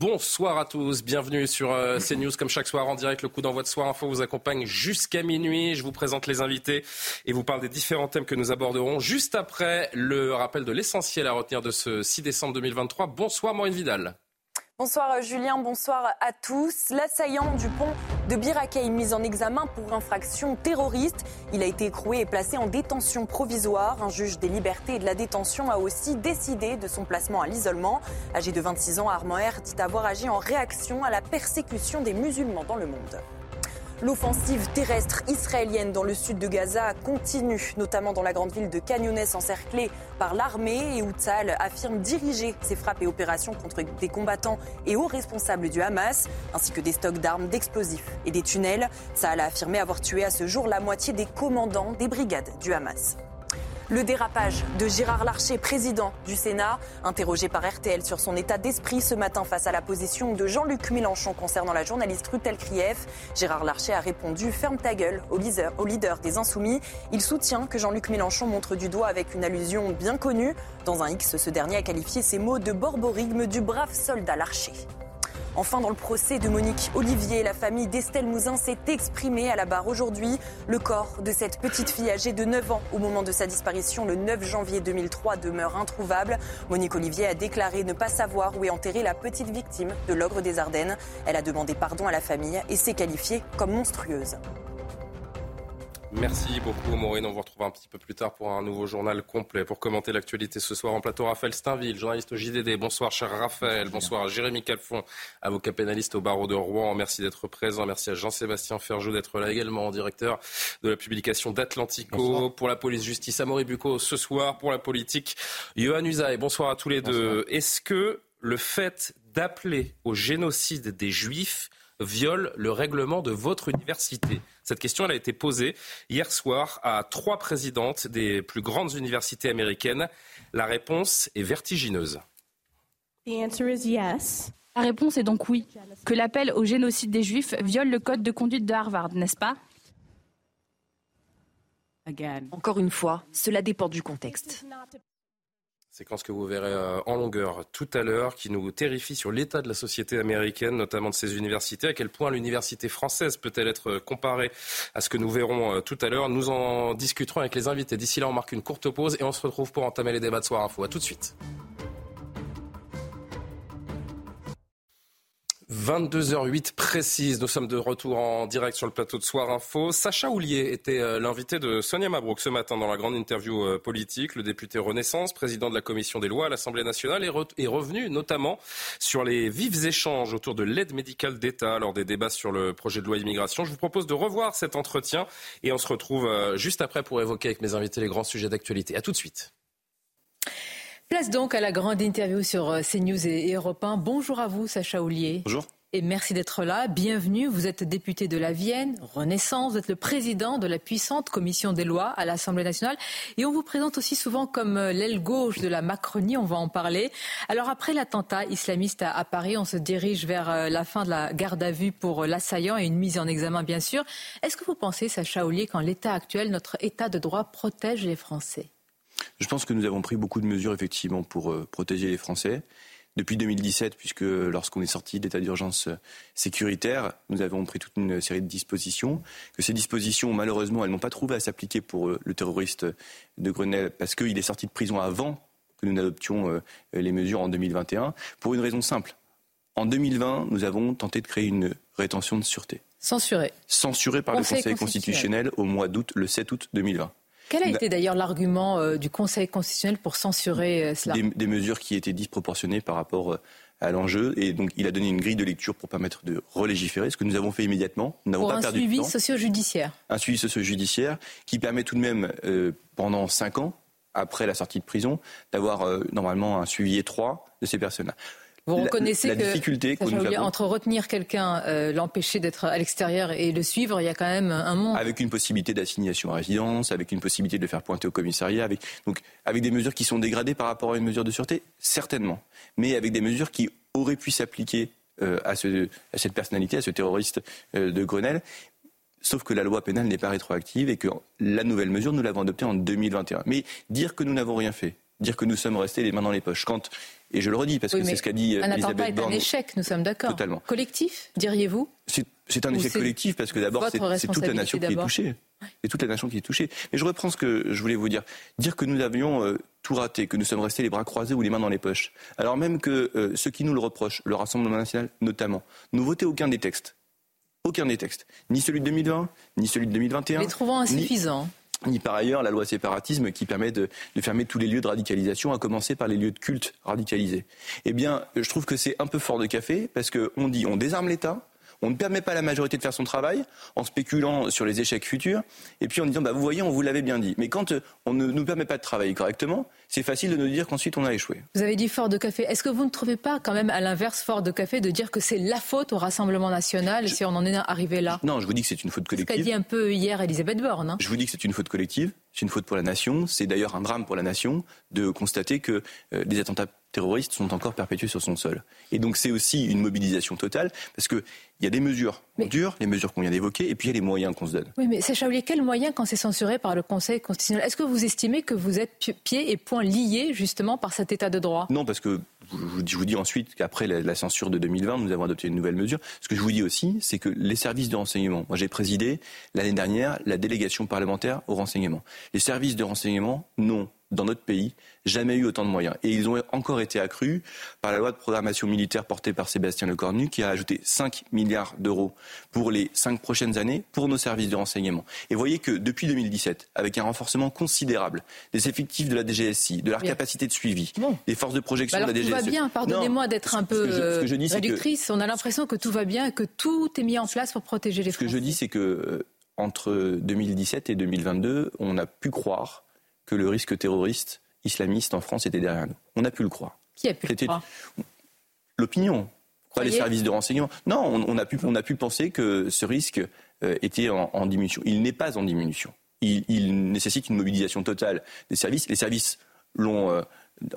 Bonsoir à tous, bienvenue sur euh, CNews comme chaque soir en direct. Le coup d'envoi de Soir Info vous accompagne jusqu'à minuit. Je vous présente les invités et vous parle des différents thèmes que nous aborderons juste après le rappel de l'essentiel à retenir de ce 6 décembre 2023. Bonsoir Maureen Vidal. Bonsoir euh, Julien, bonsoir à tous. L'assaillant du pont de Birakeim mis en examen pour infraction terroriste. Il a été écroué et placé en détention provisoire. Un juge des libertés et de la détention a aussi décidé de son placement à l'isolement. Âgé de 26 ans, Armand R dit avoir agi en réaction à la persécution des musulmans dans le monde. L'offensive terrestre israélienne dans le sud de Gaza continue, notamment dans la grande ville de Canyones encerclée par l'armée et où Tzal affirme diriger ses frappes et opérations contre des combattants et hauts responsables du Hamas, ainsi que des stocks d'armes, d'explosifs et des tunnels. Tzal a affirmé avoir tué à ce jour la moitié des commandants des brigades du Hamas. Le dérapage de Gérard Larcher, président du Sénat, interrogé par RTL sur son état d'esprit ce matin face à la position de Jean-Luc Mélenchon concernant la journaliste Rutel Krief. Gérard Larcher a répondu Ferme ta gueule au leader, des Insoumis. Il soutient que Jean-Luc Mélenchon montre du doigt avec une allusion bien connue. Dans un X, ce dernier a qualifié ces mots de borborigme du brave soldat Larcher. Enfin, dans le procès de Monique Olivier, la famille d'Estelle Mouzin s'est exprimée à la barre aujourd'hui. Le corps de cette petite fille âgée de 9 ans au moment de sa disparition le 9 janvier 2003 demeure introuvable. Monique Olivier a déclaré ne pas savoir où est enterrée la petite victime de l'ogre des Ardennes. Elle a demandé pardon à la famille et s'est qualifiée comme monstrueuse. Merci beaucoup Maureen. On vous retrouve un petit peu plus tard pour un nouveau journal complet. Pour commenter l'actualité ce soir en plateau, Raphaël Steinville, journaliste au JDD. Bonsoir cher Raphaël. Bonsoir à Jérémy Calfon, avocat pénaliste au barreau de Rouen. Merci d'être présent. Merci à Jean-Sébastien Ferjou d'être là également, directeur de la publication d'Atlantico. Pour la police justice, Amaury Bucco ce soir. Pour la politique, Johan Usaï. Bonsoir à tous les deux. Est-ce que le fait d'appeler au génocide des Juifs viole le règlement de votre université? Cette question elle a été posée hier soir à trois présidentes des plus grandes universités américaines. La réponse est vertigineuse. La réponse est donc oui, que l'appel au génocide des Juifs viole le code de conduite de Harvard, n'est-ce pas? Encore une fois, cela dépend du contexte. Séquence que vous verrez euh, en longueur tout à l'heure, qui nous terrifie sur l'état de la société américaine, notamment de ses universités. À quel point l'université française peut-elle être euh, comparée à ce que nous verrons euh, tout à l'heure Nous en discuterons avec les invités. D'ici là, on marque une courte pause et on se retrouve pour entamer les débats de Soir Info. À tout de suite. 22h08 précise, nous sommes de retour en direct sur le plateau de Soir Info. Sacha Houlier était euh, l'invité de Sonia Mabrouk ce matin dans la grande interview euh, politique. Le député Renaissance, président de la commission des lois à l'Assemblée nationale, est, revenu notamment sur les vifs échanges autour de l'aide médicale d'État lors des débats sur le projet de loi immigration. Je vous propose de revoir cet entretien et on se retrouve euh, juste après pour évoquer avec mes invités les grands sujets d'actualité. À tout de suite. Place donc à la grande interview sur CNews et Europe 1. Bonjour à vous, Sacha Oulier. Bonjour. Et merci d'être là. Bienvenue. Vous êtes député de la Vienne, Renaissance. Vous êtes le président de la puissante commission des lois à l'Assemblée nationale. Et on vous présente aussi souvent comme euh, l'aile gauche de la Macronie. On va en parler. Alors après l'attentat islamiste à Paris, on se dirige vers euh, la fin de la garde à vue pour l'assaillant et une mise en examen, bien sûr. Est-ce que vous pensez, Sacha Oulier, qu'en l'état actuel, notre état de droit protège les Français? Je pense que nous avons pris beaucoup de mesures effectivement pour euh, protéger les Français. Depuis 2017, puisque lorsqu'on est sorti d'état d'urgence euh, sécuritaire, nous avons pris toute une série de dispositions. Que ces dispositions, malheureusement, elles n'ont pas trouvé à s'appliquer pour euh, le terroriste de Grenelle parce qu'il est sorti de prison avant que nous n'adoptions les mesures en 2021, pour une raison simple. En 2020, nous avons tenté de créer une rétention de sûreté. Censurée. Censurée par le Conseil constitutionnel au mois d'août, le 7 août 2020. Quel a bah été d'ailleurs l'argument euh, du Conseil constitutionnel pour censurer euh, cela des, mesures qui étaient disproportionnées par rapport euh, à l'enjeu. Et donc, il a donné une grille de lecture pour permettre de relégiférer, ce que nous avons fait immédiatement. Nous n'avons pas perdu de temps. Un suivi socio-judiciaire. Un suivi socio-judiciaire qui permet tout de même, pendant cinq ans, après la sortie de prison, d'avoir normalement un suivi étroit de ces personnes-là. Vous reconnaissez que entre retenir quelqu'un, euh, l'empêcher d'être à l'extérieur et le suivre, il y a quand même un monde. Avec une possibilité d'assignation à résidence, avec une possibilité de le faire pointer au commissariat, avec, donc, avec des mesures qui sont dégradées par rapport à une mesure de sûreté, certainement. Mais avec des mesures qui auraient pu s'appliquer euh, à, ce, à, cette personnalité, à ce terroriste euh, de Grenelle. Sauf que la loi pénale n'est pas rétroactive et que la nouvelle mesure, nous l'avons adoptée en 2021. Mais dire que nous n'avons rien fait, dire que nous sommes restés les mains dans les poches, quand et je le redis parce que c'est ce qu'a dit un attentat est un échec, nous sommes d'accord. Totalement. Collectif, diriez-vous? C'est un échec collectif parce que d'abord c'est toute la nation qui est touchée. C'est toute la nation qui est touchée. Mais je reprends ce que je voulais vous dire. Dire que nous avions euh, tout raté, que nous sommes restés les bras croisés ou les mains dans les poches. Alors même que euh, ceux qui nous le reprochent, le Rassemblement national notamment, nous votaient aucun des textes. Aucun des textes. Ni celui de 2020, ni celui de 2021. Les trouvant insuffisants ni par ailleurs la loi séparatisme qui permet de, fermer tous les lieux de radicalisation, à commencer par les lieux de culte radicalisés. Eh bien, je trouve que c'est un peu fort de café parce qu'on dit on désarme l'État, on ne permet pas à la majorité de faire son travail en spéculant sur les échecs futurs et puis en disant bah, vous voyez, on vous l'avait bien dit. Mais quand euh, on ne nous permet pas de travailler correctement, c'est facile de nous dire qu'ensuite on a échoué. Vous avez dit fort de café. Est-ce que vous ne trouvez pas quand même à l'inverse fort de café de dire que c'est la faute au Rassemblement national si on en est arrivé là? Non, je vous dis que c'est une faute collective. Ce qu'a dit un peu hier Elisabeth Borne. Hein. Je vous dis que c'est une faute collective. C'est une faute pour la nation. C'est d'ailleurs un drame pour la nation de constater que euh, des attentats terroristes sont encore perpétués sur son sol. Et donc c'est aussi une mobilisation totale, parce qu'il y a des mesures dures, les mesures qu'on vient d'évoquer, et puis il y a les moyens qu'on se donne. Oui, mais Sacha Oulier, quels moyens quand c'est censuré par le Conseil constitutionnel Est-ce que vous estimez que vous êtes pieds et poings liés justement par cet état de droit? Non, parce que je vous dis ensuite qu'après la, censure de 2020, nous avons adopté une nouvelle mesure. Ce que je vous dis aussi, c'est que les services de renseignement, moi j'ai présidé l'année dernière la délégation parlementaire au renseignement. Les services de renseignement n'ont dans notre pays, jamais eu autant de moyens. Et ils ont encore été accrus par la loi de programmation militaire portée par Sébastien Lecornu, qui a ajouté 5 milliards d'euros pour les cinq prochaines années pour nos services de renseignement. Et vous voyez que depuis 2017, avec un renforcement considérable des effectifs de la DGSI, de leur capacité de suivi, des forces de projection bah de la DGSI. Tout va bien, pardonnez-moi d'être un peu réductrice. On a l'impression que tout va bien et que tout est mis en place pour protéger les Français. Ce que je dis, c'est que euh, entre 2017 et 2022, on a pu croire que le risque terroriste islamiste en France était derrière nous. On a pu le croire. Qui a pu le croire L'opinion, les services de renseignement. Non, on, a, pu, on a pu penser que ce risque euh, était en, diminution. Il n'est pas en diminution. Il, nécessite une mobilisation totale des services. Les services l'ont euh,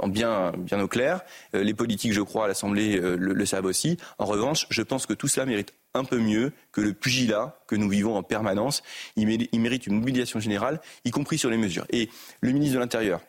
bien, bien au clair. Euh, les politiques, je crois, à l'Assemblée le, le, savent aussi. En revanche, je pense que tout cela mérite un peu mieux que le pugilat que nous vivons en permanence. Il mérite une mobilisation générale, y compris sur les mesures. Et le ministre de l'Intérieur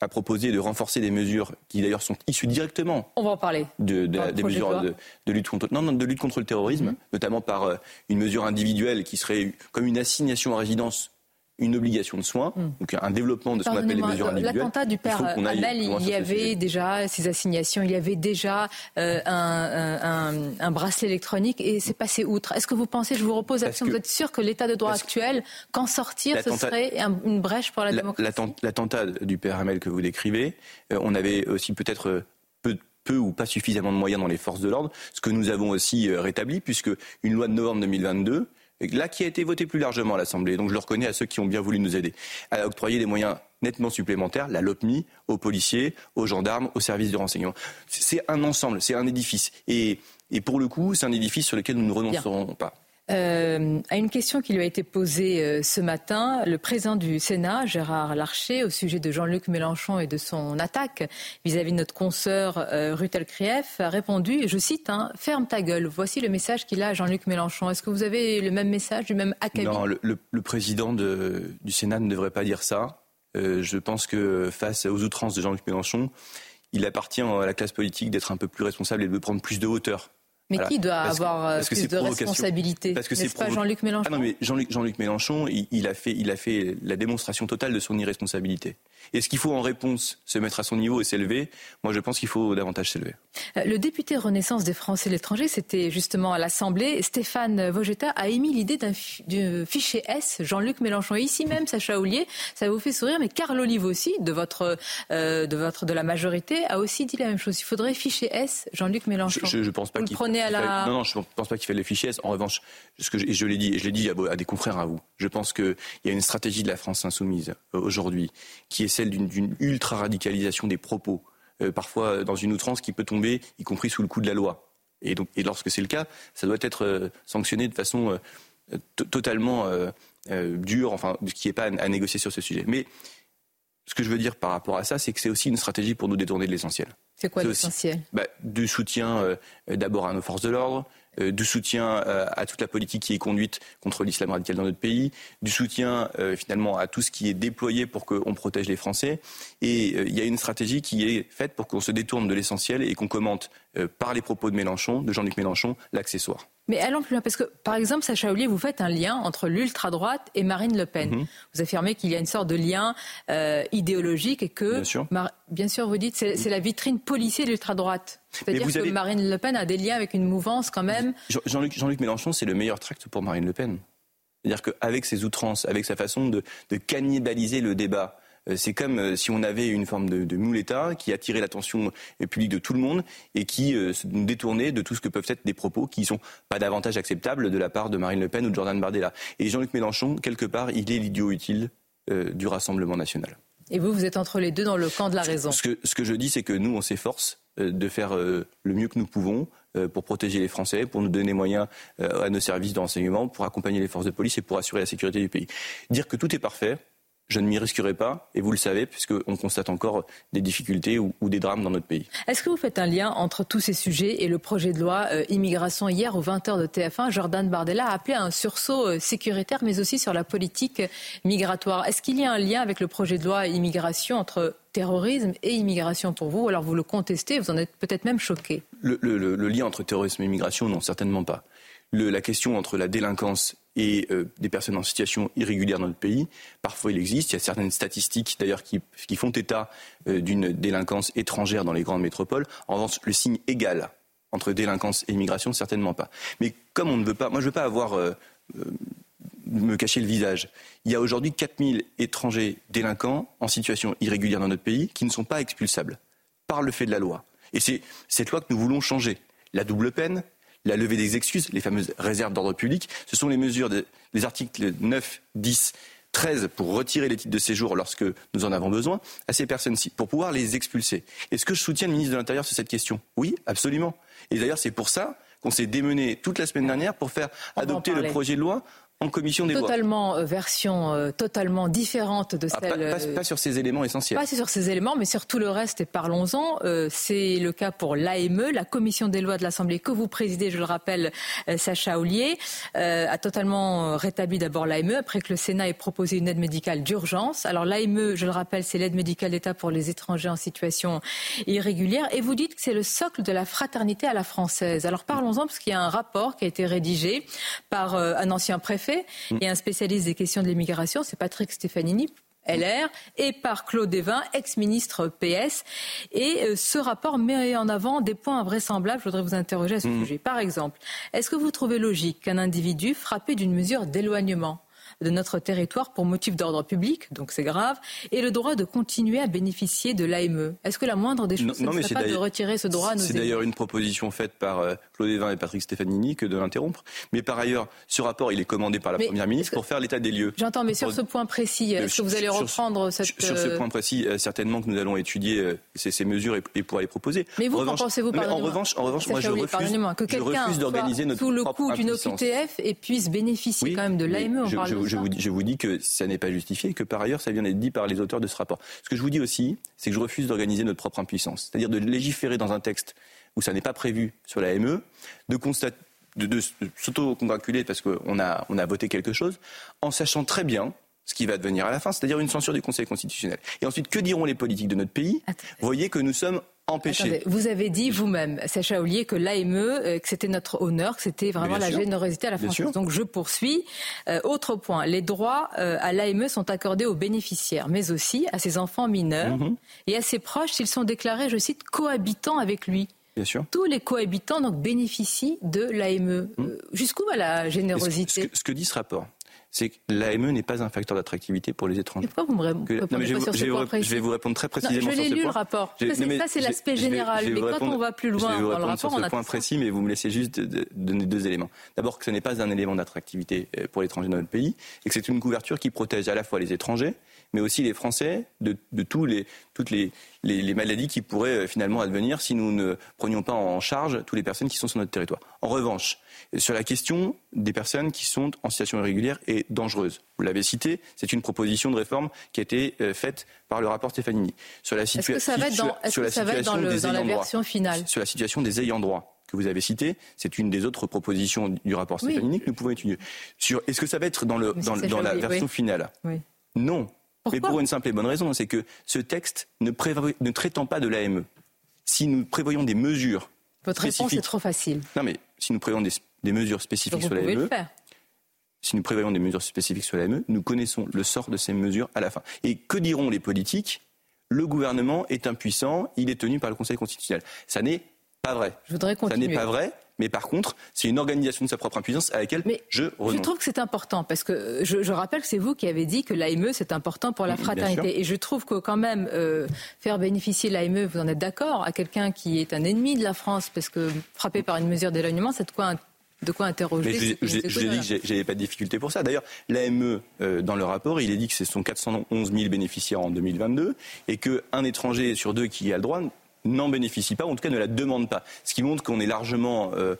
a proposé de renforcer des mesures qui d'ailleurs sont issues directement. On va en parler. De, des mesures de, lutte contre, non, non, de lutte contre le terrorisme, mm-hmm. notamment par euh, une mesure individuelle qui serait comme une assignation à résidence une obligation de soins, hmm. donc un développement de ce qu'on appelle les mesures individuelles. L'attentat du père Hamel, il y avait déjà ces assignations, il y avait déjà euh, un, bracelet électronique et c'est passé outre. Est-ce que vous pensez, je vous repose la question, vous êtes sûr que l'état de droit actuel, qu'en sortir, ce serait une brèche pour la, démocratie L'attentat du père Hamel que vous décrivez, euh, on avait aussi peut-être euh, peu, peu ou pas suffisamment de moyens dans les forces de l'ordre, ce que nous avons aussi rétabli, puisque une loi de novembre 2022 là qui a été voté plus largement à l'Assemblée, donc je le reconnais à ceux qui ont bien voulu nous aider, à octroyer des moyens nettement supplémentaires, la LOPMI, aux policiers, aux gendarmes, aux services de renseignement. C'est un ensemble, c'est un édifice. Et, et pour le coup, c'est un édifice sur lequel nous ne renoncerons pas. Euh, à une question qui lui a été posée euh, ce matin, le président du Sénat, Gérard Larcher, au sujet de Jean-Luc Mélenchon et de son attaque vis-à-vis de notre consoeur euh, Rutel a répondu, je cite, hein, Ferme ta gueule. Voici le message qu'il a à Jean-Luc Mélenchon. Est-ce que vous avez le même message, du même acabit? Non, le, président du Sénat ne devrait pas dire ça. je pense que face aux outrances de Jean-Luc Mélenchon, il appartient à la classe politique d'être un peu plus responsable et de prendre plus de hauteur mais qui doit avoir euh, plus de responsabilité Parce que c'est pas Jean-Luc Mélenchon ah non, mais Jean-Luc, Jean-Luc Mélenchon, il, a fait, il a fait la démonstration totale de son irresponsabilité. Est-ce qu'il faut en réponse se mettre à son niveau et s'élever Moi, je pense qu'il faut davantage s'élever. Euh, le député Renaissance des Français de l'étranger, c'était justement à l'Assemblée. Stéphane Vogetta a émis l'idée d'un fichier S, Jean-Luc Mélenchon. Et ici même, Sacha Oulier, ça vous fait sourire, mais Carl Olive aussi, de votre, euh, de votre, de la majorité, a aussi dit la même chose. Il faudrait fichier S, Jean-Luc Mélenchon. Je, je, pense pas qu'il à la... Non, non, je pense pas qu'il fait le fichier S. En revanche, ce que je, je l'ai dit, je l'ai dit à, à, des confrères à vous. Je pense qu'il y a une stratégie de la France insoumise euh, aujourd'hui qui est celle d'une ultra-radicalisation des propos, parfois dans une outrance qui peut tomber, y compris sous le coup de la loi. Et, donc, et lorsque c'est le cas, ça doit être sanctionné de façon totalement dure, enfin, ce qui n'est pas à, négocier sur ce sujet. Mais ce que je veux dire par rapport à ça, c'est que c'est aussi une stratégie pour nous détourner de l'essentiel. C'est quoi l'essentiel? bah, Du soutien d'abord à nos forces de l'ordre, euh, du soutien euh, à toute la politique qui est conduite contre l'islam radical dans notre pays, du soutien euh, finalement à tout ce qui est déployé pour qu'on protège les Français. Et il y a une stratégie qui est faite pour qu'on se détourne de l'essentiel et qu'on commente par les propos de Mélenchon, de Jean-Luc Mélenchon, l'accessoire. Mais allons plus loin, parce que par exemple, Sacha Ollier, vous faites un lien entre l'ultra-droite et Marine Le Pen. Mhm. Vous affirmez qu'il y a une sorte de lien idéologique et que, bien sûr, bien sûr vous dites, c'est la vitrine policière de l'ultra-droite. C'est-à-dire que Marine Le Pen a des liens avec une mouvance quand même. Jean-Luc Mélenchon, c'est le meilleur tract pour Marine Le Pen. C'est-à-dire qu'avec ses outrances, avec sa façon de, cannibaliser le débat, euh, c'est comme euh, si on avait une forme de, de qui attirait l'attention euh, publique de tout le monde et qui nous détournait de tout ce que peuvent être des propos qui ne sont pas davantage acceptables de la part de Marine Le Pen ou de Jordan Bardella. Et Jean-Luc Mélenchon, quelque part, il est l'idiot utile du Rassemblement national. Et vous, vous êtes entre les deux dans le camp de la raison. Ce que, ce que je dis, c'est que nous, on s'efforce euh, de faire euh, le mieux que nous pouvons euh, pour protéger les Français, pour nous donner moyens à nos services de renseignement, pour accompagner les forces de police et pour assurer la sécurité du pays. Dire que tout est parfait, je ne m'y risquerai pas, et vous le savez, puisqu'on constate encore des difficultés ou, des drames dans notre pays. Est-ce que vous faites un lien entre tous ces sujets et le projet de loi immigration Hier, aux 20h de TF1, Jordan Bardella a appelé à un sursaut sécuritaire, mais aussi sur la politique migratoire. Est-ce qu'il y a un lien avec le projet de loi immigration entre terrorisme et immigration pour vous? Alors vous le contestez, vous en êtes peut-être même choqué. Le, lien entre terrorisme et immigration, non, certainement pas. la question entre la délinquance et euh, des personnes en situation irrégulière dans notre pays, parfois il existe. Il y a certaines statistiques d'ailleurs qui, font état euh, d'une délinquance étrangère dans les grandes métropoles. En revanche, le signe égal entre délinquance et immigration, certainement pas. Mais comme on ne veut pas, moi je ne veux pas avoir euh, me cacher le visage. Il y a aujourd'hui 4000 étrangers délinquants en situation irrégulière dans notre pays qui ne sont pas expulsables par le fait de la loi. Et c'est cette loi que nous voulons changer. La double peine, la levée des excuses, les fameuses réserves d'ordre public, ce sont les mesures des articles 9, 10, 13 pour retirer les titres de séjour lorsque nous en avons besoin à ces personnes-ci, pour pouvoir les expulser. Est-ce que je soutiens le ministre de l'Intérieur sur cette question? Oui, absolument. Et d'ailleurs, c'est pour ça qu'on s'est démené toute la semaine dernière pour faire adopter le projet de loi en commission des totalement, euh, version euh, totalement différente de ah, celle. pas, pas, sur ces éléments essentiels. Pas sur ces éléments, mais sur tout le reste. Et parlons-en. Euh, c'est le cas pour l'AME, la commission des lois de l'Assemblée que vous présidez, je le rappelle, Sacha Ollier, a totalement rétabli d'abord l'AME après que le Sénat ait proposé une aide médicale d'urgence. Alors l'AME, je le rappelle, c'est l'aide médicale d'État pour les étrangers en situation irrégulière. Et vous dites que c'est le socle de la fraternité à la française. Alors parlons-en parce qu'il y a un rapport qui a été rédigé par un ancien préfet et un spécialiste des questions de l'immigration, c'est Patrick Stefanini, LR et par Claude Evin, ex-ministre PS. Et euh, ce rapport met en avant des points invraisemblables. Je voudrais vous interroger à ce mmh. sujet. Par exemple, est-ce que vous trouvez logique qu'un individu frappé d'une mesure d'éloignement de notre territoire pour motif d'ordre public, donc c'est grave, et le droit de continuer à bénéficier de l'AME. Est-ce que la moindre des choses, ne serait pas de retirer ce droit à nos C'est d'ailleurs une proposition faite par euh, Claude Evin et Patrick Stefanini que de l'interrompre. Mais par ailleurs, ce rapport, il est commandé par la Première ministre pour faire l'état des lieux. J'entends, mais sur ce point précis, est-ce que vous allez reprendre cette... Sur, ce euh, point précis, euh, certainement que nous allons étudier ces, mesures et, pouvoir les proposer. Mais vous, qu'en pensez-vous, En revanche, en revanche moi, je refuse, que quelqu'un d'organiser notre sous le coup d'une OQTF et puisse bénéficier quand même de l'AME. je vous dis que ça n'est pas justifié et que par ailleurs, ça vient d'être dit par les auteurs de ce rapport. Ce que je vous dis aussi, c'est que je refuse d'organiser notre propre impuissance. C'est-à-dire de légiférer dans un texte où ça n'est pas prévu sur la ME, de constater de, s'auto-congratuler parce qu'on a, on a voté quelque chose, en sachant très bien ce qui va devenir à la fin, c'est-à-dire une censure du Conseil constitutionnel. Et ensuite, que diront les politiques de notre pays? Vous voyez que nous sommes vous avez dit vous-même, Sacha Ollier, que l'AME, euh, que c'était notre honneur, que c'était vraiment la générosité à la France. Donc je poursuis. Euh, autre point, les droits euh, à l'AME sont accordés aux bénéficiaires, mais aussi à ses enfants mineurs mhm. et à ses proches s'ils sont déclarés, je cite, cohabitants avec lui. Bien sûr. Tous les cohabitants donc bénéficient de l'AME. Mhm. Jusqu'où va la générosité? ce que, dit ce rapport, c'est que l'AME n'est pas un facteur d'attractivité pour les étrangers. pourquoi vous me répondez non, je, sur je, ce point je, vais vous répondre très précisément non, je sur ce lu, le rapport. ça, c'est l'aspect général. mais quand on va plus loin je vais vous dans le rapport, sur ce point précis, mais vous me laissez juste donner deux éléments. D'abord, que ce n'est pas un élément d'attractivité euh, pour l'étranger dans notre pays, et que c'est une couverture qui protège à la fois les étrangers, mais aussi les Français de, de tous les, toutes les, les, les, maladies qui pourraient euh, finalement advenir si nous ne prenions pas en charge toutes les personnes qui sont sur notre territoire. En revanche, sur la question des personnes qui sont en situation irrégulière et dangereuse, vous l'avez cité, c'est une proposition de réforme qui a été euh, faite par le rapport Stefanini. Sur la, situa que ça va être dans, sur, la situation dans, le, dans la version finale Sur la situation des ayants droit que vous avez cité, c'est une des autres propositions du rapport oui. Stefanini que nous pouvons étudier. Sur, est-ce que ça va être dans, le, dans, dans la version finale? Oui. Non, pourquoi mais pour une simple et bonne raison, c'est que ce texte ne, ne traitant pas de l'AME, si nous prévoyons des mesures. Votre réponse est trop facile. Non, mais si nous prévoyons des, des mesures spécifiques sur l'AME. Si nous prévoyons des mesures spécifiques sur l'AME, nous connaissons le sort de ces mesures à la fin. Et que diront les politiques? Le gouvernement est impuissant, il est tenu par le Conseil constitutionnel. Ça n'est pas vrai. Je voudrais continuer. Ça n'est pas vrai. Mais par contre, c'est une organisation de sa propre impuissance à laquelle Mais je renonce. Je trouve que c'est important parce que je, je rappelle que c'est vous qui avez dit que l'AME c'est important pour la fraternité. Et je trouve que quand même euh, faire bénéficier l'AME, vous en êtes d'accord, à quelqu'un qui est un ennemi de la France parce que frappé par une mesure d'éloignement, c'est de quoi de quoi interroger. Mais je, je, je, dis que j'avais pas de difficulté pour ça. D'ailleurs, l'AME, euh, dans le rapport, il est dit que ce sont 411 000 bénéficiaires en 2022 et qu'un étranger sur deux qui a le droit n'en bénéficie pas, ou en tout cas ne la demande pas. Ce qui montre qu'on est largement euh,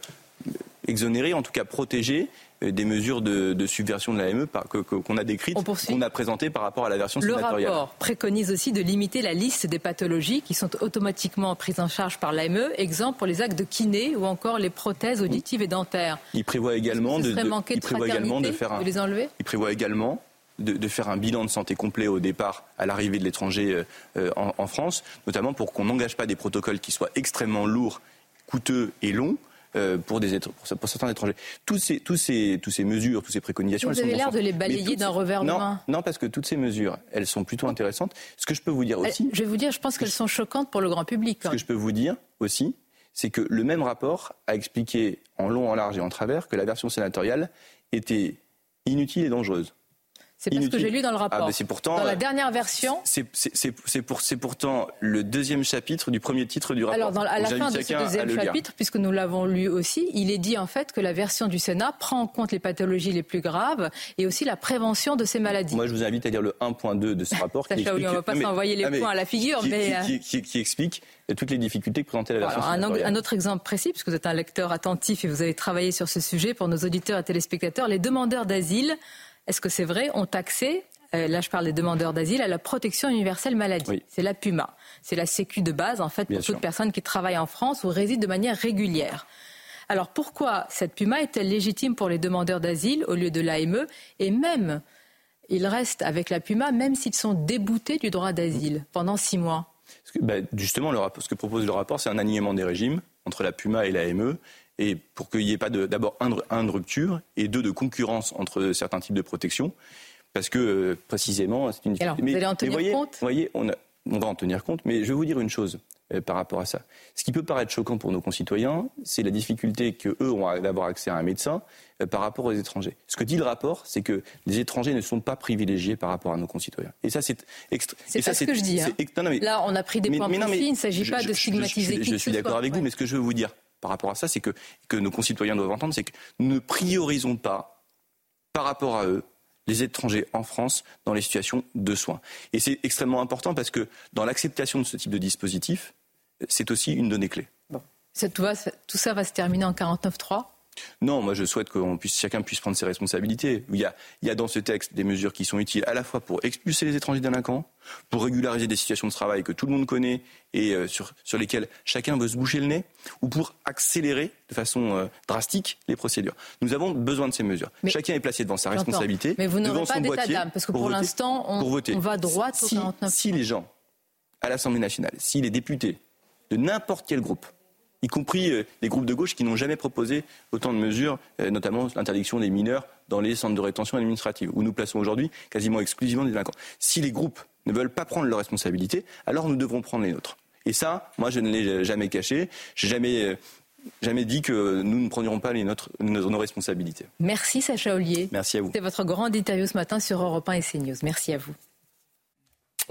exonéré, en tout cas protégé euh, des mesures de, de subversion de l'AME qu'on a décrites, qu'on a présentées par rapport à la version Le sénatoriale. rapport préconise aussi de limiter la liste des pathologies qui sont automatiquement prises en charge par l'AME, exemple pour les actes de kiné ou encore les prothèses auditives et dentaires. Il prévoit également, de, de, il prévoit également de faire un, de les enlever? Il prévoit également de, de, faire un bilan de santé complet au départ, à l'arrivée de l'étranger euh, en, en, France, notamment pour qu'on n'engage pas des protocoles qui soient extrêmement lourds, coûteux et longs. Euh, pour, des, pour, pour, certains étrangers. Tous ces, tous ces, tous ces mesures, toutes ces préconisations, vous elles avez l'air de les balayer d'un revers de main. Non, parce que toutes ces mesures, elles sont plutôt intéressantes. Ce que je peux vous dire aussi. Je vais vous dire, je pense qu'elles sont choquantes pour le grand public. Ce que je peux vous dire aussi, c'est que le même rapport a expliqué en long, en large et en travers que la version sénatoriale était inutile et dangereuse. C'est pas ce que j'ai lu dans le rapport. Ah, pourtant, dans la dernière version. C'est pour, pourtant le deuxième chapitre du premier titre du rapport. Alors, dans, à la fin de ce deuxième chapitre, puisque nous l'avons lu aussi, il est dit en fait que la version du Sénat prend en compte les pathologies les plus graves et aussi la prévention de ces maladies. Moi, je vous invite à lire le 1.2 de ce rapport. qui explique... On ne va pas s'envoyer les ah, points à la figure, qui, mais. Qui, qui, qui, explique toutes les difficultés que présentait la version Alors, un, un, autre exemple précis, puisque vous êtes un lecteur attentif et vous avez travaillé sur ce sujet pour nos auditeurs et téléspectateurs, les demandeurs d'asile. Est-ce que c'est vrai, ont accès euh, là je parle des demandeurs d'asile, à la protection universelle maladie. Oui. C'est la PUMA. C'est la sécu de base, en fait, pour Bien toute sûr. personne qui travaille en France ou réside de manière régulière. Alors pourquoi cette PUMA est-elle légitime pour les demandeurs d'asile au lieu de l'AME Et même, ils restent avec la PUMA même s'ils sont déboutés du droit d'asile pendant six mois. bah, justement, le rapport, ce que propose le rapport, c'est un alignement des régimes entre la PUMA et l'AME. Et pour qu'il n'y ait pas d'abord un, un de rupture et deux de concurrence entre certains types de protection parce que euh, précisément c'est une Alors, mais, vous allez en tenir voyez, compte? voyez, on, a, on, va en tenir compte, mais je vais vous dire une chose euh, par rapport à ça. Ce qui peut paraître choquant pour nos concitoyens, c'est la difficulté que eux ont d'avoir accès à un médecin euh, par rapport aux étrangers. Ce que dit le rapport, c'est que les étrangers ne sont pas privilégiés par rapport à nos concitoyens. Et ça, c'est extra... C'est pas ce que je dis. Hein. Non, non, mais... Là, on a pris des mais, points mais non, précis. Il ne s'agit je, pas je, de stigmatiser je, qui Je suis d'accord avec ouais. vous, mais ce que je veux vous dire par rapport à ça, c'est que, que nos concitoyens doivent entendre, c'est que nous ne priorisons pas par rapport à eux les étrangers en France dans les situations de soins. Et c'est extrêmement important parce que dans l'acceptation de ce type de dispositif, c'est aussi une donnée clé. Bon. Tout, ça va se terminer en 49.3 non, moi je souhaite que puisse, chacun puisse prendre ses responsabilités. Il y, a, il y a dans ce texte des mesures qui sont utiles à la fois pour expulser les étrangers délinquants, pour régulariser des situations de travail que tout le monde connaît et euh, sur, sur lesquelles chacun veut se boucher le nez, ou pour accélérer de façon euh, drastique les procédures. Nous avons besoin de ces mesures. Mais chacun est placé devant sa responsabilité, Mais vous devant pas son boîtier, d'âme, parce que pour, pour l'instant, on, on, va droit si, au 49. Si les gens, à l'Assemblée nationale, si les députés de n'importe quel groupe y compris euh, les groupes de gauche qui n'ont jamais proposé autant de mesures, euh, notamment l'interdiction des mineurs dans les centres de rétention administrative, où nous plaçons aujourd'hui quasiment exclusivement des délinquants. Si les groupes ne veulent pas prendre leurs responsabilités, alors nous devrons prendre les nôtres. Et ça, moi, je ne l'ai jamais caché. J'ai jamais jamais dit que nous ne prendrions pas les notre, nos, responsabilités. Merci Sacha Ollier. Merci à vous. C'était votre grande interview ce matin sur Europe 1 et CNews. Merci à vous.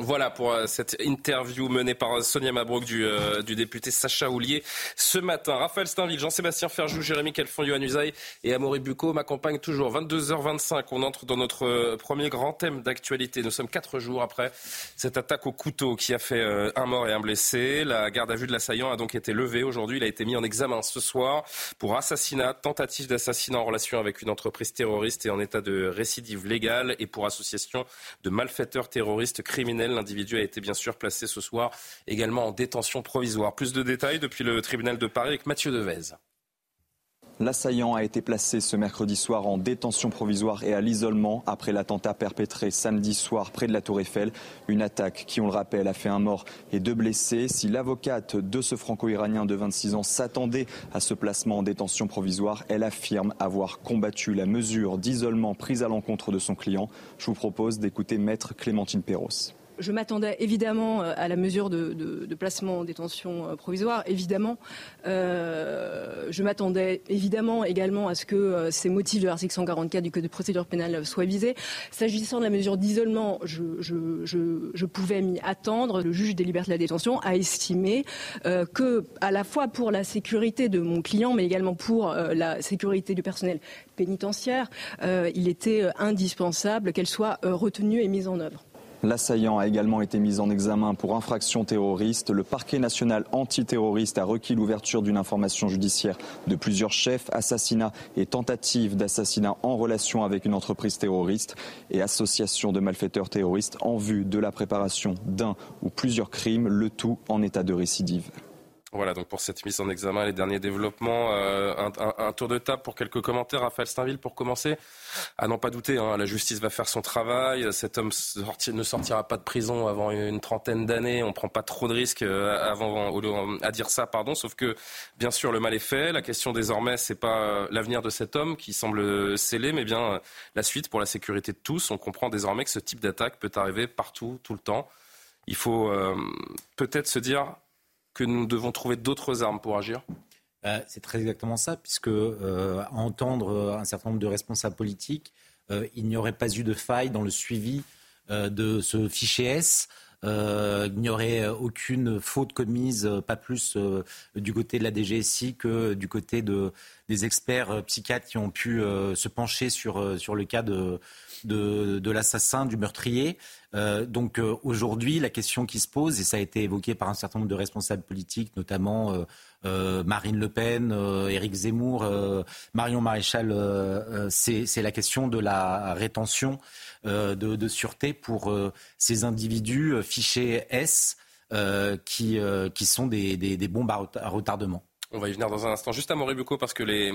Voilà pour euh, cette interview menée par Sonia Mabrouk du, euh, député Sacha Houlier ce matin. Raphaël Steinville, Jean-Sébastien Ferjou, Jérémy Calfon, Yohann Usaï et Amaury Bucco m'accompagnent toujours. 22h25, on entre dans notre euh, premier grand thème d'actualité. Nous sommes quatre jours après cette attaque au couteau qui a fait un mort et un blessé. La garde à vue de l'assaillant a donc été levée aujourd'hui. Il a été mis en examen ce soir pour assassinat, tentative d'assassinat en relation avec une entreprise terroriste et en état de récidive légale et pour association de malfaiteurs terroristes criminels L'individu a été bien sûr placé ce soir également en détention provisoire. Plus de détails depuis le tribunal de Paris avec Mathieu Devez. L'assaillant a été placé ce mercredi soir en détention provisoire et à l'isolement après l'attentat perpétré samedi soir près de la Tour Eiffel. Une attaque qui, on le rappelle, a fait un mort et deux blessés. Si l'avocate de ce franco-iranien de 26 ans s'attendait à ce placement en détention provisoire, elle affirme avoir combattu la mesure d'isolement prise à l'encontre de son client. Je vous propose d'écouter maître Clémentine Perros je m'attendais évidemment euh, à la mesure de, placement en détention euh, provisoire, évidemment. Euh, je m'attendais évidemment également à ce que ces motifs de l'article 144 du Code de procédure pénale soient visés. S'agissant de la mesure d'isolement, je, pouvais m'y attendre. Le juge des libertés de la détention a estimé que, à la fois pour la sécurité de mon client, mais également pour la sécurité du personnel pénitentiaire, il était indispensable qu'elle soit retenue et mise en œuvre. L'assaillant a également été mis en examen pour infraction terroriste. Le parquet national antiterroriste a requis l'ouverture d'une information judiciaire de plusieurs chefs, assassinats et tentatives d'assassinat en relation avec une entreprise terroriste et association de malfaiteurs terroristes en vue de la préparation d'un ou plusieurs crimes, le tout en état de récidive. Voilà donc pour cette mise en examen, les derniers développements. Euh, un, tour de table pour quelques commentaires. Raphaël Steinville pour commencer. À n'en pas douter, hein, la justice va faire son travail. Cet homme ne sortira pas de prison avant une trentaine d'années. On prend pas trop de risques euh, avant à dire ça, pardon. Sauf que bien sûr le mal est fait. La question désormais c'est pas l'avenir de cet homme qui semble scellé, mais bien la suite pour la sécurité de tous. On comprend désormais que ce type d'attaque peut arriver partout, tout le temps. Il faut euh, peut-être se dire que nous devons trouver d'autres armes pour agir euh, C'est très exactement ça, puisque euh, à entendre un certain nombre de responsables politiques, euh, il n'y aurait pas eu de faille dans le suivi de ce fichier S. il n'y aurait aucune faute commise, pas plus du côté de la DGSI que du côté de, des experts psychiatres qui ont pu se pencher sur, sur le cas de, de, l'assassin, du meurtrier. Euh, donc euh, aujourd'hui, la question qui se pose, et ça a été évoqué par un certain nombre de responsables politiques, notamment euh, Marine Le Pen, Éric Zemmour, Marion Maréchal, c'est la question de la rétention de, sûreté pour ces individus fichés S qui, sont des bombes à retardement. On va y venir dans un instant. Juste à Moribuco, parce que les,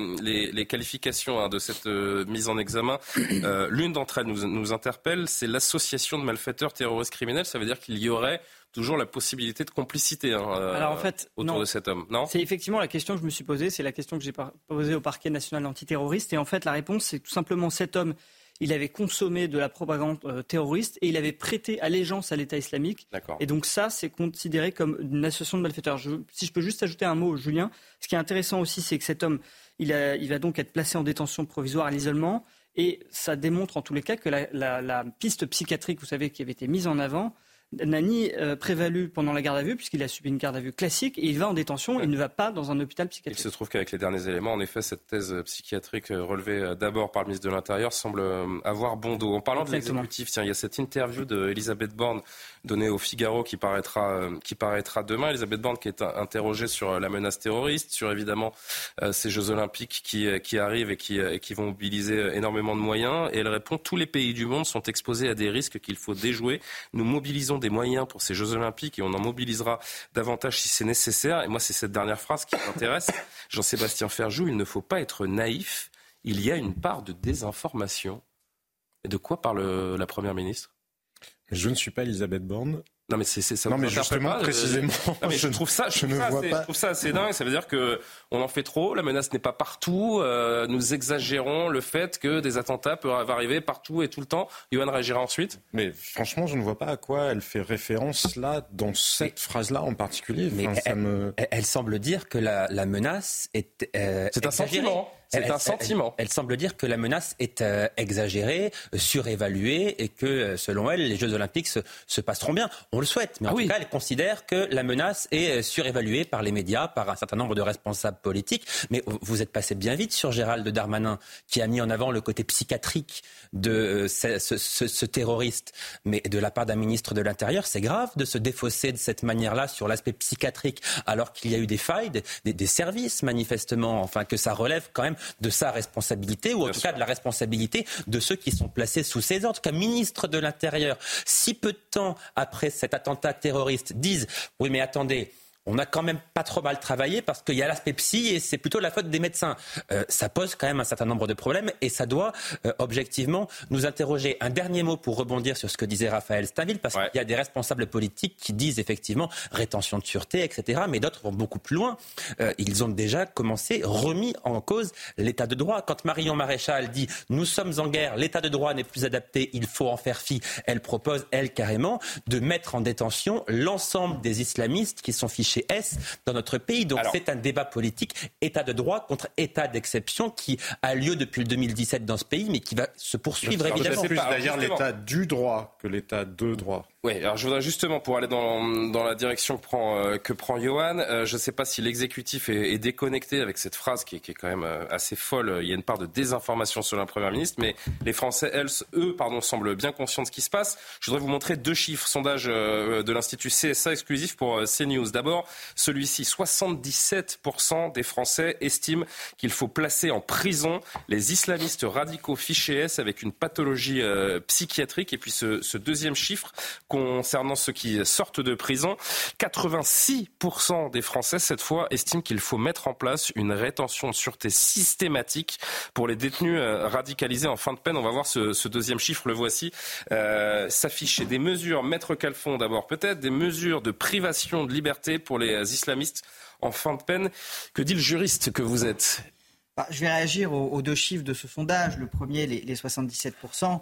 les, qualifications hein, de cette euh, mise en examen, euh, l'une d'entre elles nous, nous interpelle, c'est l'association de malfaiteurs terroristes criminels. Ça veut dire qu'il y aurait toujours la possibilité de complicité hein, euh, Alors en fait, autour de cet homme. Non? C'est effectivement la question que je me suis posée. C'est la question que j'ai posée au parquet national antiterroriste. Et en fait, la réponse, c'est tout simplement cet homme il avait consommé de la propagande euh, terroriste et il avait prêté allégeance à l'État islamique. Et donc ça, c'est considéré comme une association de malfaiteurs. si je peux juste ajouter un mot, Julien, ce qui est intéressant aussi, c'est que cet homme, il, va donc être placé en détention provisoire à l'isolement. Et ça démontre en tous les cas que la, la piste psychiatrique, vous savez, qui avait été mise en avant, n'a ni euh, prévalu pendant la garde à vue, puisqu'il a subi une garde à vue classique, et il va en détention, il ne va pas dans un hôpital psychiatrique. Il se trouve qu'avec les derniers éléments, en effet, cette thèse psychiatrique euh, relevée euh, d'abord par le ministre de l'Intérieur semble avoir bon dos. En parlant de l'exécutif, tiens, il y a cette interview d'Elisabeth Borne donnée au Figaro qui paraîtra, qui paraîtra demain. Elisabeth Borne qui est interrogée sur la menace terroriste, sur évidemment ces Jeux Olympiques qui, qui arrivent et qui, et qui vont mobiliser énormément de moyens. Et elle répond, tous les pays du monde sont exposés à des risques qu'il faut déjouer. Nous mobilisons des moyens pour ces Jeux Olympiques et on en mobilisera davantage si c'est nécessaire. Et moi, c'est cette dernière phrase qui m'intéresse. Jean-Sébastien Ferjou, il ne faut pas être naïf. Il y a une part de désinformation. Et de quoi parle la Première ministre? Je ne suis pas Elisabeth Borne. Non mais c'est ça. Non mais justement pas, précisément. Non, mais je, trouve ça, je, trouve ça assez, je, trouve ça, assez, dingue. Ça veut dire que on en fait trop. La menace n'est pas partout. Euh, nous exagérons le fait que des attentats peuvent arriver partout et tout le temps. Yohann réagira ensuite. Mais franchement, je ne vois pas à quoi elle fait référence là dans cette phrase-là en particulier. mais elle, me... elle, semble dire que la, la menace est. Euh, c'est un sentiment. C'est un sentiment. Elle, semble dire que la menace est euh, exagérée, surévaluée et que, euh, selon elle, les Jeux Olympiques se, se passeront bien. On le souhaite, mais en ah tout cas, elle considère que la menace est euh, surévaluée par les médias, par un certain nombre de responsables politiques. Mais vous êtes passé bien vite sur Gérald Darmanin, qui a mis en avant le côté psychiatrique de ce, ce, ce terroriste. Mais de la part d'un ministre de l'Intérieur, c'est grave de se défausser de cette manière-là sur l'aspect psychiatrique, alors qu'il y a eu des failles, des, des services manifestement, enfin que ça relève quand même de sa responsabilité, ou en tout cas de la responsabilité de ceux qui sont placés sous ses ordres. En tout cas, ministre de l'Intérieur, si peu de temps après cet attentat terroriste, disent oui mais attendez, on a quand même pas trop mal travaillé parce qu'il y a l'aspect psy et c'est plutôt la faute des médecins. Euh, ça pose quand même un certain nombre de problèmes et ça doit euh, objectivement nous interroger. Un dernier mot pour rebondir sur ce que disait Raphaël Staville, parce qu'il y a des responsables politiques qui disent effectivement rétention de sûreté, etc. Mais d'autres vont beaucoup plus loin. Euh, ils ont déjà commencé, remis en cause l'état de droit. Quand Marion Maréchal dit nous sommes en guerre, l'état de droit n'est plus adapté, il faut en faire fi, elle propose, elle carrément, de mettre en détention l'ensemble des islamistes qui sont fichés S dans notre pays. Donc c'est un débat politique, État de droit contre État d'exception, qui a lieu depuis le 2017 dans ce pays, mais qui va se poursuivre évidemment. C'est plus d'ailleurs l'État du droit que l'État de droit. Oui, alors je voudrais justement, pour aller dans, dans la direction que prend, euh, que prend Johan, euh, je ne sais pas si l'exécutif est, déconnecté avec cette phrase qui qui est, quand même euh, assez folle. Il y a une part de désinformation sur la Première ministre, mais les Français, elles, eux, pardon, semblent bien conscients de ce qui se passe. Je voudrais vous montrer deux chiffres, sondage de l'Institut CSA exclusif pour CNews. D'abord, celui-ci, 77% des Français estiment qu'il faut placer en prison les islamistes radicaux fichés S avec une pathologie psychiatrique. Et puis ce deuxième chiffre, concernant ceux qui sortent de prison, 86% des Français, cette fois, estiment qu'il faut mettre en place une rétention de sûreté systématique pour les détenus euh, radicalisés en fin de peine. On va voir ce, deuxième chiffre, le voici, euh, s'afficher. Des mesures, Maître Calfon d'abord peut-être, des mesures de privation de liberté pour les islamistes en fin de peine. Que dit le juriste que vous êtes? Bah, Je vais réagir aux, deux chiffres de ce sondage. Le premier, les, 77%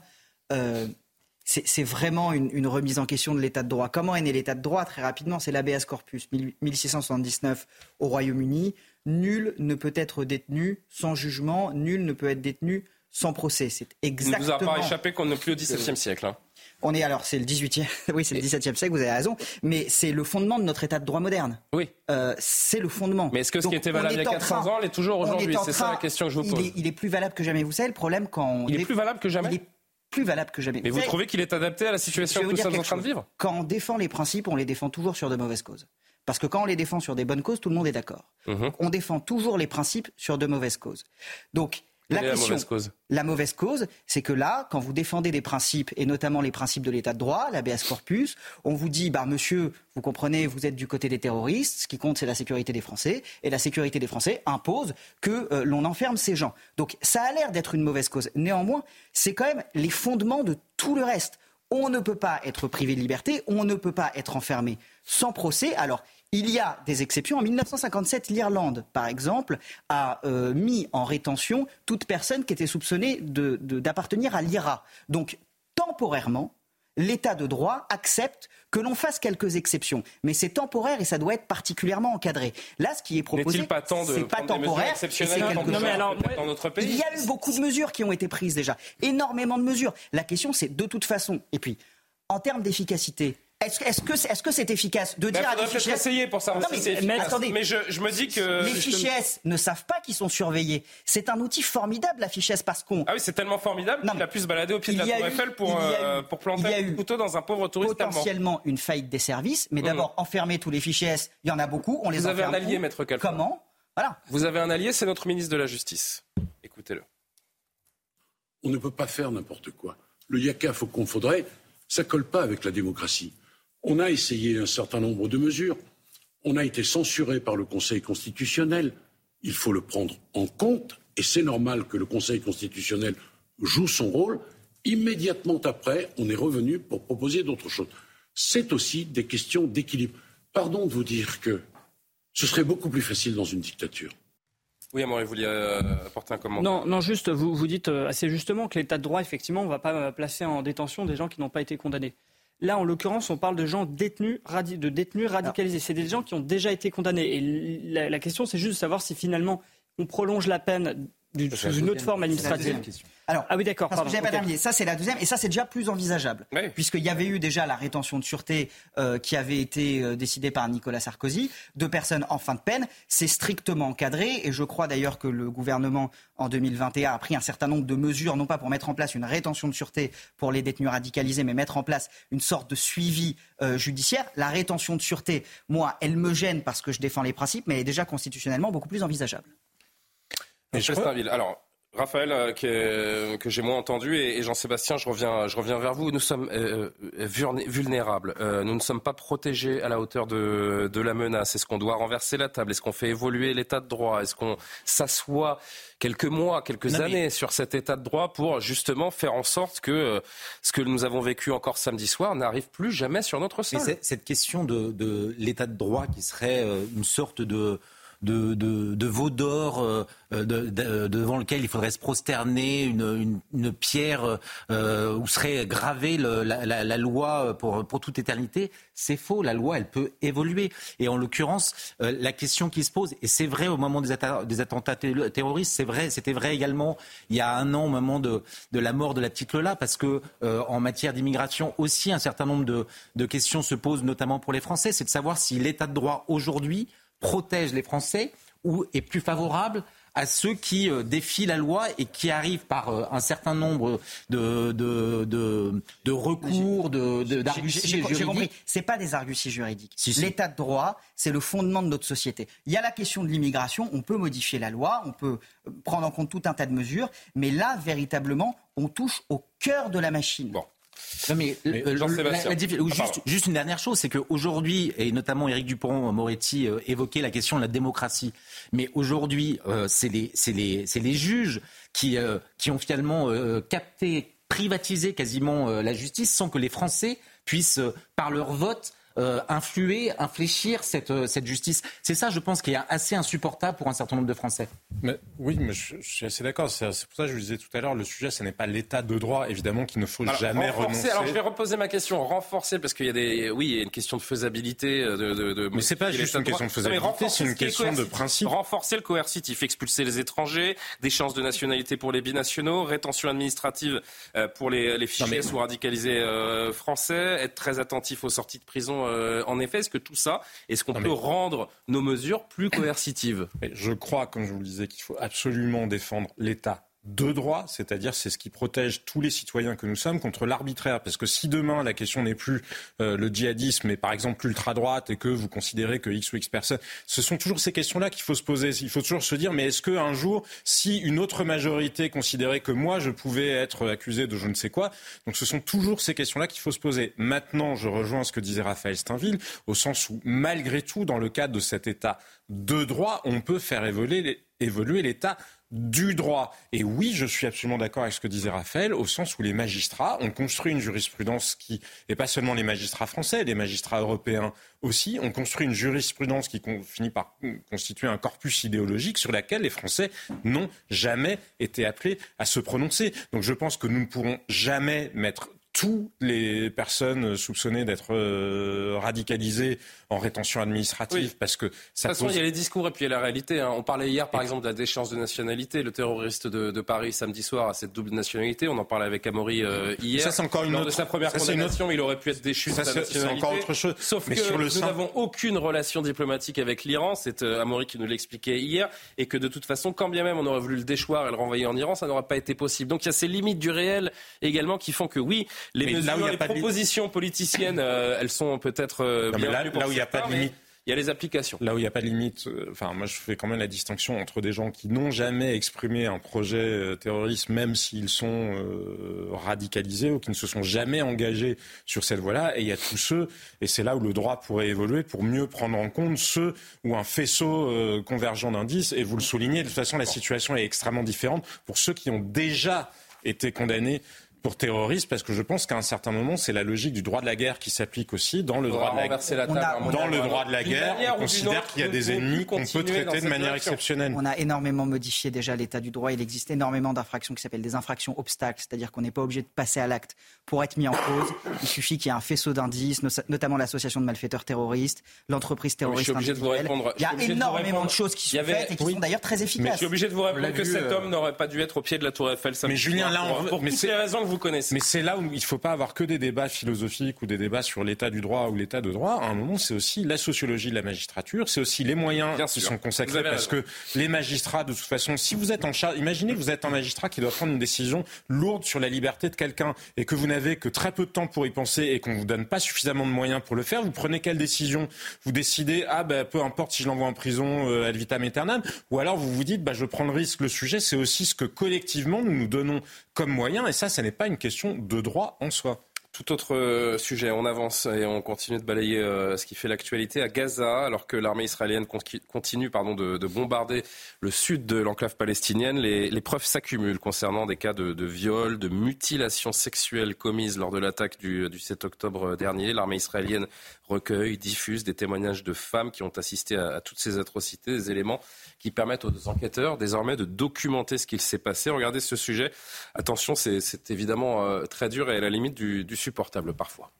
c'est vraiment une, remise en question de l'état de droit. Comment est né l'état de droit Très rapidement, c'est l'ABS corpus, 1679 au Royaume-Uni. Nul ne peut être détenu sans jugement, nul ne peut être détenu sans procès. C'est exactement. Il ne vous a pas échappé qu'on n'est plus au XVIIe siècle. Hein. On est alors, c'est le 18e, oui, c'est le 17e siècle, vous avez raison, mais c'est le fondement de notre état de droit moderne. Oui. Euh, c'est le fondement. Mais est-ce que ce qui était valable il y a 400 ans l'est toujours aujourd'hui? C'est ça la question que je vous pose. Il est, il est, plus valable que jamais. Vous savez, le problème quand. On il est, plus valable que jamais? Plus valable que jamais. Mais vous, trouvez qu'il est adapté à la situation que nous sommes en train de vivre? Quand on défend les principes, on les défend toujours sur de mauvaises causes. Parce que quand on les défend sur des bonnes causes, tout le monde est d'accord. Mhm. On défend toujours les principes sur de mauvaises causes. Donc, la, mauvaise cause? La mauvaise cause, c'est que là, quand vous défendez des principes, et notamment les principes de l'état de droit, l'ABS corpus, on vous dit, bah, monsieur, vous comprenez, vous êtes du côté des terroristes, ce qui compte, c'est la sécurité des Français, et la sécurité des Français impose que euh, l'on enferme ces gens. Donc, ça a l'air d'être une mauvaise cause. Néanmoins, c'est quand même les fondements de tout le reste. On ne peut pas être privé de liberté, on ne peut pas être enfermé sans procès. Alors, il y a des exceptions. En 1957, l'Irlande, par exemple, a euh, mis en rétention toute personne qui était soupçonnée d'appartenir à l'IRA. Donc, temporairement, l'état de droit accepte que l'on fasse quelques exceptions, mais c'est temporaire et ça doit être particulièrement encadré. Là, ce qui est proposé, c'est pas temporaire, c'est quelque dans notre pays. Il y a eu beaucoup de mesures qui ont été prises déjà, énormément de mesures. La question, c'est de toute façon, et puis en termes d'efficacité, est-ce que c'est -ce c'est efficace de dire à des fichiers essayer pour savoir mais, si mais, attendez, mais je, je, me dis que les fichiers S ne savent pas qu'ils sont surveillés. C'est un outil formidable la fiche S parce qu'on ah oui c'est tellement formidable qu'il a pu se balader au pied de la Tour Eiffel pour euh, pour planter un couteau dans un pauvre touriste potentiellement une faillite des services. Mais d'abord mmh. enfermer tous les fichiers S, il y en a beaucoup. On les Vous avez un allié, maître Calfon. Comment? Voilà. Vous avez un allié, c'est notre ministre de la Justice. Écoutez-le. On ne peut pas faire n'importe quoi. Le yaka, faut qu'on faudrait, ça colle pas avec la démocratie. On a essayé un certain nombre de mesures. On a été censuré par le Conseil constitutionnel. Il faut le prendre en compte et c'est normal que le Conseil constitutionnel joue son rôle. Immédiatement après, on est revenu pour proposer d'autres choses. c'est aussi des questions d'équilibre. Pardon de vous dire que ce serait beaucoup plus facile dans une dictature. Oui, Amaury, vous vouliez euh, apporter un commentaire Non, non, juste, vous, vous dites euh, assez justement que l'état de droit, effectivement, on ne va pas euh, placer en détention des gens qui n'ont pas été condamnés. Là, en l'occurrence, on parle de gens détenus, de détenus radicalisés. C'est des gens qui ont déjà été condamnés. Et la, la question, c'est juste de savoir si finalement on prolonge la peine sous une autre forme administrative. Alors, ah oui, d'accord. Parce que j'avais pas terminé. Ça, c'est la deuxième, et ça, c'est déjà plus envisageable, puisqu'il y avait eu déjà la rétention de sûreté euh, qui avait été euh, décidée par Nicolas Sarkozy, deux personnes en fin de peine. C'est strictement encadré, et je crois d'ailleurs que le gouvernement en 2021 a pris un certain nombre de mesures, non pas pour mettre en place une rétention de sûreté pour les détenus radicalisés, mais mettre en place une sorte de suivi euh, judiciaire. La rétention de sûreté, moi, elle me gêne parce que je défends les principes, mais elle est déjà constitutionnellement beaucoup plus envisageable. Alors, Raphaël, euh, que, j'ai moins entendu, et, Jean-Sébastien, je reviens, je reviens vers vous. Nous sommes euh, euh, vulnérables. nous ne sommes pas protégés à la hauteur de, la menace. Est-ce qu'on doit renverser la table? Est-ce qu'on fait évoluer l'état de droit? Est-ce qu'on s'assoit quelques mois, quelques années sur cet état de droit pour justement faire en sorte que ce que nous avons vécu encore samedi soir n'arrive plus jamais sur notre sol? Cette question de l'état de droit qui serait une sorte de de, de, de veau d'or euh, devant lequel il faudrait se prosterner, une, une, pierre euh, où serait gravée la, la, loi pour, pour toute éternité, c'est faux. La loi, elle peut évoluer. Et en l'occurrence, euh, la question qui se pose, et c'est vrai au moment des, des attentats terroristes, c'est vrai, c'était vrai également il y a un an au moment de, de la mort de la petite Lola, parce que en matière d'immigration aussi, un certain nombre de, de questions se posent, notamment pour les Français, c'est de savoir si l'état de droit aujourd'hui protège les Français ou est plus favorable à ceux qui euh, défient la loi et qui arrivent par euh, un certain nombre de, de, de, recours, d'arguties juridiques. J'ai compris. C'est pas des arguties juridiques. L'état de droit, c'est le fondement de notre société. Il y a la question de l'immigration. On peut modifier la loi, on peut euh, prendre en compte tout un tas de mesures, mais là, véritablement, on touche au cœur de la machine. Non mais, juste, une dernière chose, c'est qu'aujourd'hui, et notamment Éric Dupont-Moretti euh, évoquait la question de la démocratie, mais aujourd'hui, euh, c'est les, les, les, juges qui, euh, qui ont finalement capté, privatisé quasiment la justice sans que les Français puissent, par leur vote, euh, influer, infléchir cette, euh, cette justice. C'est ça, je pense, qui est assez insupportable pour un certain nombre de Français. Mais, oui, mais je, suis assez d'accord. C'est pour ça que je vous disais tout à l'heure, le sujet, ce n'est pas l'état de droit, évidemment, qu'il ne faut jamais renoncer. Alors, je vais reposer ma question. Renforcer, parce qu'il y a des, oui, il y a une question de faisabilité. Euh, de, de, mais c'est pas juste une question de faisabilité, c'est une question de principe. Renforcer le coercitif, expulser les étrangers, des chances de nationalité pour les binationaux, rétention administrative pour les, les fichiers sous radicalisés français, être très attentif aux sorties de prison euh, en effet, est-ce que tout ça, est-ce qu'on peut rendre nos mesures plus coercitives? Je crois, comme je vous le disais, qu'il faut absolument défendre l'État de droit, c'est-à-dire c'est ce qui protège tous les citoyens que nous sommes contre l'arbitraire. Parce que si demain la question n'est plus euh, le djihadisme, mais par exemple l'ultra-droite et que vous considérez que X ou X personnes, ce sont toujours ces questions-là qu'il faut se poser. Il faut toujours se dire, mais est-ce qu'un jour, si une autre majorité considérait que moi je pouvais être accusé de je ne sais quoi, donc ce sont toujours ces questions-là qu'il faut se poser. Maintenant, je rejoins ce que disait Raphaël Steinville, au sens où malgré tout, dans le cadre de cet État de droit, on peut faire évoluer l'État du droit. Et oui, je suis absolument d'accord avec ce que disait Raphaël, au sens où les magistrats ont construit une jurisprudence qui, et pas seulement les magistrats français, les magistrats européens aussi, ont construit une jurisprudence qui finit par constituer un corpus idéologique sur laquelle les Français n'ont jamais été appelés à se prononcer. Donc je pense que nous ne pourrons jamais mettre toutes les personnes soupçonnées d'être euh, radicalisées en rétention administrative parce que ça de toute façon il y a les discours et puis il y a la réalité hein. on parlait hier par exemple de la déchéance de nationalité le terroriste de, Paris samedi soir a cette double nationalité. On en parlait avec Amaury euh, hier. ça c'est encore une autre... de sa première condamnation il aurait pu être déchu de sa nationalité c'est encore autre chose. Sauf que nous n'avons aucune relation diplomatique avec l'Iran. C'est euh, Amaury qui nous l'expliquait hier. Et que de toute façon quand bien même on aurait voulu le déchoir et le renvoyer en Iran ça n'aurait pas été possible. Donc il y a ces limites du réel également qui font que oui les, mesures, les propositions politiciennes euh, elles sont peut-être bien là, là où il n'y a pas de limite. il y a les applications. Là où il n'y a pas de limite, euh, enfin moi je fais quand même la distinction entre des gens qui n'ont jamais exprimé un projet euh, terroriste, même s'ils sont euh, radicalisés ou qui ne se sont jamais engagés sur cette voie-là, et il y a tous ceux, et c'est là où le droit pourrait évoluer pour mieux prendre en compte ceux où un faisceau convergent d'indices, et vous le soulignez, de toute façon la situation est extrêmement différente pour ceux qui ont déjà été condamnés pour terroriste parce que je pense qu'à un certain moment, c'est la logique du droit de la guerre qui s'applique aussi dans le droit de la, guerre. dans le droit de la guerre. On considère qu'il y a des ennemis qu'on peut traiter de manière exceptionnelle. On a énormément modifié déjà l'état du droit. Il existe énormément d'infractions qui s'appellent des infractions obstacles, c'est-à-dire qu'on n'est pas obligé de passer à l'acte pour être mis en cause. Il suffit qu'il y ait un faisceau d'indices, notamment l'association de malfaiteurs terroristes, l'entreprise terroriste individuelle. Il y a énormément de choses qui sont faites et qui sont d'ailleurs très efficaces. Mais je suis obligé de vous répondre que cet euh, homme n'aurait pas dû être au pied de la Tour Eiffel. Mais Julien, là, on... pour, toutes les raisons que vous connaissez. Mais c'est là où il ne faut pas avoir que des débats philosophiques ou des débats sur l'état du droit ou l'état de droit. À un moment, c'est aussi la sociologie de la magistrature, c'est aussi les moyens qui sont consacrés parce que les magistrats, de toute façon, si vous êtes en charge, imaginez que vous êtes un magistrat qui doit prendre une décision lourde sur la liberté de quelqu'un et que vous n'avez que très peu de temps pour y penser et qu'on vous donne pas suffisamment de moyens pour le faire, vous prenez quelle décision? Vous décidez ah ben peu importe si je l'envoie en prison euh, ad vitam aeternam, ou alors vous vous dites bah je prends le risque. Le sujet, c'est aussi ce que collectivement nous nous donnons comme moyen, et ça, ce n'est pas une question de droit en soi. Tout autre euh, sujet, on avance et on continue de balayer euh, ce qui fait l'actualité à Gaza, alors que l'armée israélienne continue pardon, de, bombarder le sud de l'enclave palestinienne. Les, preuves s'accumulent concernant des cas de, viol, de mutilation sexuelle commises lors de l'attaque du, du 7 octobre dernier. L'armée israélienne recueille, diffuse des témoignages de femmes qui ont assisté à, toutes ces atrocités, des éléments qui permettent aux enquêteurs désormais de documenter ce qu'il s'est passé. Regardez ce sujet. Attention, c'est évidemment euh, très dur et à la limite du, supportable parfois.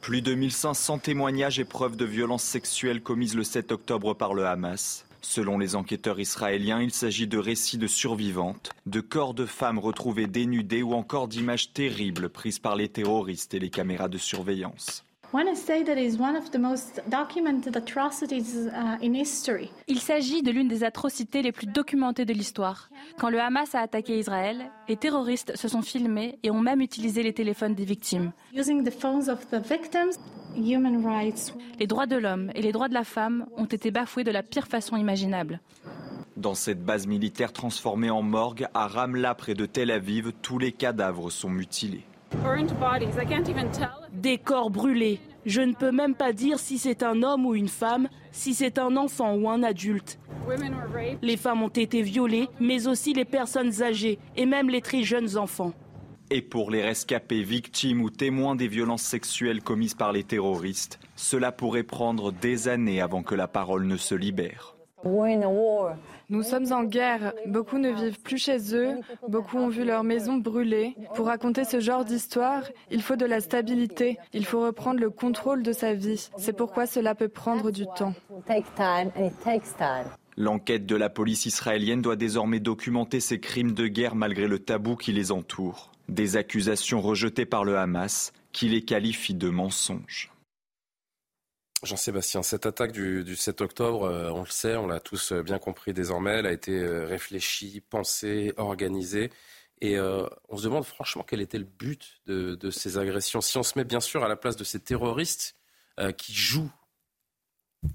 Plus de 1500 témoignages et preuves de violences sexuelles commises le 7 octobre par le Hamas. Selon les enquêteurs israéliens, il s'agit de récits de survivantes, de corps de femmes retrouvés dénudés ou encore d'images terribles prises par les terroristes et les caméras de surveillance. Il s'agit de l'une des atrocités les plus documentées de l'histoire. Quand le Hamas a attaqué Israël, les terroristes se sont filmés et ont même utilisé les téléphones des victimes. Les droits de l'homme et les droits de la femme ont été bafoués de la pire façon imaginable. Dans cette base militaire transformée en morgue à Ramla près de Tel Aviv, tous les cadavres sont mutilés. Des corps brûlés. Je ne peux même pas dire si c'est un homme ou une femme, si c'est un enfant ou un adulte. Les femmes ont été violées, mais aussi les personnes âgées et même les très jeunes enfants. Et pour les rescapés, victimes ou témoins des violences sexuelles commises par les terroristes, cela pourrait prendre des années avant que la parole ne se libère. Nous sommes en guerre. Beaucoup ne vivent plus chez eux. Beaucoup ont vu leur maison brûler. Pour raconter ce genre d'histoire, il faut de la stabilité. Il faut reprendre le contrôle de sa vie. C'est pourquoi cela peut prendre du temps. L'enquête de la police israélienne doit désormais documenter ces crimes de guerre malgré le tabou qui les entoure. Des accusations rejetées par le Hamas qui les qualifie de mensonges. Jean-Sébastien, cette attaque du, 7 octobre, euh, on le sait, on l'a tous euh, bien compris désormais, elle a été euh, réfléchie, pensée, organisée. Et on se demande franchement quel était le but de, ces agressions. Si on se met bien sûr à la place de ces terroristes qui jouent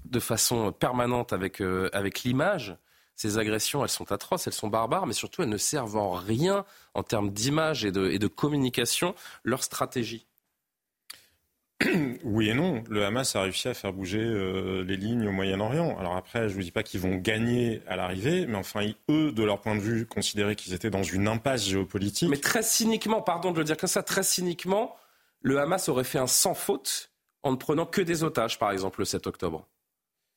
de façon permanente avec, avec l'image, ces agressions, elles sont atroces, elles sont barbares, mais surtout elles ne servent en rien en termes d'image et de, et de communication leur stratégie. Oui et non. Le Hamas a réussi à faire bouger euh, les lignes au Moyen-Orient. Alors après, je ne vous dis pas qu'ils vont gagner à l'arrivée, mais enfin, eux, de leur point de vue, considéraient qu'ils étaient dans une impasse géopolitique. Mais très cyniquement, pardon de le dire comme ça, très cyniquement, le Hamas aurait fait un sans faute en ne prenant que des otages, par exemple, le 7 octobre.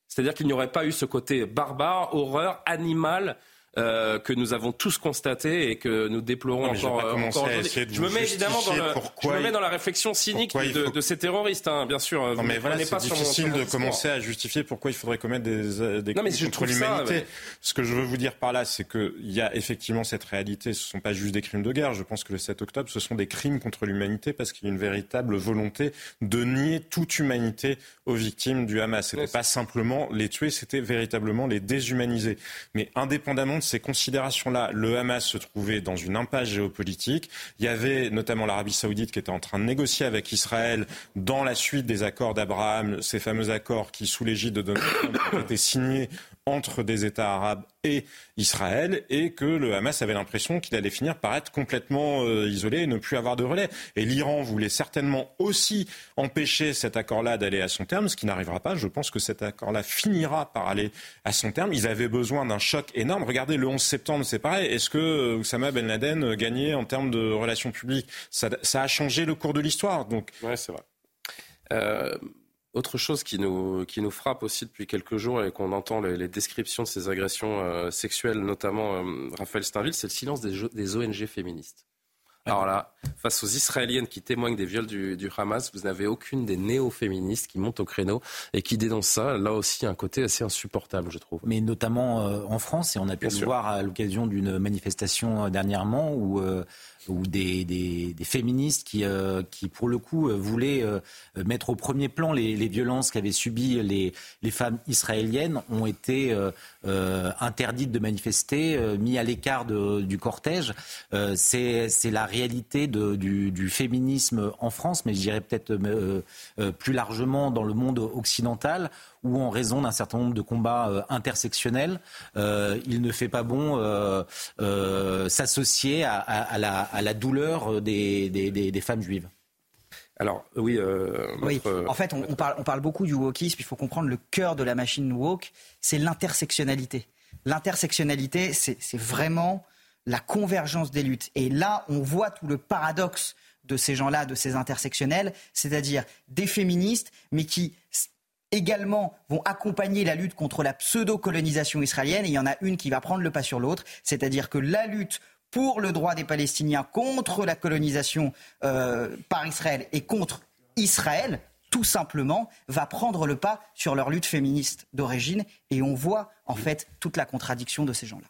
C'est-à-dire qu'il n'y aurait pas eu ce côté barbare, horreur, animal euh, que nous avons tous constaté et que nous déplorons encore, euh, aujourd'hui. Je me mets évidemment dans, le, je me mets dans la réflexion cynique de, de, ces terroristes, hein, bien sûr. Non, mais voilà, c'est difficile de commencer à justifier pourquoi il faudrait commettre des, euh, des crimes contre l'humanité. Ce que je veux vous dire par là, c'est qu'il y a effectivement cette réalité. Ce ne sont pas juste des crimes de guerre. Je pense que le 7 octobre, ce sont des crimes contre l'humanité parce qu'il y a une véritable volonté de nier toute humanité aux victimes du Hamas. C'était pas simplement les tuer, c'était véritablement les déshumaniser. Mais indépendamment ces considérations-là, le Hamas se trouvait dans une impasse géopolitique. Il y avait notamment l'Arabie saoudite qui était en train de négocier avec Israël dans la suite des accords d'Abraham, ces fameux accords qui, sous l'égide de Donald Trump, ont été signés entre des États arabes et Israël et que le Hamas avait l'impression qu'il allait finir par être complètement euh, isolé et ne plus avoir de relais. Et l'Iran voulait certainement aussi empêcher cet accord-là d'aller à son terme, ce qui n'arrivera pas. Je pense que cet accord-là finira par aller à son terme. Ils avaient besoin d'un choc énorme. Regardez, le 11 septembre, c'est pareil. Est-ce que Oussama Ben Laden gagnait en termes de relations publiques? Ça, a changé le cours de l'histoire. Donc, ouais, c'est vrai. Euh, autre chose qui nous, qui nous frappe aussi depuis quelques jours et qu'on entend les, descriptions de ces agressions euh, sexuelles, notamment euh, Raphaël Steinville, c'est le silence des, des, ONG féministes. Alors là, face aux Israéliennes qui témoignent des viols du, du Hamas, vous n'avez aucune des néo-féministes qui montent au créneau et qui dénoncent ça. Là aussi, un côté assez insupportable, je trouve. Mais notamment en France, et on a pu le voir à l'occasion d'une manifestation dernièrement où ou des, des, des féministes qui, euh, qui, pour le coup, euh, voulaient euh, mettre au premier plan les, les violences qu'avaient subies les, les, femmes israéliennes, ont été interdites de manifester, mis à l'écart du cortège. C'est la réalité de, du, du, féminisme en France, mais je dirais peut-être plus largement dans le monde occidental ou en raison d'un certain nombre de combats euh, intersectionnels, euh, il ne fait pas bon euh, s'associer à, la, douleur des, femmes juives. Alors oui, en fait, on, parle, on, parle, beaucoup du wokisme. Il faut comprendre le cœur de la machine woke, c'est l'intersectionnalité. L'intersectionnalité, c'est vraiment la convergence des luttes. Et là, on voit tout le paradoxe de ces gens-là, de ces intersectionnels, c'est-à-dire des féministes, mais qui également vont accompagner la lutte contre la pseudo-colonisation israélienne. Et il y en a une qui va prendre le pas sur l'autre, c'est-à-dire que la lutte pour le droit des Palestiniens contre la colonisation euh, par Israël et contre Israël, tout simplement, va prendre le pas sur leur lutte féministe d'origine. Et on voit en fait toute la contradiction de ces gens-là.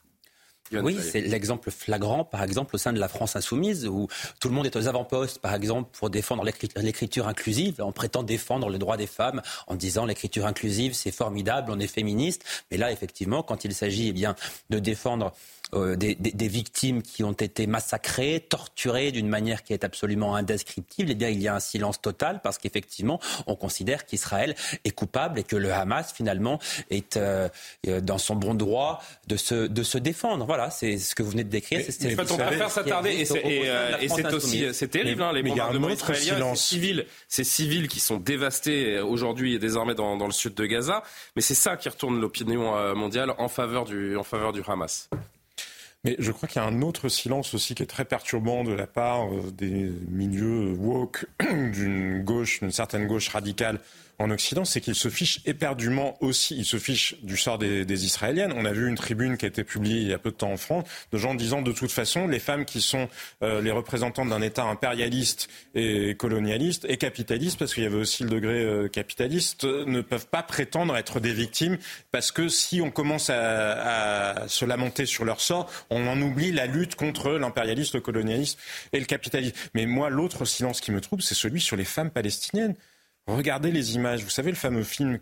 Oui, c'est l'exemple flagrant, par exemple, au sein de la France insoumise, où tout le monde est aux avant-postes, par exemple, pour défendre l'écriture inclusive. On prétend défendre le droit des femmes en disant l'écriture inclusive, c'est formidable, on est féministe. Mais là, effectivement, quand il s'agit eh bien de défendre euh, des, des, victimes qui ont été massacrées, torturées d'une manière qui est absolument indescriptible, eh bien, il y a un silence total parce qu'effectivement, on considère qu'Israël est coupable et que le Hamas, finalement, est euh, euh, dans son bon droit de se, de se défendre. Voilà, c'est ce que vous venez de décrire. Mais, on préfère s'attarder et c'est aussi, c'est terrible, hein, les bombardements israéliens, c'est civil, c'est civils qui sont dévastés aujourd'hui et désormais dans, dans le sud de Gaza. Mais c'est ça qui retourne l'opinion mondiale en faveur du, en faveur du Hamas. Mais je crois qu'il y a un autre silence aussi qui est très perturbant de la part euh, des milieux woke d'une gauche, d'une certaine gauche radicale en Occident, c'est qu'ils se fichent éperdument aussi, ils se fichent du sort des, Israéliennes. On a vu une tribune qui a été publiée il y a peu de temps en France, de gens disant de toute façon, les femmes qui sont euh, les représentantes d'un État impérialiste et colonialiste et capitaliste, parce qu'il y avait aussi le degré euh, capitaliste, ne peuvent pas prétendre être des victimes, parce que si on commence à, se lamenter sur leur sort, on en oublie la lutte contre l'impérialiste, le colonialiste et le capitalisme. Mais moi, l'autre silence qui me trouble, c'est celui sur les femmes palestiniennes. Regardez les images. Vous savez le fameux film,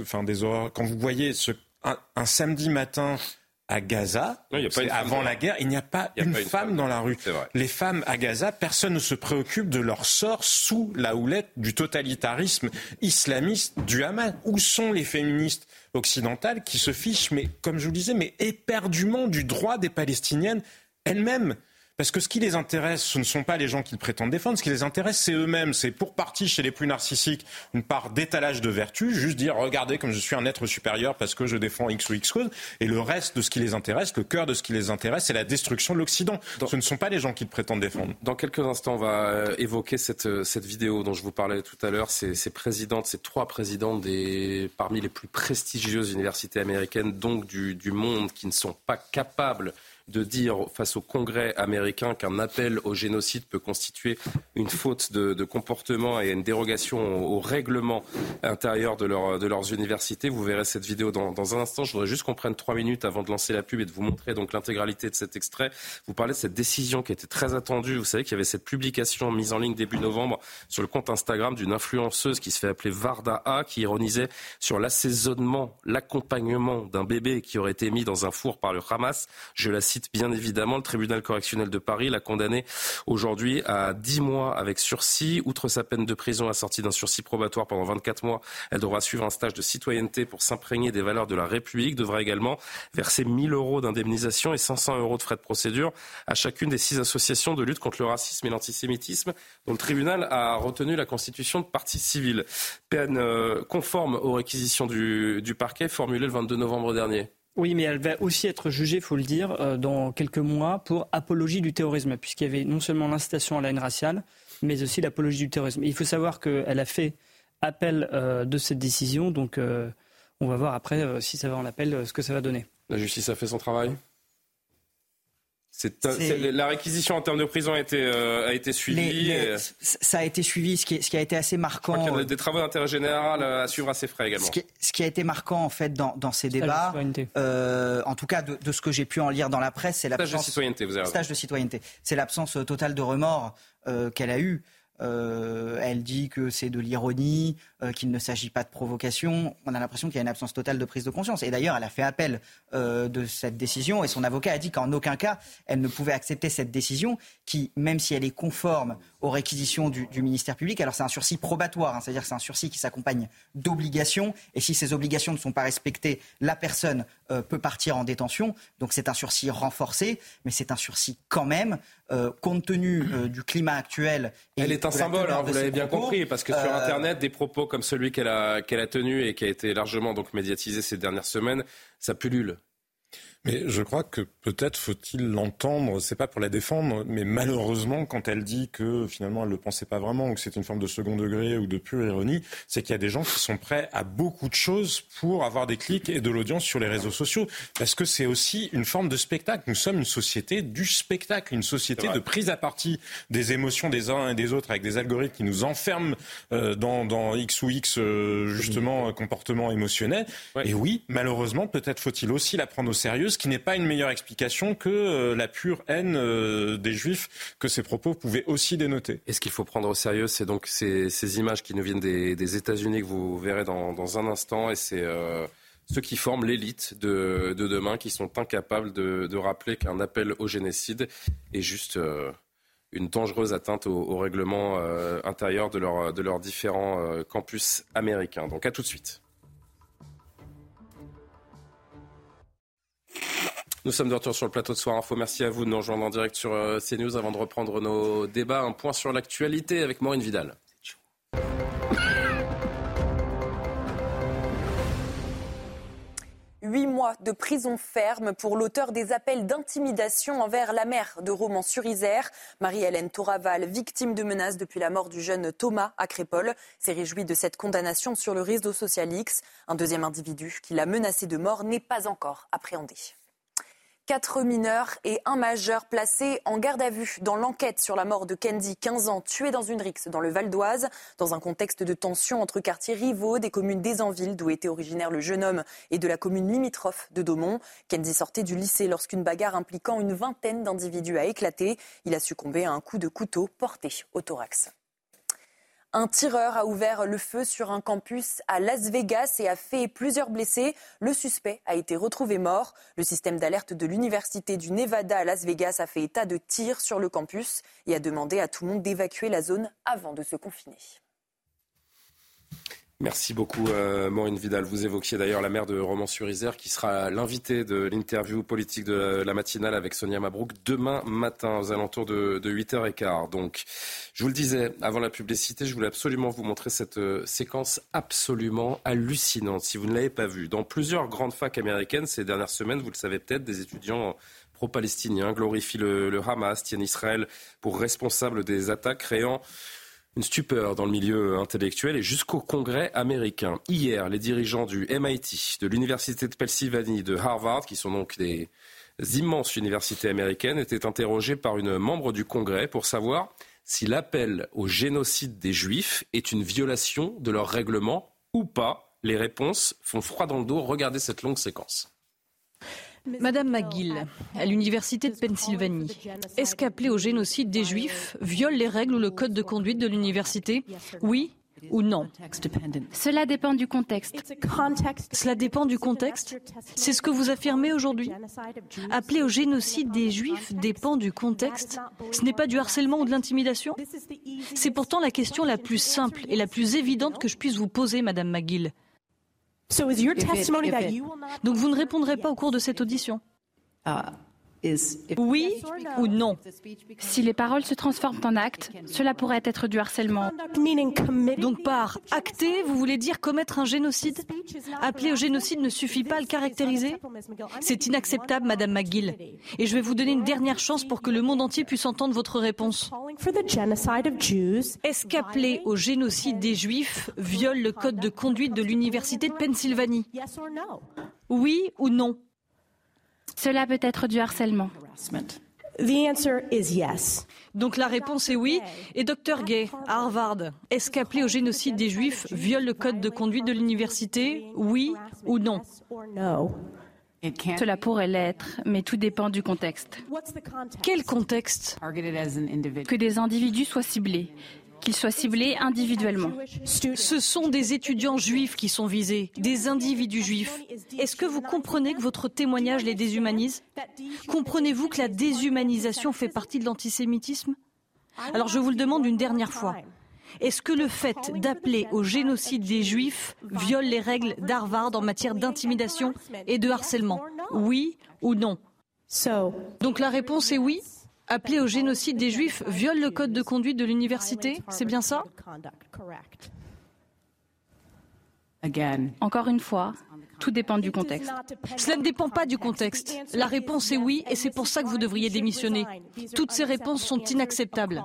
enfin des horreurs. Quand vous voyez ce, un, samedi matin à Gaza, avant la guerre, il n'y a pas, une, femme dans la rue. Les femmes à Gaza, personne ne se préoccupe de leur sort sous la houlette du totalitarisme islamiste du Hamas. Où sont les féministes occidentales qui se fichent, mais comme je vous le disais, mais éperdument du droit des Palestiniennes elles-mêmes parce que ce qui les intéresse, ce ne sont pas les gens qu'ils prétendent défendre. Ce qui les intéresse, c'est eux-mêmes. C'est pour partie chez les plus narcissiques une part d'étalage de vertu, juste dire regardez comme je suis un être supérieur parce que je défends X ou X cause. Et le reste de ce qui les intéresse, le cœur de ce qui les intéresse, c'est la destruction de l'Occident. Ce ne sont pas les gens qu'ils prétendent défendre. Dans quelques instants, on va euh, évoquer cette, euh, cette vidéo dont je vous parlais tout à l'heure. Ces, ces présidentes, ces trois présidentes des, parmi les plus prestigieuses universités américaines, donc du, du monde, qui ne sont pas capables de dire face au Congrès américain qu'un appel au génocide peut constituer une faute de, comportement et une dérogation au, règlement intérieur de, leur, de, leurs universités. Vous verrez cette vidéo dans, dans, un instant. Je voudrais juste qu'on prenne trois minutes avant de lancer la pub et de vous montrer donc l'intégralité de cet extrait. Vous parlez de cette décision qui était très attendue. Vous savez qu'il y avait cette publication mise en ligne début novembre sur le compte Instagram d'une influenceuse qui se fait appeler Varda A, qui ironisait sur l'assaisonnement, l'accompagnement d'un bébé qui aurait été mis dans un four par le Hamas. Je la cite bien évidemment, le tribunal correctionnel de Paris l'a condamné aujourd'hui à 10 mois avec sursis. Outre sa peine de prison assortie d'un sursis probatoire pendant 24 mois, elle devra suivre un stage de citoyenneté pour s'imprégner des valeurs de la République, devra également verser 1000 euros d'indemnisation et 500 euros de frais de procédure à chacune des six associations de lutte contre le racisme et l'antisémitisme dont le tribunal a retenu la constitution de partie civile. Peine euh, conforme aux réquisitions du, du parquet formulées le 22 novembre dernier. Oui, mais elle va aussi être jugée, faut le dire, euh, dans quelques mois pour apologie du terrorisme, puisqu'il y avait non seulement l'incitation à la haine raciale, mais aussi l'apologie du terrorisme. il faut savoir qu'elle a fait appel euh, de cette décision, donc euh, on va voir après si ça va en appel, ce que ça va donner. La justice a fait son travail? La réquisition en termes de prison a été, a été suivie. Ça a été suivi, ce qui, ce qui a été assez marquant. Je crois qu'il y a des travaux d'intérêt général à suivre à ses frais également. Ce qui, a été marquant en fait dans, dans ces débats, euh, en tout cas de, de, ce que j'ai pu en lire dans la presse, c'est l'absence stage de citoyenneté. Vous avez stage de citoyenneté. C'est l'absence totale de remords euh, qu'elle a eu. Euh, elle dit que c'est de l'ironie, euh, qu'il ne s'agit pas de provocation. On a l'impression qu'il y a une absence totale de prise de conscience. Et d'ailleurs, elle a fait appel euh, de cette décision et son avocat a dit qu'en aucun cas, elle ne pouvait accepter cette décision qui, même si elle est conforme aux réquisitions du, ministère public, alors c'est un sursis probatoire, hein, c'est-à-dire c'est un sursis qui s'accompagne d'obligations. Et si ces obligations ne sont pas respectées, la personne peut partir en détention. Donc c'est un sursis renforcé, mais c'est un sursis quand même, compte tenu du climat actuel. elle est un symbole, hein, vous l'avez bien compris, parce que sur Internet, des propos comme celui qu'elle a, qu'elle a tenu et qui a été largement donc médiatisé ces dernières semaines, ça pullule. Mais je crois que peut-être faut-il l'entendre, c'est pas pour la défendre, mais malheureusement, quand elle dit que finalement elle ne le pensait pas vraiment ou que c'est une forme de second degré ou de pure ironie, c'est qu'il y a des gens qui sont prêts à beaucoup de choses pour avoir des clics et de l'audience sur les réseaux sociaux. Parce que c'est aussi une forme de spectacle. Nous sommes une société du spectacle, une société de prise à partie des émotions des uns et des autres avec des algorithmes qui nous enferment euh, dans, dans, X ou X, euh, justement, comportement émotionnel. Et oui, malheureusement, peut-être faut-il aussi la prendre au sérieux ce qui n'est pas une meilleure explication que euh, la pure haine euh, des Juifs que ces propos pouvaient aussi dénoter. Et ce qu'il faut prendre au sérieux, c'est donc ces, images qui nous viennent des, États-Unis que vous verrez dans, un instant, et c'est euh, ceux qui forment l'élite de, demain, qui sont incapables de, rappeler qu'un appel au génocide est juste une dangereuse atteinte au, règlement intérieur de, de leurs différents campus américains. Donc à tout de suite. Nous sommes de retour sur le plateau de Soir Info. Merci à vous de nous rejoindre en direct sur euh, CNews avant de reprendre nos débats. Un point sur l'actualité avec Maureen Vidal. Huit mois de prison ferme pour l'auteur des appels d'intimidation envers la mère de Romans-sur-Isère. Marie-Hélène Touraval, victime de menaces depuis la mort du jeune Thomas à Crépole, s'est réjouie de cette condamnation sur le réseau social X. Un deuxième individu qui l'a menacé de mort n'est pas encore appréhendé. Quatre mineurs et un majeur placés en garde à vue dans l'enquête sur la mort de Kendi, 15 ans, tué dans une rixe dans le Val d'Oise, dans un contexte de tension entre quartiers rivaux des communes d'Aisanville, d'où était originaire le jeune homme, et de la commune limitrophe de Daumont. Kendi sortait du lycée lorsqu'une bagarre impliquant une vingtaine d'individus a éclaté. Il a succombé à un coup de couteau porté au thorax. Un tireur a ouvert le feu sur un campus à Las Vegas et a fait plusieurs blessés. Le suspect a été retrouvé mort. Le système d'alerte de l'Université du Nevada à Las Vegas a fait état de tirs sur le campus et a demandé à tout le monde d'évacuer la zone avant de se confiner. Merci beaucoup, euh, Maureen Vidal. Vous évoquiez d'ailleurs la maire de Romans-sur-Isère qui sera l'invitée de l'interview politique de la matinale avec Sonia Mabrouk demain matin aux alentours de, 8h15. Donc, je vous le disais avant la publicité, je voulais absolument vous montrer cette euh, séquence absolument hallucinante. Si vous ne l'avez pas vue, dans plusieurs grandes facs américaines ces dernières semaines, vous le savez peut-être, des étudiants pro-palestiniens glorifient le, le Hamas, tiennent Israël pour responsable des attaques créant une stupeur dans le milieu intellectuel et jusqu'au Congrès américain. Hier, les dirigeants du MIT, de l'Université de Pennsylvanie, de Harvard, qui sont donc des immenses universités américaines, étaient interrogés par une membre du Congrès pour savoir si l'appel au génocide des Juifs est une violation de leur règlement ou pas. Les réponses font froid dans le dos. Regardez cette longue séquence. Madame McGill, à l'Université de Pennsylvanie, est-ce qu'appeler au génocide des Juifs viole les règles ou le code de conduite de l'université? Oui ou non? Cela dépend du contexte. Cela dépend du contexte. C'est ce que vous affirmez aujourd'hui? Appeler au génocide des Juifs dépend du contexte. Ce n'est pas du harcèlement ou de l'intimidation? C'est pourtant la question la plus simple et la plus évidente que je puisse vous poser, Madame McGill. Donc vous ne répondrez pas au cours de cette audition oui ou non. Si les paroles se transforment en actes, cela pourrait être du harcèlement. Donc par acter, vous voulez dire commettre un génocide? Appeler au génocide ne suffit pas à le caractériser. C'est inacceptable, Madame McGill. Et je vais vous donner une dernière chance pour que le monde entier puisse entendre votre réponse. Est-ce qu'appeler au génocide des Juifs viole le code de conduite de l'Université de Pennsylvanie. Oui ou non cela peut être du harcèlement. Donc la réponse est oui. Et Dr Gay, à Harvard, est-ce qu'appeler au génocide des Juifs viole le code de conduite de l'université? Oui ou non? Cela pourrait l'être, mais tout dépend du contexte. Quel contexte? Que des individus soient ciblés, qu'ils soient ciblés individuellement. Ce sont des étudiants juifs qui sont visés, des individus juifs. Est-ce que vous comprenez que votre témoignage les déshumanise? Comprenez-vous que la déshumanisation fait partie de l'antisémitisme? Alors je vous le demande une dernière fois. Est-ce que le fait d'appeler au génocide des juifs viole les règles d'Harvard en matière d'intimidation et de harcèlement? Oui ou non? Donc la réponse est oui? Appeler au génocide des Juifs viole le code de conduite de l'université C'est bien ça? Encore une fois, tout dépend du contexte. Cela ne dépend pas du contexte. La réponse est oui et c'est pour ça que vous devriez démissionner. Toutes ces réponses sont inacceptables.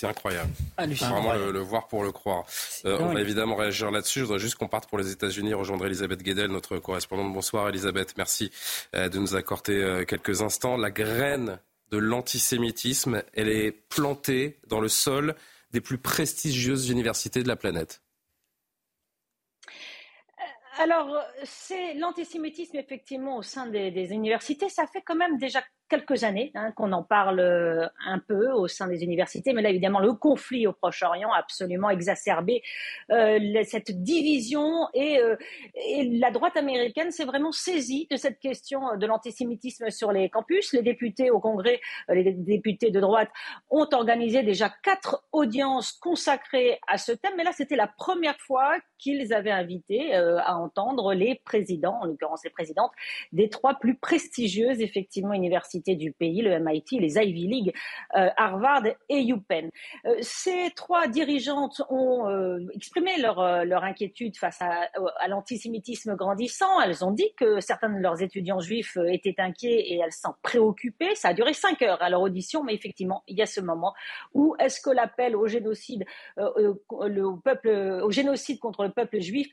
C'est incroyable. Vraiment le, voir pour le croire. Euh, on va évidemment réagir là-dessus. Je voudrais juste qu'on parte pour les États-Unis, rejoindre Elisabeth Guedel, notre correspondante. Bonsoir Elisabeth, merci euh, de nous accorder euh, quelques instants. La graine de l'antisémitisme, elle est plantée dans le sol des plus prestigieuses universités de la planète. Alors, c'est l'antisémitisme effectivement au sein des, des, universités. Ça fait quand même déjà quelques années hein, qu'on en parle euh, un peu au sein des universités, mais là évidemment le conflit au Proche-Orient a absolument exacerbé euh, cette division et, euh, et, la droite américaine s'est vraiment saisie de cette question de l'antisémitisme sur les campus. Les députés au Congrès, les députés de droite ont organisé déjà quatre audiences consacrées à ce thème, mais là c'était la première fois qu'ils avaient invité à entendre les présidents, en l'occurrence les présidentes des trois plus prestigieuses effectivement universités du pays, le MIT, les Ivy League, euh, Harvard et UPenn. Euh, ces trois dirigeantes ont euh, exprimé leur, leur inquiétude face à, l'antisémitisme grandissant. Elles ont dit que certains de leurs étudiants juifs étaient inquiets et elles s'en préoccupaient. Ça a duré cinq heures à leur audition, mais effectivement, il y a ce moment où est-ce que l'appel au génocide, le peuple, au génocide contre le peuple juif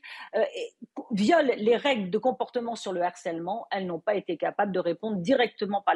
viole les règles de comportement sur le harcèlement? Elles n'ont pas été capables de répondre directement par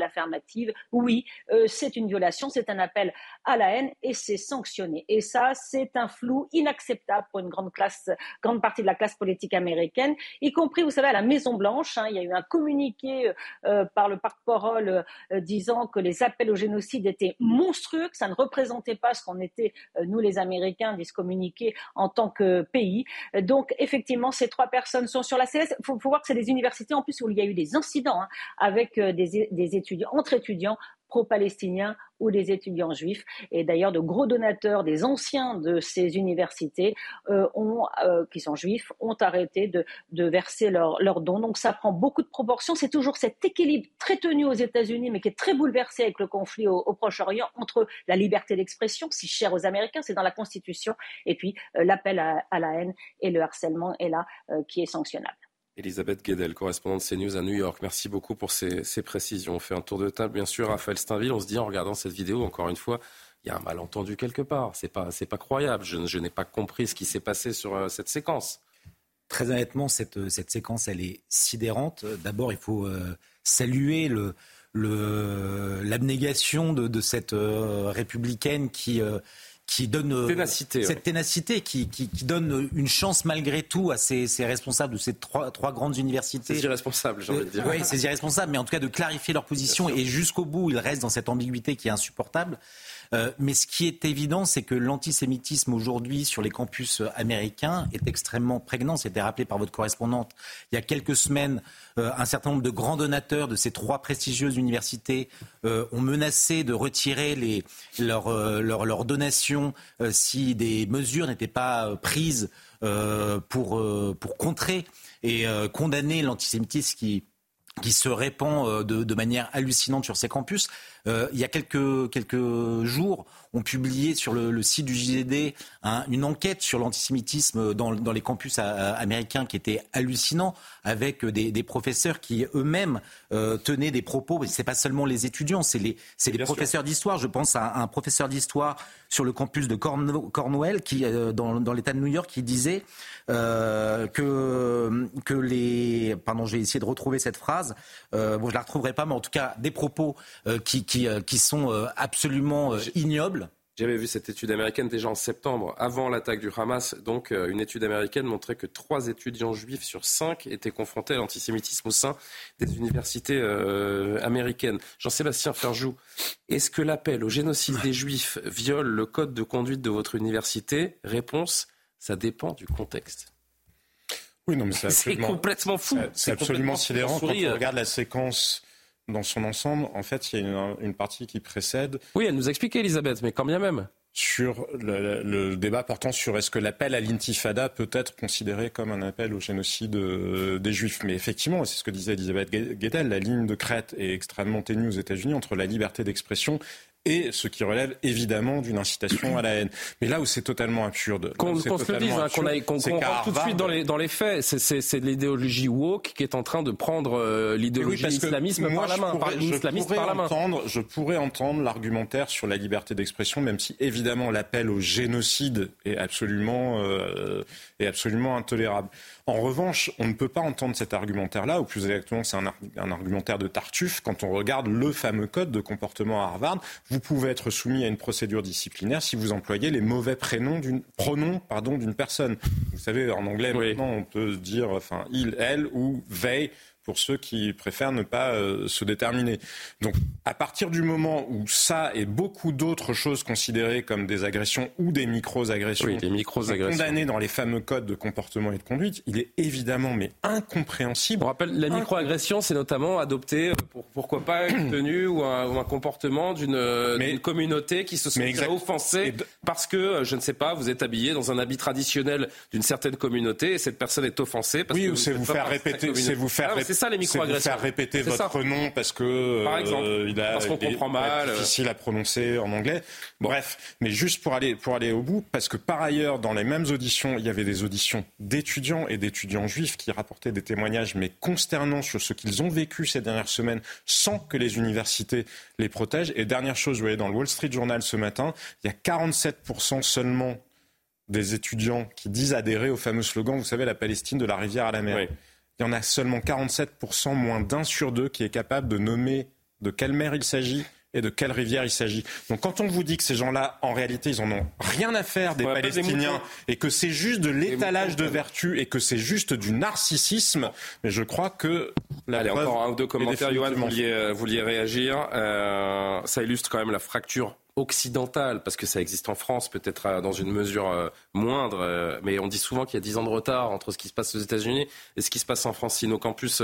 oui, euh, c'est une violation, c'est un appel à la haine et c'est sanctionné. Et ça, c'est un flou inacceptable pour une grande classe, grande partie de la classe politique américaine, y compris, vous savez, à la Maison Blanche. Hein, il y a eu un communiqué euh, euh, par le porte-parole disant que les appels au génocide étaient monstrueux, que ça ne représentait pas ce qu'on était, nous les Américains, dit ce communiqué en tant que pays. Donc, effectivement, ces trois personnes sont sur la CS. Il faut, voir que c'est des universités en plus où il y a eu des incidents hein, avec des étudiants entre étudiants pro-palestiniens ou des étudiants juifs. Et d'ailleurs, de gros donateurs, des anciens de ces universités, euh, ont, euh, qui sont juifs, ont arrêté de, verser leurs dons. Donc ça prend beaucoup de proportions. C'est toujours cet équilibre très tenu aux États-Unis, mais qui est très bouleversé avec le conflit au, Proche-Orient, entre la liberté d'expression, si chère aux Américains, c'est dans la Constitution, et puis euh, l'appel à, la haine et le harcèlement est là, qui est sanctionnable. Elisabeth Guedel, correspondante CNews à New York. Merci beaucoup pour ces, précisions. On fait un tour de table, bien sûr. Raphaël Steinville, on se dit en regardant cette vidéo, encore une fois, il y a un malentendu quelque part. C'est pas, pas croyable. Je, n'ai pas compris ce qui s'est passé sur euh, cette séquence. Très honnêtement, cette, cette séquence, elle est sidérante. D'abord, il faut euh, saluer le, l'abnégation de, cette euh, républicaine qui, qui donne ténacité, cette ténacité, qui, qui, donne une chance malgré tout à ces, ces responsables de ces trois, trois grandes universités. C'est irresponsable, j'ai envie de dire. Oui, c'est irresponsable, mais en tout cas de clarifier leur position et jusqu'au bout, ils restent dans cette ambiguïté qui est insupportable. Euh, mais ce qui est évident, c'est que l'antisémitisme aujourd'hui sur les campus américains est extrêmement prégnant. C'était rappelé par votre correspondante il y a quelques semaines. Euh, un certain nombre de grands donateurs de ces trois prestigieuses universités euh, ont menacé de retirer leurs leur, donations si des mesures n'étaient pas prises pour, contrer et condamner l'antisémitisme qui se répand de, manière hallucinante sur ces campus. Euh, il y a quelques, quelques jours, on publiait sur le, site du JDD une enquête sur l'antisémitisme dans, dans, les campus américains qui était hallucinant, avec des, professeurs qui eux-mêmes euh, tenaient des propos. C'est pas seulement les étudiants, c'est les, les professeurs d'histoire. Je pense à un, professeur d'histoire sur le campus de Cornwall, qui, euh, dans, dans l'État de New York, qui disait euh, que, que les... Pardon, je vais essayer de retrouver cette phrase. Euh, bon, je la retrouverai pas, mais en tout cas, des propos euh, qui, qui, euh, qui, sont absolument ignobles. J'avais vu cette étude américaine déjà en septembre, avant l'attaque du Hamas. Donc, une étude américaine montrait que trois étudiants juifs sur cinq étaient confrontés à l'antisémitisme au sein des universités américaines. Jean-Sébastien Ferjou, est-ce que l'appel au génocide des juifs viole le code de conduite de votre université? Réponse ça dépend du contexte. Oui, non, mais c'est complètement fou. C'est absolument sidérant quand on regarde la séquence dans son ensemble. En fait, il y a une, partie qui précède. Oui, elle nous a expliqué, Elisabeth, mais quand bien même sur le, débat portant sur est-ce que l'appel à l'intifada peut être considéré comme un appel au génocide euh, des Juifs. Mais effectivement, c'est ce que disait Elisabeth Guedel, la ligne de crête est extrêmement ténue aux États-Unis entre la liberté d'expression et ce qui relève évidemment d'une incitation à la haine. Mais là où c'est totalement absurde, qu'on se le dise, hein, qu'on rentre tout de suite dans les, dans les faits, c'est l'idéologie woke qui est en train de prendre euh, l'idéologie islamisme par la main, pourrais, je par la main. Entendre, je pourrais entendre l'argumentaire sur la liberté d'expression, même si évidemment l'appel au génocide est absolument, euh, est absolument intolérable. En revanche, on ne peut pas entendre cet argumentaire-là, ou plus exactement, c'est un, argumentaire de Tartuffe, quand on regarde le fameux code de comportement à Harvard. Vous pouvez être soumis à une procédure disciplinaire si vous employez les mauvais prénoms d'une, pronoms pardon, d'une personne. Vous savez, en anglais, maintenant, on peut dire enfin, il, elle ou they pour ceux qui préfèrent ne pas euh, se déterminer. Donc, à partir du moment où ça et beaucoup d'autres choses considérées comme des agressions ou des micro-agressions, sont condamnées dans les fameux codes de comportement et de conduite, il est évidemment mais incompréhensible. On rappelle, la micro-agression, c'est notamment adopter, euh, pour, pourquoi pas, une tenue ou un, comportement euh, d'une communauté qui se sent offensée parce que, je ne sais pas, vous êtes habillé dans un habit traditionnel d'une certaine communauté et cette personne est offensée parce oui, que ou c'est vous, faire répéter, c'est vous faire répéter c'est ça les microagressions. faire répéter votre nom parce que Par exemple, euh, il a, parce qu'on comprend mal, difficile à prononcer en anglais. Bref, mais juste pour aller pour aller au bout, parce que par ailleurs, dans les mêmes auditions, il y avait des auditions d'étudiants et d'étudiants juifs qui rapportaient des témoignages mais consternants sur ce qu'ils ont vécu ces dernières semaines, sans que les universités les protègent. Et dernière chose, vous voyez dans le Wall Street Journal ce matin, il y a 47% seulement des étudiants qui disent adhérer au fameux slogan, vous savez, la Palestine de la rivière à la mer il y en a seulement 47%, moins d'un sur deux, qui est capable de nommer de quelle mer il s'agit et de quelle rivière il s'agit. Donc quand on vous dit que ces gens-là, en réalité, ils en ont rien à faire des Palestiniens et que c'est juste de l'étalage de vertu et que c'est juste du narcissisme, mais je crois que la Allez, encore un ou deux commentaires, Johan, vous vouliez, euh, vouliez réagir. Euh, ça illustre quand même la fracture occidentale, parce que ça existe en France, peut-être euh, dans une mesure euh, moindre, euh, mais on dit souvent qu'il y a 10 ans de retard entre ce qui se passe aux États-Unis et ce qui se passe en France. Si nos campus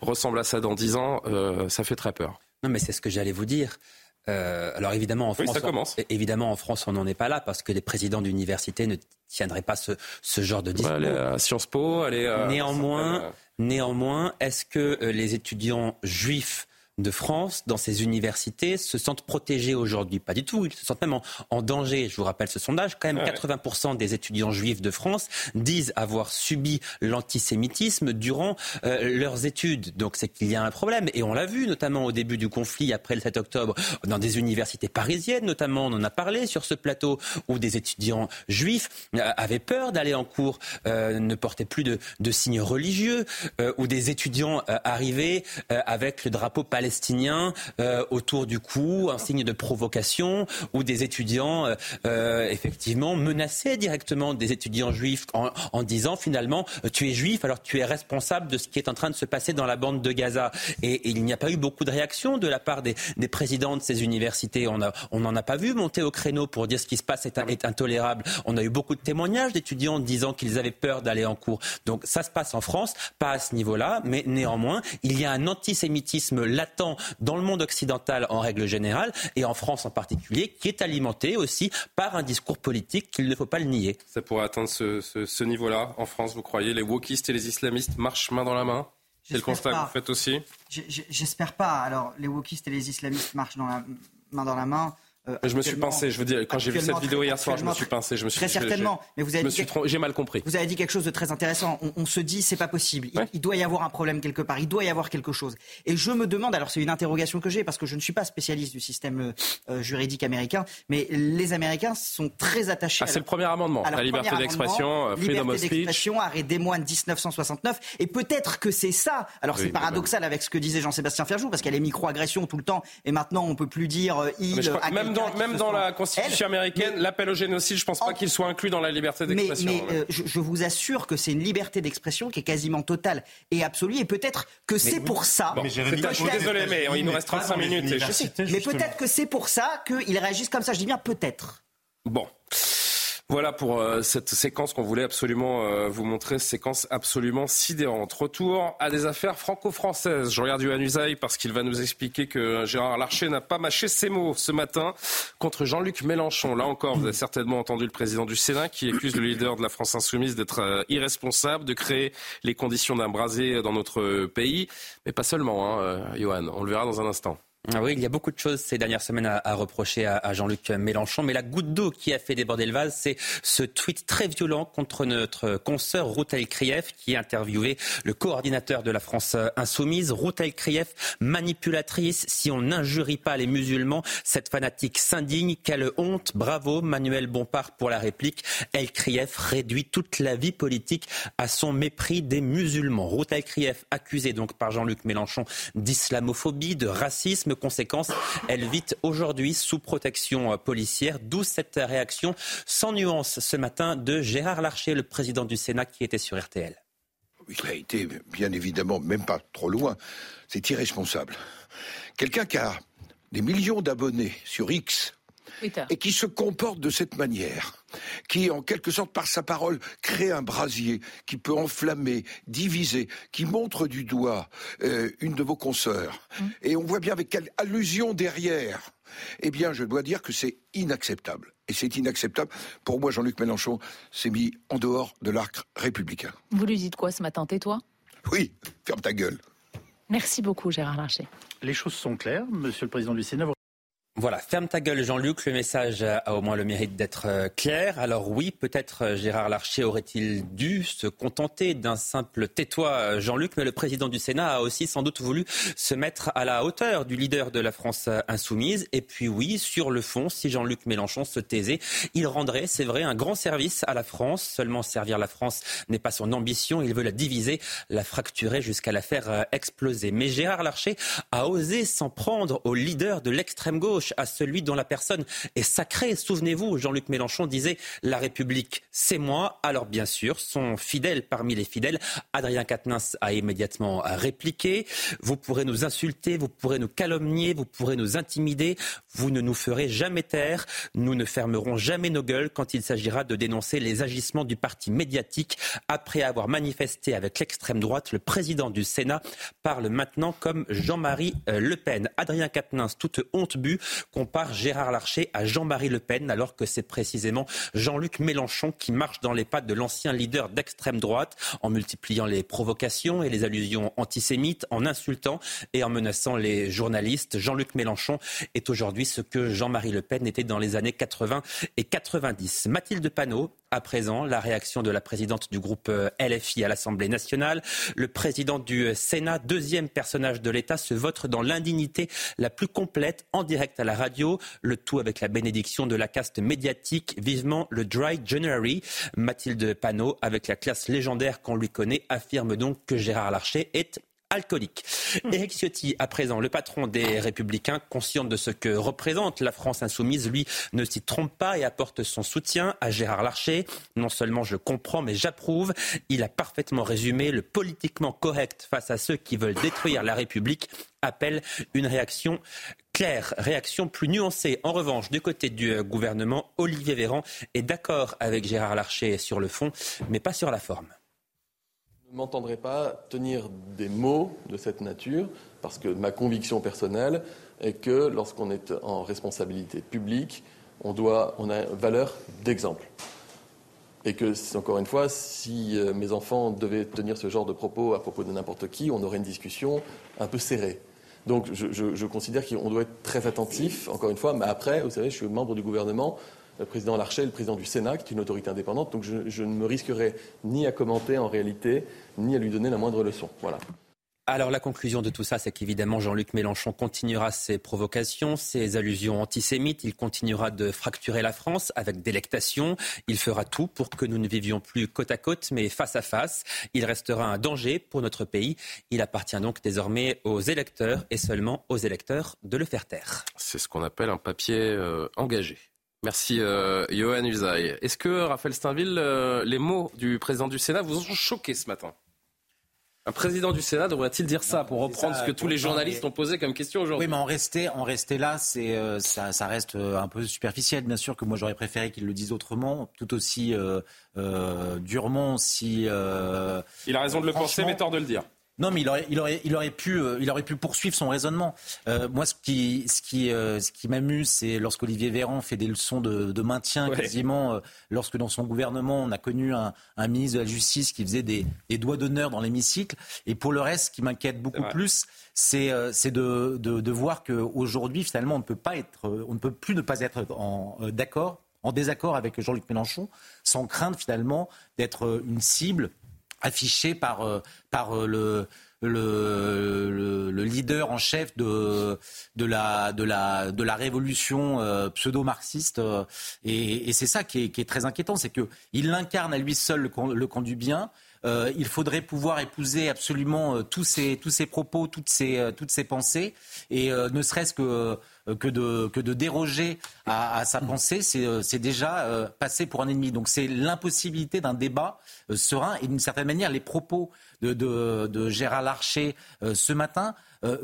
ressemblent à ça dans 10 ans, ça fait très peur. Non, mais c'est ce que j'allais vous dire. alors évidemment en, France, évidemment, en France, on n'en est pas là parce que les présidents d'université ne tiendraient pas ce, ce genre de discours. aller à Sciences Po, aller à... Néanmoins, néanmoins est-ce que les étudiants juifs de France, dans ces universités, se sentent protégés aujourd'hui. Pas du tout, ils se sentent même en, danger. Je vous rappelle ce sondage, quand même 80% des étudiants juifs de France disent avoir subi l'antisémitisme durant euh, leurs études. Donc c'est qu'il y a un problème. Et on l'a vu notamment au début du conflit, après le 7 octobre, dans des universités parisiennes notamment, on en a parlé sur ce plateau, où des étudiants juifs euh, avaient peur d'aller en cours, euh, ne portaient plus de, signes religieux, où des étudiants arrivaient avec le drapeau palestinien palestiniens autour du cou, un signe de provocation, ou des étudiants effectivement menaçaient directement des étudiants juifs en, en disant finalement tu es juif alors tu es responsable de ce qui est en train de se passer dans la bande de Gaza. Et, il n'y a pas eu beaucoup de réactions de la part des, présidents de ces universités. On n'en a pas vu monter au créneau pour dire ce qui se passe est, est intolérable. On a eu beaucoup de témoignages d'étudiants disant qu'ils avaient peur d'aller en cours. Donc ça se passe en France, pas à ce niveau-là, mais néanmoins, il y a un antisémitisme latent dans le monde occidental en règle générale, et en France en particulier, qui est alimenté aussi par un discours politique qu'il ne faut pas le nier. Ça pourrait atteindre ce, ce niveau-là en France, vous croyez? Les wokistes et les islamistes marchent main dans la main? C'est le constat que vous faites aussi? J'espère pas. Alors, les wokistes et les islamistes marchent dans la main dans la main. Euh, je me suis pincé, je veux dire, quand j'ai vu cette vidéo hier soir, je me suis pincé. Je me suis, très certainement, mais vous avez j'ai mal compris. Vous avez dit quelque chose de très intéressant. On, se dit, c'est pas possible. Il, doit y avoir un problème quelque part. Il doit y avoir quelque chose. Et je me demande, alors c'est une interrogation que j'ai parce que je ne suis pas spécialiste du système euh, euh, juridique américain, mais les Américains sont très attachés. Ah, c'est le premier amendement, la liberté d'expression, freedom of speech. arrêt des moines 1969. Et peut-être que c'est ça. Alors c'est paradoxal avec ce que disait Jean-Sébastien Ferjou, parce qu'il y a les micro-agressions tout le temps, et maintenant on peut plus dire il. Même dans, même dans la Constitution américaine, l'appel au génocide, je ne pense pas qu'il soit inclus dans la liberté d'expression. Mais, euh, je, vous assure que c'est une liberté d'expression qui est quasiment totale et absolue. Et peut-être que c'est pour ça. je suis désolé, mais il nous reste 35 minutes. mais peut-être que c'est pour ça qu'ils réagissent comme ça. Je dis bien peut-être. Bon. Voilà pour euh, cette séquence qu'on voulait absolument euh, vous montrer, séquence absolument sidérante. Retour à des affaires franco-françaises. Je regarde Yohann Usaï parce qu'il va nous expliquer que Gérard Larcher n'a pas mâché ses mots ce matin contre Jean-Luc Mélenchon. Là encore, vous avez certainement entendu le président du Sénat qui accuse le leader de la France insoumise d'être euh, irresponsable, de créer les conditions d'un brasier dans notre pays. Mais pas seulement, hein. On le verra dans un instant. Ah oui, il y a beaucoup de choses ces dernières semaines à, reprocher à, Jean-Luc Mélenchon, mais la goutte d'eau qui a fait déborder le vase, c'est ce tweet très violent contre notre consoeur Routel Krief, qui a interviewé le coordinateur de la France insoumise. Routel Krief, manipulatrice, si on n'injurie pas les musulmans, cette fanatique s'indigne. Quelle honte, bravo Manuel Bompard pour la réplique. El Krief réduit toute la vie politique à son mépris des musulmans. Routel Krief, accusé donc par Jean-Luc Mélenchon d'islamophobie, de racisme, conséquence, elle vit aujourd'hui sous protection euh, policière. D'où cette réaction sans nuance ce matin de Gérard Larcher, le président du Sénat qui était sur RTL. Il a été bien évidemment même pas trop loin. C'est irresponsable. Quelqu'un qui a des millions d'abonnés sur X et qui se comporte de cette manière, qui en quelque sorte par sa parole crée un brasier qui peut enflammer, diviser, qui montre du doigt euh, une de vos consoeurs, mmh. et on voit bien avec quelle allusion derrière, eh bien je dois dire que c'est inacceptable. Et c'est inacceptable. Pour moi, Jean-Luc Mélenchon s'est mis en dehors de l'arc républicain. Vous lui dites quoi ce matin? Tais-toi Oui, ferme ta gueule. Merci beaucoup, Gérard Larcher. Les choses sont claires, Monsieur le Président du Sénat. Voilà, ferme ta gueule Jean-Luc, le message a au moins le mérite d'être euh, clair. Alors oui, peut-être euh, Gérard Larcher aurait-il dû se contenter d'un simple tais-toi euh, Jean-Luc, mais le président du Sénat a aussi sans doute voulu se mettre à la hauteur du leader de la France insoumise. Et puis oui, sur le fond, si Jean-Luc Mélenchon se taisait, il rendrait, c'est vrai, un grand service à la France. Seulement servir la France n'est pas son ambition, il veut la diviser, la fracturer jusqu'à la faire exploser. Mais Gérard Larcher a osé s'en prendre au leader de l'extrême gauche à celui dont la personne est sacrée. Souvenez-vous, Jean-Luc Mélenchon disait La République, c'est moi. Alors bien sûr, son fidèle parmi les fidèles, Adrien Quatennens a immédiatement répliqué Vous pourrez nous insulter, vous pourrez nous calomnier, vous pourrez nous intimider, vous ne nous ferez jamais taire, nous ne fermerons jamais nos gueules quand il s'agira de dénoncer les agissements du parti médiatique. Après avoir manifesté avec l'extrême droite, le président du Sénat parle maintenant comme Jean-Marie Le Pen. Adrien Quatennens, toute honte but, compare Gérard Larcher à Jean-Marie Le Pen, alors que c'est précisément Jean-Luc Mélenchon qui marche dans les pas de l'ancien leader d'extrême droite, en multipliant les provocations et les allusions antisémites, en insultant et en menaçant les journalistes. Jean-Luc Mélenchon est aujourd'hui ce que Jean-Marie Le Pen était dans les années 80 et 90. Mathilde Panot à présent la réaction de la présidente du groupe euh, LFI à l'Assemblée nationale. Le président du euh, Sénat, deuxième personnage de l'État, se vote dans l'indignité la plus complète en direct à la radio, le tout avec la bénédiction de la caste médiatique, vivement le Dry January. Mathilde Panot, avec la classe légendaire qu'on lui connaît, affirme donc que Gérard Larcher est alcooliques. Éric Ciotti, à présent, le patron des Républicains, conscient de ce que représente la France insoumise, lui ne s'y trompe pas et apporte son soutien à Gérard Larcher. Non seulement je comprends, mais j'approuve. Il a parfaitement résumé le politiquement correct face à ceux qui veulent détruire la République appelle une réaction claire, réaction plus nuancée. En revanche, du côté du euh, gouvernement, Olivier Véran est d'accord avec Gérard Larcher sur le fond, mais pas sur la forme. Je m'entendrai pas tenir des mots de cette nature, parce que ma conviction personnelle est que lorsqu'on est en responsabilité publique, on, doit, on a valeur d'exemple. Et que, encore une fois, si euh, mes enfants devaient tenir ce genre de propos à propos de n'importe qui, on aurait une discussion un peu serrée. Donc je, considère qu'on doit être très attentif, encore une fois, mais après, vous savez, je suis membre du gouvernement, le président Larcher, le président du Sénat, qui est une autorité indépendante, donc je, je ne me risquerai ni à commenter en réalité, ni à lui donner la moindre leçon. Voilà. Alors la conclusion de tout ça, c'est qu'évidemment Jean-Luc Mélenchon continuera ses provocations, ses allusions antisémites, il continuera de fracturer la France avec délectation, il fera tout pour que nous ne vivions plus côte à côte mais face à face, il restera un danger pour notre pays, il appartient donc désormais aux électeurs et seulement aux électeurs de le faire taire. C'est ce qu'on appelle un papier euh, engagé. Merci euh, Johan Usaï. Est-ce que Raphaël Steinville, euh, les mots du président du Sénat vous ont choqué ce matin? Un président du Sénat devrait-il dire ça pour reprendre ce que tous les journalistes ont posé comme question aujourd'hui? Oui, mais en rester, en rester là, c'est euh, ça, ça, reste euh, un peu superficiel. Bien sûr que moi j'aurais préféré qu'il le dise autrement, tout aussi euh, euh durement, si. il a raison de le penser, mais tort de le dire. Non, mais il aurait, il aurait, il aurait, pu, euh, il aurait pu poursuivre son raisonnement. Euh, moi, ce qui, ce qui, euh, ce qui m'amuse, c'est lorsqu'Olivier Véran fait des leçons de, de maintien quasiment, lorsque dans son gouvernement, on a connu un, un, ministre de la Justice qui faisait des, des doigts d'honneur dans l'hémicycle. Et pour le reste, ce qui m'inquiète beaucoup plus, c'est de, de, de, voir qu'aujourd'hui, finalement, on ne peut pas être, on ne peut plus ne pas être d'accord, en désaccord avec Jean-Luc Mélenchon, sans craindre finalement d'être une cible affiché par, euh, euh, le, le, le, leader en chef de, la, de, la, de la révolution euh, pseudo-marxiste. et, c'est ça qui est, qui est, très inquiétant, c'est qu'il incarne à lui seul le camp, le camp du bien. Euh, il faudrait pouvoir épouser absolument tous, ces, tous ces propos, toutes ces, toutes ces pensées, et ne serait-ce que euh, que de, de déroger à, sa pensée, c'est euh, déjà euh, passer pour un ennemi. Donc c'est l'impossibilité d'un débat serein et d'une certaine manière les propos de, de, Gérard Larcher ce matin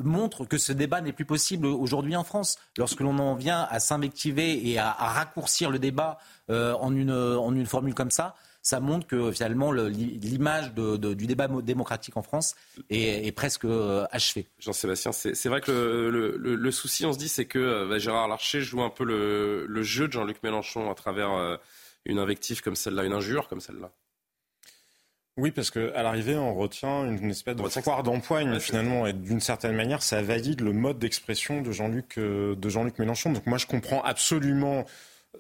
montrent que ce débat n'est plus possible aujourd'hui en France. Lorsque l'on en vient à s'invectiver et à, raccourcir le débat en, en une formule comme ça, ça montre que finalement l'image du débat démocratique en France est, presque euh, achevée. Jean-Sébastien, c'est vrai que le, souci, on se dit, c'est que euh, bah, Gérard Larcher joue un peu le, jeu de Jean-Luc Mélenchon à travers euh, une invective comme celle-là, une injure comme celle-là. Oui, parce qu'à l'arrivée, on retient une, espèce de foire d'empoigne finalement, et d'une certaine manière, ça valide le mode d'expression de Jean-Luc de Jean-Luc Mélenchon. Donc moi, je comprends absolument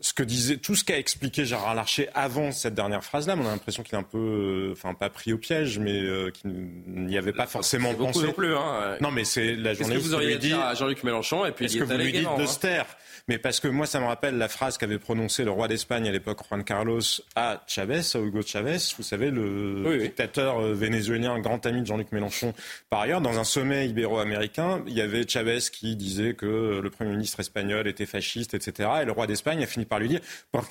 ce que disait, tout ce qu'a expliqué Gérard Larcher avant cette dernière phrase-là, on a l'impression qu'il est un peu, euh, enfin pas pris au piège, mais euh, qu'il n'y avait pas forcément pensé. Non plus, hein. Non, mais c'est la journée. Est-ce que vous auriez dit à Jean-Luc Mélenchon et puis est-ce que vous lui dites de se taire Mais parce que moi, ça me rappelle la phrase qu'avait prononcée le roi d'Espagne à l'époque, Juan Carlos, à Chavez, à Hugo Chavez, vous savez, le dictateur euh, vénézuélien, grand ami de Jean-Luc Mélenchon. Par ailleurs, dans un sommet ibéro-américain, il y avait Chavez qui disait que le premier ministre espagnol était fasciste, etc. Et le roi d'Espagne a fini par lui dire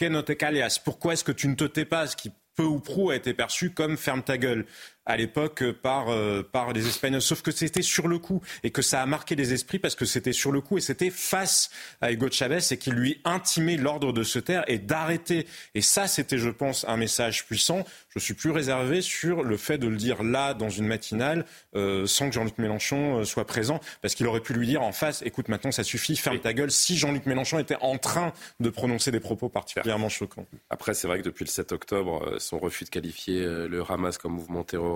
no te Pourquoi est-ce que tu ne te tais pas? Ce qui peu ou prou a été perçu comme ferme ta gueule à l'époque par, euh, par les Espagnols. Sauf que c'était sur le coup et que ça a marqué les esprits parce que c'était sur le coup et c'était face à Hugo Chavez et qui lui intimait l'ordre de se taire et d'arrêter. Et ça, c'était, je pense, un message puissant. Je suis plus réservé sur le fait de le dire là, dans une matinale, euh, sans que Jean-Luc Mélenchon euh, soit présent, parce qu'il aurait pu lui dire en face, écoute, maintenant ça suffit, ferme ta gueule, si Jean-Luc Mélenchon était en train de prononcer des propos particulièrement choquants. Après, c'est vrai que depuis le 7 octobre, son refus de qualifier le Hamas comme mouvement terroriste,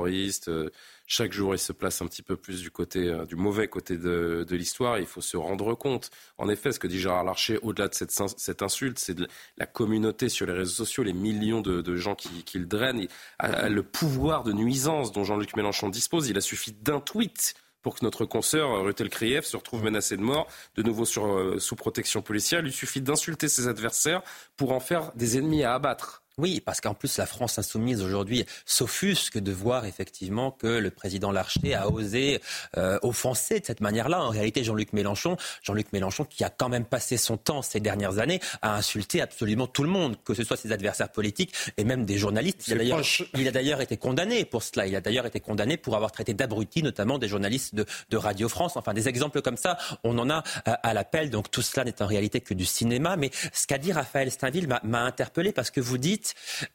chaque jour, il se place un petit peu plus du côté, euh, du mauvais côté de, l'histoire. Il faut se rendre compte. En effet, ce que dit Gérard Larcher, au-delà de cette, insulte, c'est la communauté sur les réseaux sociaux, les millions de, gens qui, le drainent, le pouvoir de nuisance dont Jean-Luc Mélenchon dispose. Il a suffi d'un tweet pour que notre consoeur Rutel Krief se retrouve menacé de mort, de nouveau euh, sous protection policière. Il lui suffit d'insulter ses adversaires pour en faire des ennemis à abattre. Oui, parce qu'en plus, la France insoumise aujourd'hui s'offusque de voir effectivement que le président Larcher a osé euh, offenser de cette manière-là. En réalité, Jean-Luc Mélenchon, Jean-Luc Mélenchon qui a quand même passé son temps ces dernières années à insulter absolument tout le monde, que ce soit ses adversaires politiques et même des journalistes. Il a d'ailleurs été condamné pour cela. Il a d'ailleurs été condamné pour avoir traité d'abrutis, notamment des journalistes de, de, Radio France. Enfin, des exemples comme ça, on en a à, à l'appel. Donc tout cela n'est en réalité que du cinéma. Mais ce qu'a dit Raphaël Steinville m'a interpellé parce que vous dites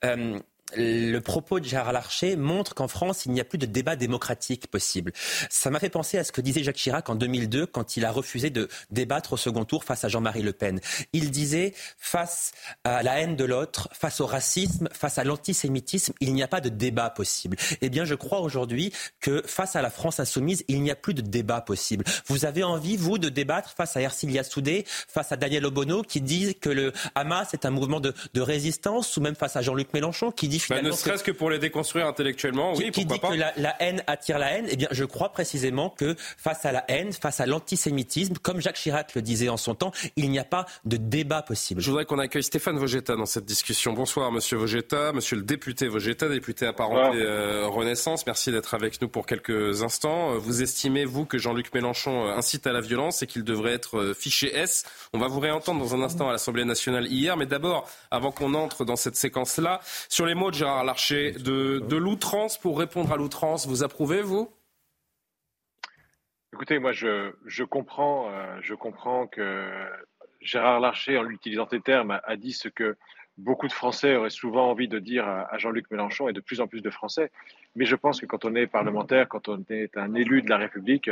euh, le propos de Gérard Larcher montre qu'en France, il n'y a plus de débat démocratique possible. Ça m'a fait penser à ce que disait Jacques Chirac en 2002 quand il a refusé de débattre au second tour face à Jean-Marie Le Pen. Il disait, face à la haine de l'autre, face au racisme, face à l'antisémitisme, il n'y a pas de débat possible. Eh bien, je crois aujourd'hui que face à la France insoumise, il n'y a plus de débat possible. Vous avez envie, vous, de débattre face à Ercilia Soudé, face à Daniel Obono, qui dit que le Hamas est un mouvement de, de résistance, ou même face à Jean-Luc Mélenchon, qui dit bah, ne serait-ce que pour les déconstruire intellectuellement, oui, qui, dit que la, haine attire la haine. Eh bien, je crois précisément que face à la haine, face à l'antisémitisme, comme Jacques Chirac le disait en son temps, il n'y a pas de débat possible. Je voudrais qu'on accueille Stéphane Vogetta dans cette discussion. Bonsoir, Monsieur Vogetta, Monsieur le député Vogetta, député apparenté euh, Renaissance. Merci d'être avec nous pour quelques instants. Vous estimez, vous, que Jean-Luc Mélenchon euh, incite à la violence et qu'il devrait être euh, fiché S. On va vous réentendre dans un instant à l'Assemblée nationale hier, mais d'abord, avant qu'on entre dans cette séquence-là, sur les mots Gérard Larcher, de, l'outrance pour répondre à l'outrance. Vous approuvez, vous? Écoutez, moi, je, comprends, euh, je comprends que Gérard Larcher, en utilisant tes termes, a, dit ce que beaucoup de Français auraient souvent envie de dire à, Jean-Luc Mélenchon et de plus en plus de Français. Mais je pense que quand on est parlementaire, quand on est un élu de la République,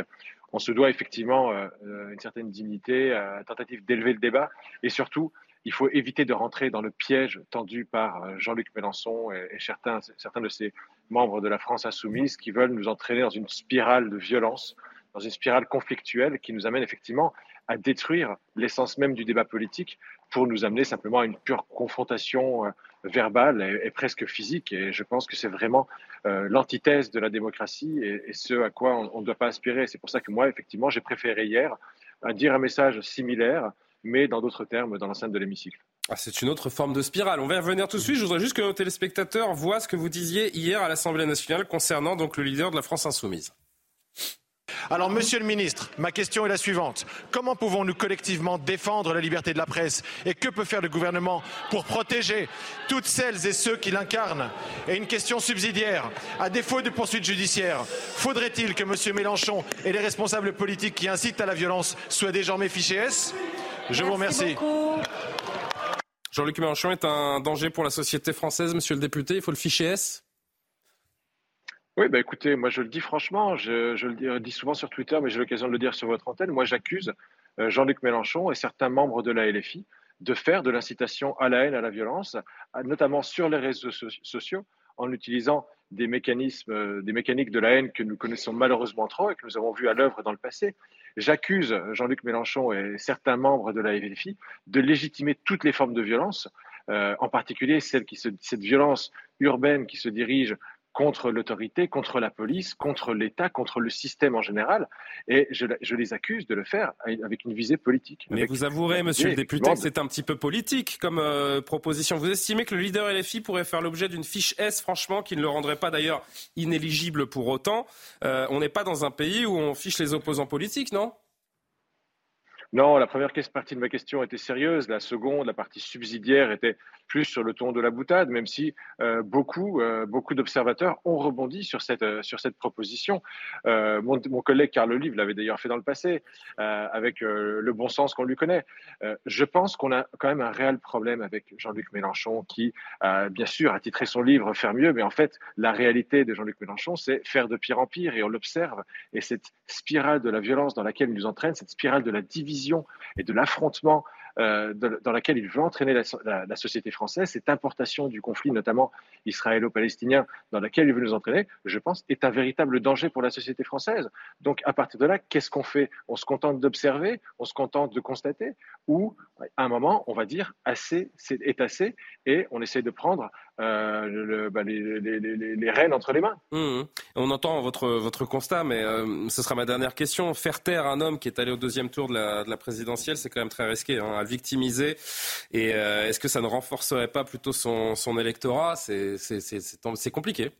on se doit effectivement euh, une certaine dignité, une tentative d'élever le débat et surtout il faut éviter de rentrer dans le piège tendu par euh, Jean-Luc Mélenchon et, certains, certains de ses membres de la France insoumise qui veulent nous entraîner dans une spirale de violence, dans une spirale conflictuelle qui nous amène effectivement à détruire l'essence même du débat politique pour nous amener simplement à une pure confrontation euh, verbale et, presque physique. Et je pense que c'est vraiment euh, l'antithèse de la démocratie et, ce à quoi on ne doit pas aspirer. C'est pour ça que moi, effectivement, j'ai préféré hier dire un message similaire mais dans d'autres termes, dans l'enceinte de l'hémicycle. Ah, c'est une autre forme de spirale. On va y revenir tout de suite. Je voudrais juste que nos téléspectateurs voient ce que vous disiez hier à l'Assemblée nationale concernant donc le leader de la France insoumise. Alors, monsieur le ministre, ma question est la suivante. Comment pouvons-nous collectivement défendre la liberté de la presse? Et que peut faire le gouvernement pour protéger toutes celles et ceux qui l'incarnent? Et une question subsidiaire. À défaut de poursuites judiciaires, faudrait-il que monsieur Mélenchon et les responsables politiques qui incitent à la violence soient désormais fichés? S je vous remercie. Jean-Luc Mélenchon est un danger pour la société française, monsieur le député. Il faut le ficher S oui, bah écoutez, moi je le dis franchement, je, le dis souvent sur Twitter, mais j'ai l'occasion de le dire sur votre antenne. Moi j'accuse euh, Jean-Luc Mélenchon et certains membres de la LFI de faire de l'incitation à la haine, à la violence, notamment sur les réseaux sociaux, en utilisant des mécanismes, euh, des mécaniques de la haine que nous connaissons malheureusement trop et que nous avons vu à l'œuvre dans le passé. J'accuse Jean-Luc Mélenchon et certains membres de la LFI de légitimer toutes les formes de violence, euh, en particulier celle qui se, cette violence urbaine qui se dirige contre l'autorité, contre la police, contre l'État, contre le système en général. Et je, les accuse de le faire avec une visée politique. Mais vous avouerez, monsieur le député, que c'est un petit peu politique comme euh, proposition. Vous estimez que le leader LFI pourrait faire l'objet d'une fiche S, franchement, qui ne le rendrait pas d'ailleurs inéligible pour autant. Euh, on n'est pas dans un pays où on fiche les opposants politiques, non? Non, la première partie de ma question était sérieuse. La seconde, la partie subsidiaire, était plus sur le ton de la boutade, même si euh, beaucoup, euh, beaucoup d'observateurs ont rebondi sur cette, euh, sur cette proposition. Mon, collègue Carl Olive l'avait d'ailleurs fait dans le passé, avec le bon sens qu'on lui connaît. je pense qu'on a quand même un réel problème avec Jean-Luc Mélenchon, qui, bien sûr, a titré son livre Faire mieux, mais en fait, la réalité de Jean-Luc Mélenchon, c'est faire de pire en pire, et on l'observe. Et cette spirale de la violence dans laquelle il nous entraîne, cette spirale de la division et de l'affrontement euh, dans laquelle il veut entraîner la, société française, cette importation du conflit, notamment israélo-palestinien, dans laquelle il veut nous entraîner, je pense, est un véritable danger pour la société française. Donc, à partir de là, qu'est-ce qu'on fait? On se contente d'observer, on se contente de constater, ou à un moment, on va dire assez est assez, et on essaie de prendre euh, bah, les, rênes entre les mains. Mmh, mmh. On entend votre, votre constat, mais euh, ce sera ma dernière question. Faire taire un homme qui est allé au deuxième tour de la, de la présidentielle, c'est quand même très risqué hein, à victimiser. Et est-ce que ça ne renforcerait pas plutôt son, son électorat? C'est compliqué.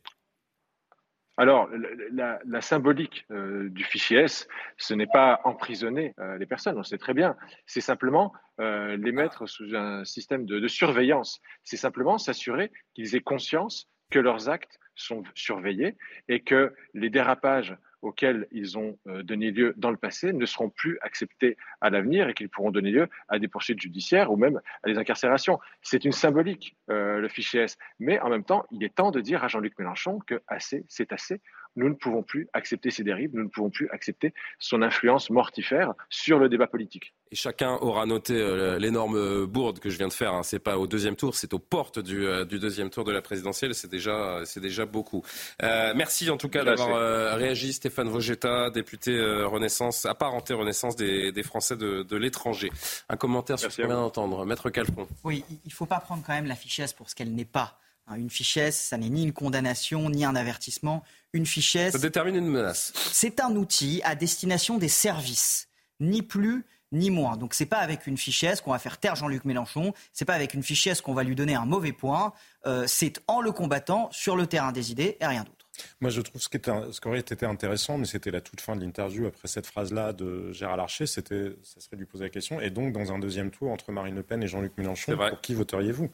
Alors, la, symbolique euh, du fichier S, ce n'est pas emprisonner euh, les personnes, on sait très bien. C'est simplement euh, les mettre sous un système de surveillance. C'est simplement s'assurer qu'ils aient conscience que leurs actes sont surveillés et que les dérapages auxquels ils ont euh, donné lieu dans le passé ne seront plus acceptés à l'avenir et qu'ils pourront donner lieu à des poursuites judiciaires ou même à des incarcérations. C'est une symbolique, euh, le fichier S. Mais en même temps, il est temps de dire à Jean-Luc Mélenchon que assez, c'est assez. Nous ne pouvons plus accepter ses dérives, nous ne pouvons plus accepter son influence mortifère sur le débat politique. Et chacun aura noté euh, l'énorme bourde que je viens de faire. Hein. C'est pas au deuxième tour, c'est aux portes du, euh, deuxième tour de la présidentielle. C'est déjà, c'est déjà beaucoup. Euh, merci en tout cas d'avoir réagi, Stéphane Vogetta, député Renaissance, apparenté Renaissance des, Français de, l'étranger. Un commentaire sur ce qu'on vient d'entendre, Maître Calfon. Oui, il ne faut pas prendre quand même la fichesse pour ce qu'elle n'est pas. Hein, une fichesse, ça n'est ni une condamnation, ni un avertissement. Une fichesse. Ça détermine une menace. C'est un outil à destination des services, ni plus ni moins. Donc c'est pas avec une fichesse qu'on va faire taire Jean-Luc Mélenchon, c'est pas avec une fichesse qu'on va lui donner un mauvais point, euh, c'est en le combattant sur le terrain des idées et rien d'autre. Moi, je trouve ce qui, ce qui aurait été intéressant, mais c'était la toute fin de l'interview après cette phrase-là de Gérard Larcher, c'était, ça serait de lui poser la question. Et donc, dans un deuxième tour entre Marine Le Pen et Jean-Luc Mélenchon, pour qui voteriez-vous?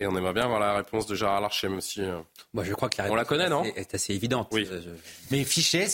Et on aimerait bien voir la réponse de Gérard Larcher, même si. Euh, Moi, je crois que la on la connaît, non? Est assez évidente. Oui. Mais Fichet,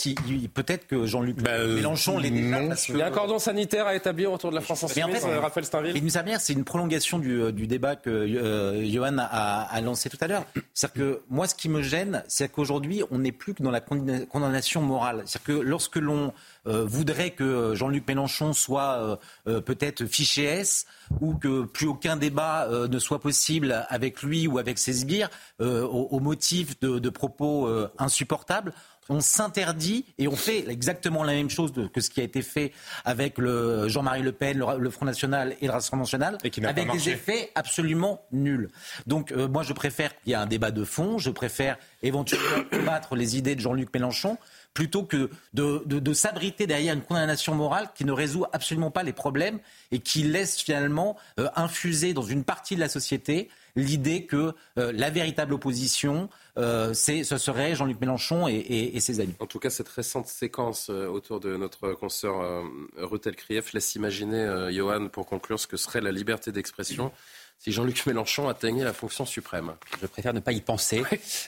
peut-être que Jean-Luc bah, euh, Mélenchon l'est déjà. Il y a un cordon sanitaire à établir autour de la France insoumise. En fait, euh, Raphaël Steinville. Une c'est une prolongation du, du débat que euh, Johan a, a, lancé tout à l'heure. C'est-à-dire que moi, ce qui me gêne, c'est qu'aujourd'hui, on n'est plus que dans la condamnation morale. C'est-à-dire que lorsque l'on euh, voudrait que Jean-Luc Mélenchon soit euh, euh, peut-être fiché S ou que plus aucun débat ne soit possible avec lui ou avec ses sbires au, motif de, propos insupportables on s'interdit et on fait exactement la même chose que ce qui a été fait avec le Jean-Marie Le Pen, le, Front National et le Rassemblement National, avec des effets absolument nuls. Donc moi je préfère qu'il y ait un débat de fond, je préfère éventuellement combattre les idées de Jean-Luc Mélenchon plutôt que de, s'abriter derrière une condamnation morale qui ne résout absolument pas les problèmes et qui laisse finalement euh, infuser dans une partie de la société l'idée que euh, la véritable opposition, euh, ce serait Jean-Luc Mélenchon et, ses amis. En tout cas, cette récente séquence autour de notre consoeur Rutel Krief laisse imaginer, Johan, pour conclure, ce que serait la liberté d'expression si Jean-Luc Mélenchon atteignait la fonction suprême Je préfère ne pas y penser,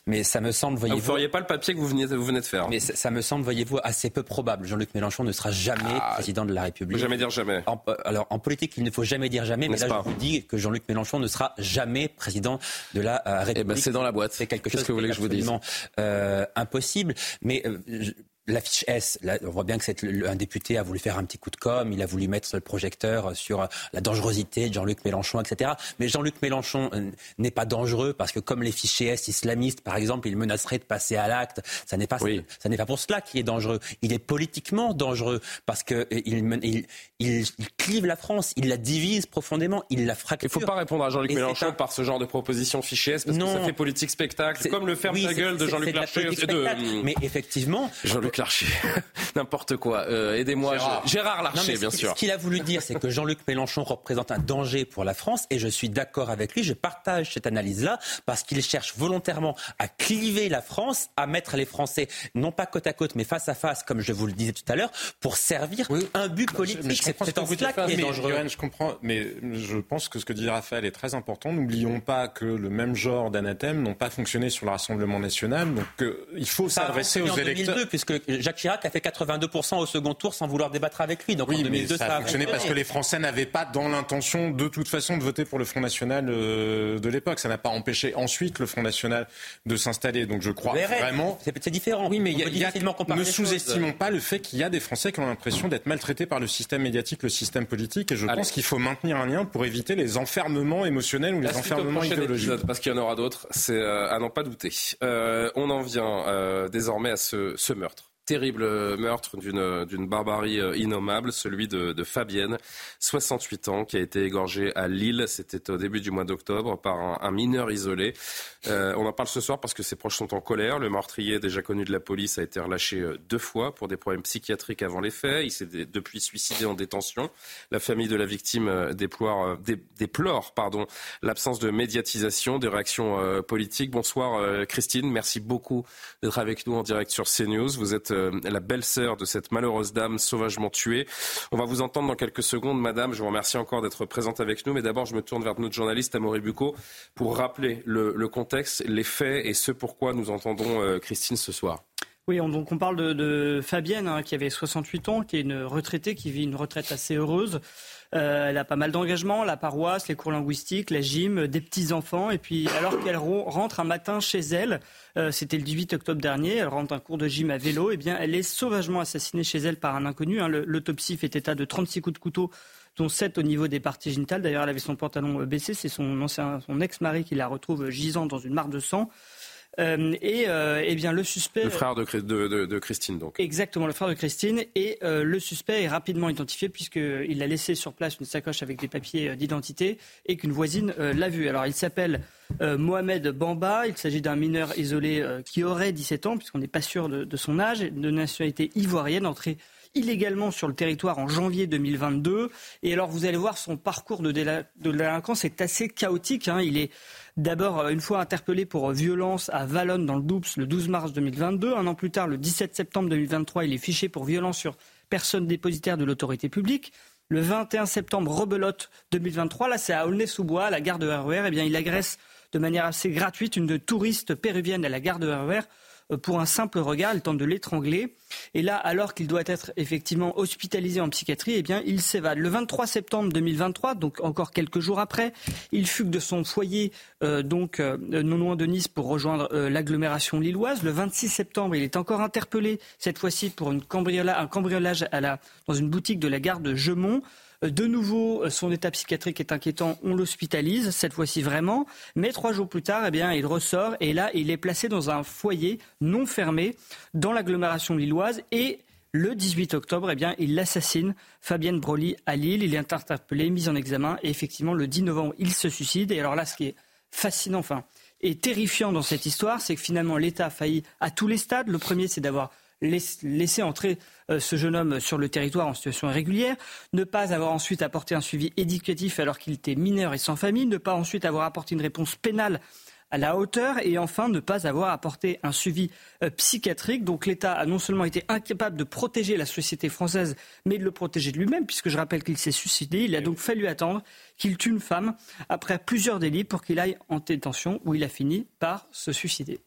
mais ça me semble, voyez-vous... vous ne feriez pas le papier que vous venez, vous venez de faire. Mais ça, me semble, voyez-vous, assez peu probable. Jean-Luc Mélenchon ne sera jamais ah, président de la République. Jamais dire jamais. Euh, alors, en politique, il ne faut jamais dire jamais, mais là, je vous dis que Jean-Luc Mélenchon ne sera jamais président de la euh, République. Eh ben, c'est dans la boîte. C'est quelque chose que vous voulez que je vous dise euh, impossible. Mais la fiche S, on voit bien que c'est un député a voulu faire un petit coup de com, il a voulu mettre le projecteur sur la dangerosité de Jean-Luc Mélenchon, etc. Mais Jean-Luc Mélenchon euh, n'est pas dangereux parce que comme les fichiers S islamistes, par exemple, il menacerait de passer à l'acte. Ça n'est pas, ça n'est pas pour cela qu'il est dangereux. Il est politiquement dangereux parce que euh, il, il, clive la France, il la divise profondément, il la fracture. Il ne faut pas répondre à Jean-Luc Mélenchon par ce genre de proposition fichier S parce que ça fait politique spectacle, comme le ferme ta gueule de Jean-Luc Larcher. Mais effectivement, Larcher. N'importe quoi. Euh, aidez-moi. Gérard, Larcher, bien sûr. Ce qu'il a voulu dire, c'est que Jean-Luc Mélenchon représente un danger pour la France et je suis d'accord avec lui. Je partage cette analyse-là parce qu'il cherche volontairement à cliver la France, à mettre les Français non pas côte à côte mais face à face, comme je vous le disais tout à l'heure, pour servir un but politique. C'est en cela qu'il est dangereux. je comprends, mais je pense que ce que dit Raphaël est très important. N'oublions pas que le même genre d'anathèmes n'ont pas fonctionné sur le Rassemblement national. Donc euh, il faut s'adresser aux électeurs. puisque Jacques Chirac a fait 82% au second tour sans vouloir débattre avec lui. Donc oui, en 2002, ça, a fonctionné parce que les Français n'avaient pas dans l'intention de toute façon de voter pour le Front National euh, de l'époque. Ça n'a pas empêché ensuite le Front National de s'installer. Donc je crois vraiment. C'est différent. Oui, mais y a, ne sous-estimons pas le fait qu'il y a des Français qui ont l'impression d'être maltraités par le système médiatique, le système politique. Et je pense qu'il faut maintenir un lien pour éviter les enfermements émotionnels ou les enfermements idéologiques. parce qu'il y en aura d'autres, c'est euh, à n'en pas douter. Euh, on en vient désormais à ce meurtre terrible meurtre d'une barbarie euh, innommable, celui de, Fabienne, 68 ans, qui a été égorgée à Lille. C'était au début du mois d'octobre par un, mineur isolé. Euh, on en parle ce soir parce que ses proches sont en colère. Le meurtrier, déjà connu de la police, a été relâché euh, deux fois pour des problèmes psychiatriques avant les faits. Il s'est depuis suicidé en détention. La famille de la victime déplore, déplore l'absence de médiatisation, des réactions politiques. Bonsoir Christine, merci beaucoup d'être avec nous en direct sur CNews. Vous êtes euh, la belle-sœur de cette malheureuse dame sauvagement tuée. On va vous entendre dans quelques secondes, madame. Je vous remercie encore d'être présente avec nous. Mais d'abord, je me tourne vers notre journaliste, Amaury Bucco, pour rappeler le, contexte, les faits et ce pourquoi nous entendons euh, Christine ce soir. Oui, on, donc on parle de, Fabienne, hein, qui avait 68 ans, qui est une retraitée, qui vit une retraite assez heureuse. Euh, elle a pas mal d'engagement, la paroisse, les cours linguistiques, la gym, des petits-enfants. Et puis, alors qu'elle rentre un matin chez elle, euh, c'était le 18 octobre dernier, elle rentre un cours de gym à vélo, et eh bien, elle est sauvagement assassinée chez elle par un inconnu. Hein. L'autopsie fait état de 36 coups de couteau dont 7 au niveau des parties génitales. D'ailleurs, elle avait son pantalon euh, baissé. C'est son, ancien, son ex-mari qui la retrouve gisant dans une mare de sang. Euh, et euh, eh bien le suspect. Le frère de, de, de, Christine, donc. Exactement, le frère de Christine. Et euh, le suspect est rapidement identifié puisqu'il a laissé sur place une sacoche avec des papiers d'identité et qu'une voisine l'a vu. Alors il s'appelle Mohamed Bamba. Il s'agit d'un mineur isolé qui aurait 17 ans, puisqu'on n'est pas sûr de, de, son âge, de nationalité ivoirienne, entré illégalement sur le territoire en janvier 2022. Et alors, vous allez voir, son parcours de, délinquance est assez chaotique. Hein. Il est d'abord, euh, une fois interpellé pour violence à Valonne dans le Doubs le 12 mars 2022. Un an plus tard, le 17 septembre 2023, il est fiché pour violence sur personne dépositaire de l'autorité publique. Le 21 septembre, rebelote 2023, là c'est à Aulnay-sous-Bois, à la gare de RER, eh bien il agresse de manière assez gratuite une touriste péruvienne à la gare de RER euh, pour un simple regard, il tente de l'étrangler. Et là, alors qu'il doit être effectivement hospitalisé en psychiatrie, eh bien, il s'évade. Le 23 septembre 2023, donc encore quelques jours après, il fugue de son foyer, euh, donc euh, non loin de Nice, pour rejoindre l'agglomération lilloise. Le 26 septembre, il est encore interpellé, cette fois-ci pour un cambriolage dans une boutique de la gare de Gemont. De nouveau, son état psychiatrique est inquiétant. On l'hospitalise, cette fois-ci vraiment. Mais trois jours plus tard, eh bien, il ressort et là, il est placé dans un foyer non fermé dans l'agglomération lilloise et le 18 octobre, eh bien, il assassine Fabienne Broly à Lille. Il est interpellé, mis en examen et effectivement, le 10 novembre, il se suicide. Et alors là, ce qui est fascinant, enfin, et terrifiant dans cette histoire, c'est que finalement, l'État a failli à tous les stades. Le premier, c'est d'avoir laisser entrer euh, ce jeune homme sur le territoire en situation irrégulière, ne pas avoir ensuite apporté un suivi éducatif alors qu'il était mineur et sans famille, ne pas ensuite avoir apporté une réponse pénale à la hauteur et enfin ne pas avoir apporté un suivi euh, psychiatrique. Donc l'État a non seulement été incapable de protéger la société française, mais de le protéger de lui-même, puisque je rappelle qu'il s'est suicidé. Il a donc fallu attendre qu'il tue une femme après plusieurs délits pour qu'il aille en détention où il a fini par se suicider.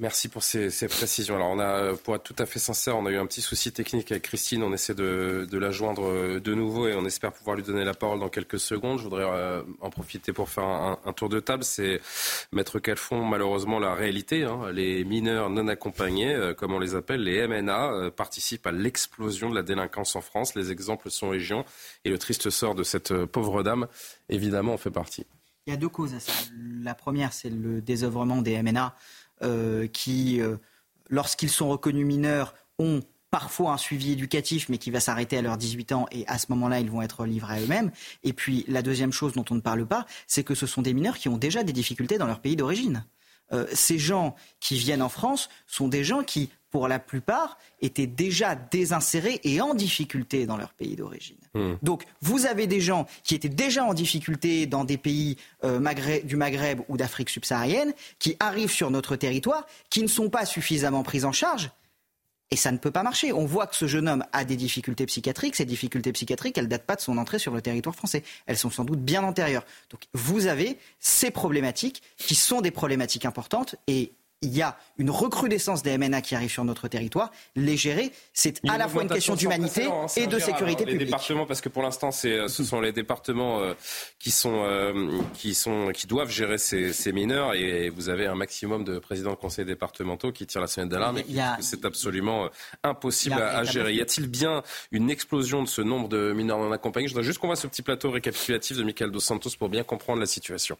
Merci pour ces, précisions. Alors, on a, pour être tout à fait sincère, on a eu un petit souci technique avec Christine. On essaie de, la joindre euh, de nouveau et on espère pouvoir lui donner la parole dans quelques secondes. Je voudrais euh, en profiter pour faire un, tour de table. C'est mettre font malheureusement la réalité. Hein. Les mineurs non accompagnés, euh, comme on les appelle, les MNA, participent à l'explosion de la délinquance en France. Les exemples sont régions et le triste sort de cette pauvre dame, évidemment, en fait partie. Il y a deux causes à ça. La première, c'est le désœuvrement des MNA euh, qui, euh, lorsqu'ils sont reconnus mineurs, ont parfois un suivi éducatif, mais qui va s'arrêter à leurs 18 ans, et à ce moment-là, ils vont être livrés à eux-mêmes. Et puis, la deuxième chose dont on ne parle pas, c'est que ce sont des mineurs qui ont déjà des difficultés dans leur pays d'origine. Euh, ces gens qui viennent en France sont des gens qui, pour la plupart, étaient déjà désinsérés et en difficulté dans leur pays d'origine. Hmm. Donc, vous avez des gens qui étaient déjà en difficulté dans des pays euh, du Maghreb ou d'Afrique subsaharienne, qui arrivent sur notre territoire, qui ne sont pas suffisamment pris en charge. Et ça ne peut pas marcher. On voit que ce jeune homme a des difficultés psychiatriques. Ces difficultés psychiatriques, elles ne datent pas de son entrée sur le territoire français. Elles sont sans doute bien antérieures. Donc vous avez ces problématiques qui sont des problématiques importantes et il y a une recrudescence des MNA qui arrivent sur notre territoire. Les gérer, c'est à la fois une question d'humanité hein, et de sécurité publique. Les départements, parce que pour l'instant, ce sont les départements euh, qui, sont, euh, qui, sont, qui doivent gérer ces, mineurs et vous avez un maximum de présidents de conseils départementaux qui tirent la sonnette d'alarme et c'est absolument euh, impossible à, gérer. Y a-t-il bien une explosion de ce nombre de mineurs non accompagnés? Je voudrais juste qu'on voit ce petit plateau récapitulatif de Michael Dos Santos pour bien comprendre la situation.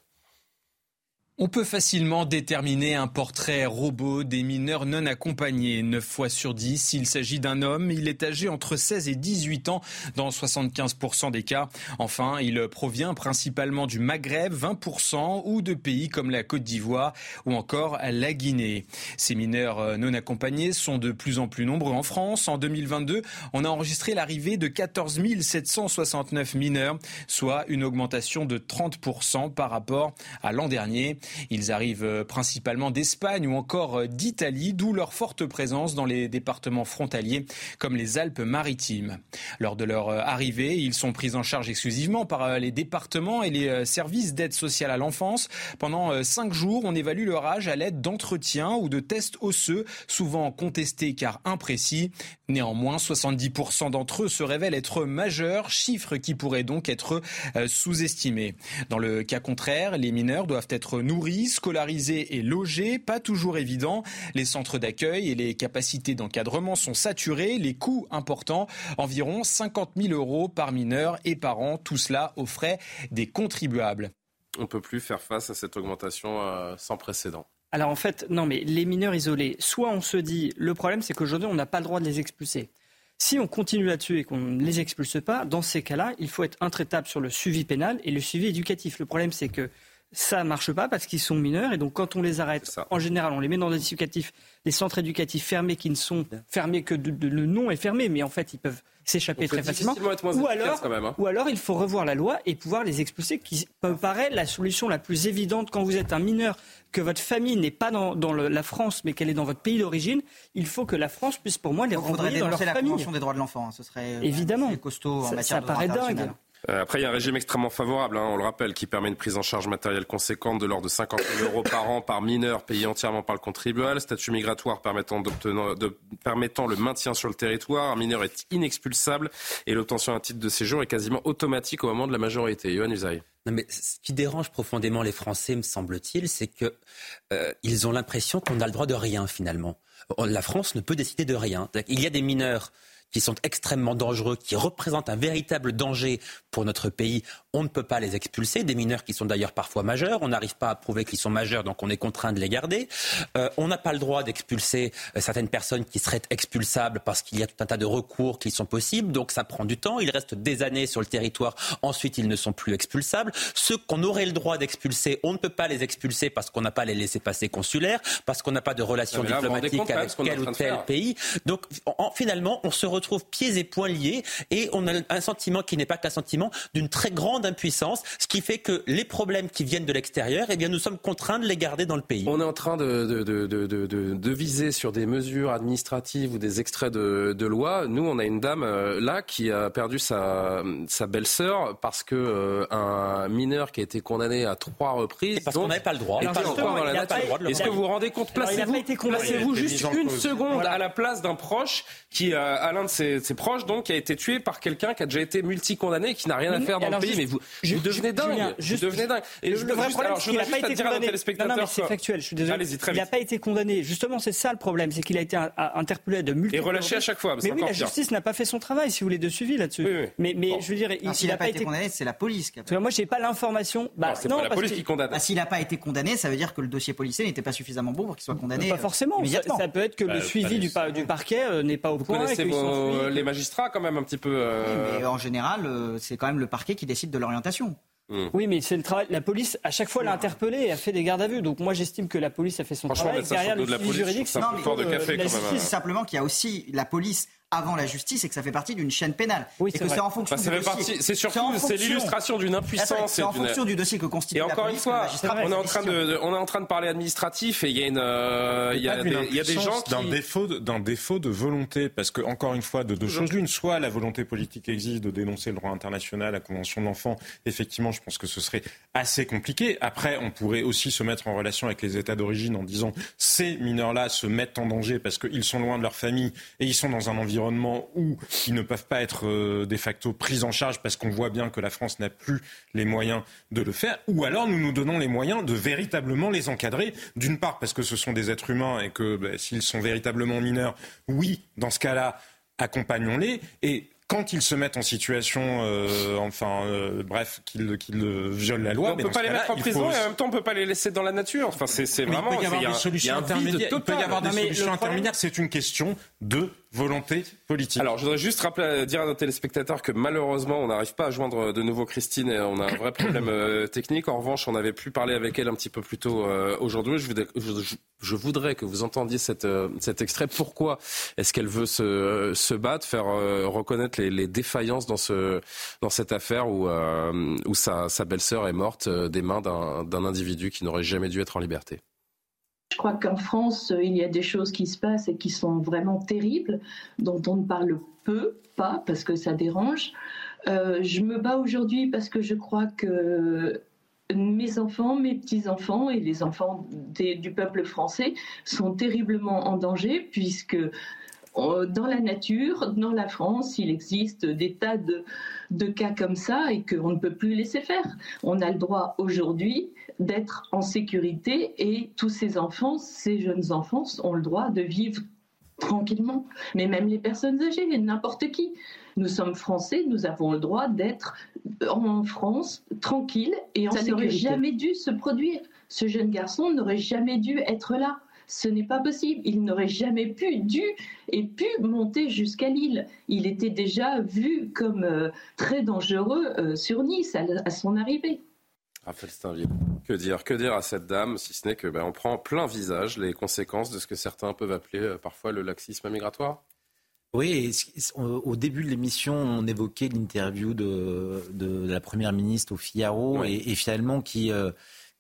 On peut facilement déterminer un portrait robot des mineurs non accompagnés. 9 fois sur 10, s'il s'agit d'un homme, il est âgé entre 16 et 18 ans dans 75% des cas. Enfin, il provient principalement du Maghreb, 20%, ou de pays comme la Côte d'Ivoire ou encore la Guinée. Ces mineurs non accompagnés sont de plus en plus nombreux en France. En 2022, on a enregistré l'arrivée de 14 769 mineurs, soit une augmentation de 30% par rapport à l'an dernier. Ils arrivent euh, principalement d'Espagne ou encore euh, d'Italie, d'où leur forte présence dans les départements frontaliers comme les Alpes-Maritimes. Lors de leur euh, arrivée, ils sont pris en charge exclusivement par les départements et les services d'aide sociale à l'enfance. Pendant cinq jours, on évalue leur âge à l'aide d'entretiens ou de tests osseux, souvent contestés car imprécis. Néanmoins, 70% d'entre eux se révèlent être majeurs, chiffre qui pourrait donc être sous-estimé. Dans le cas contraire, les mineurs doivent être nourris nourris, scolarisés et logés, pas toujours évident. Les centres d'accueil et les capacités d'encadrement sont saturés, les coûts importants, environ 50 000 euros par mineur et par an, tout cela aux frais des contribuables. On ne peut plus faire face à cette augmentation euh, sans précédent. Alors en fait, non, mais les mineurs isolés, soit on se dit, le problème c'est qu'aujourd'hui on n'a pas le droit de les expulser. Si on continue là-dessus et qu'on ne les expulse pas, dans ces cas-là, il faut être intraitable sur le suivi pénal et le suivi éducatif. Le problème c'est que ça ne marche pas parce qu'ils sont mineurs et donc quand on les arrête, en général, on les met dans des éducatifs, des centres éducatifs fermés qui ne sont fermés que le nom est fermé, mais en fait ils peuvent s'échapper très facilement. Ou alors, hein. ou alors il faut revoir la loi et pouvoir les expulser, qui me paraît la solution la plus évidente quand vous êtes un mineur, que votre famille n'est pas dans, la France mais qu'elle est dans votre pays d'origine. Il faut que la France puisse pour moi les renvoyer dans leur la famille. Convention des droits de l'enfant, hein. ce serait évidemment costaud en ça, matière ça paraît dingue. Euh, après, il y a un régime extrêmement favorable, hein, on le rappelle, qui permet une prise en charge matérielle conséquente de l'ordre de 50 000 euros par an par mineur payé entièrement par le contribuable. Statut migratoire permettant, le maintien sur le territoire. Un mineur est inexpulsable et l'obtention d'un titre de séjour est quasiment automatique au moment de la majorité. Yohann Usaï. Non, mais ce qui dérange profondément les Français, me semble-t-il, c'est qu'ils euh, ont l'impression qu'on a le droit de rien finalement. La France ne peut décider de rien. Il y a des mineurs qui sont extrêmement dangereux, qui représentent un véritable danger pour notre pays, on ne peut pas les expulser. Des mineurs qui sont d'ailleurs parfois majeurs, on n'arrive pas à prouver qu'ils sont majeurs, donc on est contraint de les garder. Euh, on n'a pas le droit d'expulser euh, certaines personnes qui seraient expulsables parce qu'il y a tout un tas de recours qui sont possibles, donc ça prend du temps. Ils restent des années sur le territoire, ensuite ils ne sont plus expulsables. Ceux qu'on aurait le droit d'expulser, on ne peut pas les expulser parce qu'on n'a pas les laissés passer consulaires, parce qu'on n'a pas de relations diplomatiques avec tel ou tel pays. Donc finalement, on se retrouve trouve pieds et poings liés et on a un sentiment qui n'est pas qu'un sentiment d'une très grande impuissance, ce qui fait que les problèmes qui viennent de l'extérieur, eh bien, nous sommes contraints de les garder dans le pays. On est en train de, de, de, de viser sur des mesures administratives ou des extraits de, loi. Nous, on a une dame euh, là qui a perdu sa, sa belle-sœur parce que euh, un mineur qui a été condamné à trois reprises. Et parce qu'on n'avait pas le droit. Est-ce que vous vous rendez compte Placez-vous juste une seconde à la place d'un proche qui, euh, à l'un de ses, proches, donc, qui a été tué par quelqu'un qui a déjà été multicondamné et qui n'a rien à faire dans le pays. mais vous, je, devenez dingue. Juste, vous devenez dingue. Et le, vrai problème, c'est qu'il n'a pas été condamné. Non, non, mais c'est factuel. Je suis désolé. Il n'a pas été condamné. Justement, c'est ça le problème, c'est qu'il a été interpellé de multiples. Et relâché à chaque fois. Mais oui, la justice n'a pas fait son travail, si vous voulez, de suivi là-dessus. Mais, mais je veux dire, s'il n'a pas été condamné, c'est la police. Moi, j'ai pas l'information. Bah, c'est pas la police qui condamne. Bah, s'il n'a pas été condamné, ça veut dire que le dossier policier n'était pas suffisamment bon pour qu'il soit condamné. Pas forcément. Ça peut être que le bah, suivi du parquet euh, n'est pas au point. Vous les magistrats quand même un petit peu. Euh, mais en général, euh, c'est quand même le parquet qui décide de l'orientation. Hmm. Oui, mais c'est le travail. La police, à chaque fois, l'a interpellé et a fait des gardes à vue. Donc moi, j'estime que la police a fait son travail. Derrière le suivi juridique, c'est un peu de café. La justice, simplement qu'il y a aussi la police avant la justice et que ça fait partie d'une chaîne pénale. Oui, et que c'est en fonction bah, du dossier. C'est surtout c'est l'illustration d'une impuissance. C'est en fonction du dossier que constitue Et encore une fois, on est en train de on est en train de parler administratif et il y a une euh, il y a des, il y a des gens d'un défaut d'un défaut de volonté parce que encore une fois de deux choses l'une soit la volonté politique existe de dénoncer le droit international la convention de l'enfant effectivement je pense que ce serait assez compliqué après on pourrait aussi se mettre en relation avec les états d'origine en disant ces mineurs là se mettent en danger parce qu'ils sont loin de leur famille et ils sont dans un environnement où ils ne peuvent pas être euh, de facto pris en charge parce qu'on voit bien que la France n'a plus les moyens de le faire, ou alors nous nous donnons les moyens de véritablement les encadrer, d'une part parce que ce sont des êtres humains et que ben, s'ils sont véritablement mineurs, oui, dans ce cas-là, accompagnons-les, et quand ils se mettent en situation, euh, enfin, euh, bref, qu'ils violent la loi. on ne peut pas les mettre en prison et en même temps on ne peut pas les laisser dans la nature. Enfin, c'est vraiment. Il peut y avoir des solutions intermédiaires. Il peut y avoir des solutions intermédiaires. C'est une question de volonté politique. Alors, je voudrais juste rappeler, dire à nos téléspectateurs que malheureusement, on n'arrive pas à joindre de nouveau Christine et on a un vrai problème euh, technique. En revanche, on avait pu parler avec elle un petit peu plus tôt euh, aujourd'hui. Je, je, je, voudrais que vous entendiez cette, euh, cet extrait. Pourquoi est-ce qu'elle veut se, se, battre, faire reconnaître les, les, défaillances dans, ce, dans cette affaire où, où sa, sa belle-sœur est morte des mains d'un individu qui n'aurait jamais dû être en liberté? Je crois qu'en France, euh, il y a des choses qui se passent et qui sont vraiment terribles, dont on ne parle peu, pas parce que ça dérange. Euh, je me bats aujourd'hui parce que je crois que mes enfants, mes petits-enfants et les enfants du peuple français sont terriblement en danger puisque euh, dans la nature, dans la France, il existe des tas de, de cas comme ça et qu'on ne peut plus laisser faire. On a le droit aujourd'hui d'être en sécurité et tous ces enfants, ces jeunes enfants ont le droit de vivre tranquillement. Mais même les personnes âgées, n'importe qui. Nous sommes français, nous avons le droit d'être en France tranquille et en Ça n'aurait jamais dû se produire. Ce jeune garçon n'aurait jamais dû être là. Ce n'est pas possible. Il n'aurait jamais pu, dû et pu monter jusqu'à Lille. Il était déjà vu comme euh, très dangereux euh, sur Nice à, son arrivée. Raphaël Steinville, que dire Que dire à cette dame, si ce n'est que ben, on prend plein visage les conséquences de ce que certains peuvent appeler euh, parfois le laxisme migratoire. Oui, au début de l'émission, on évoquait l'interview de, la première ministre au Figaro et, finalement qui,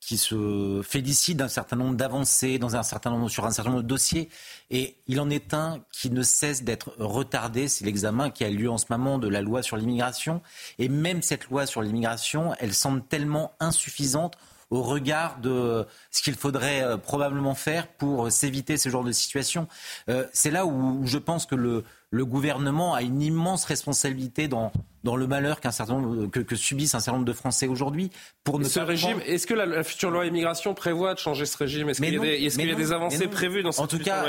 qui se félicite d'un certain nombre d'avancées dans un certain nombre, sur un certain nombre de dossiers. Et il en est un qui ne cesse d'être retardé. C'est l'examen qui a lieu en ce moment de la loi sur l'immigration. Et même cette loi sur l'immigration, elle semble tellement insuffisante au regard de ce qu'il faudrait euh, probablement faire pour s'éviter ce genre de situation. Euh, c'est là où je pense que le, le gouvernement a une immense responsabilité dans, dans le malheur qu'un certain nombre, que, que, subissent un certain nombre de Français aujourd'hui. Pour ne ce régime, est-ce que la, future loi immigration prévoit de changer ce régime? Est-ce qu'il y, y, a des avancées prévues dans cette En tout cas,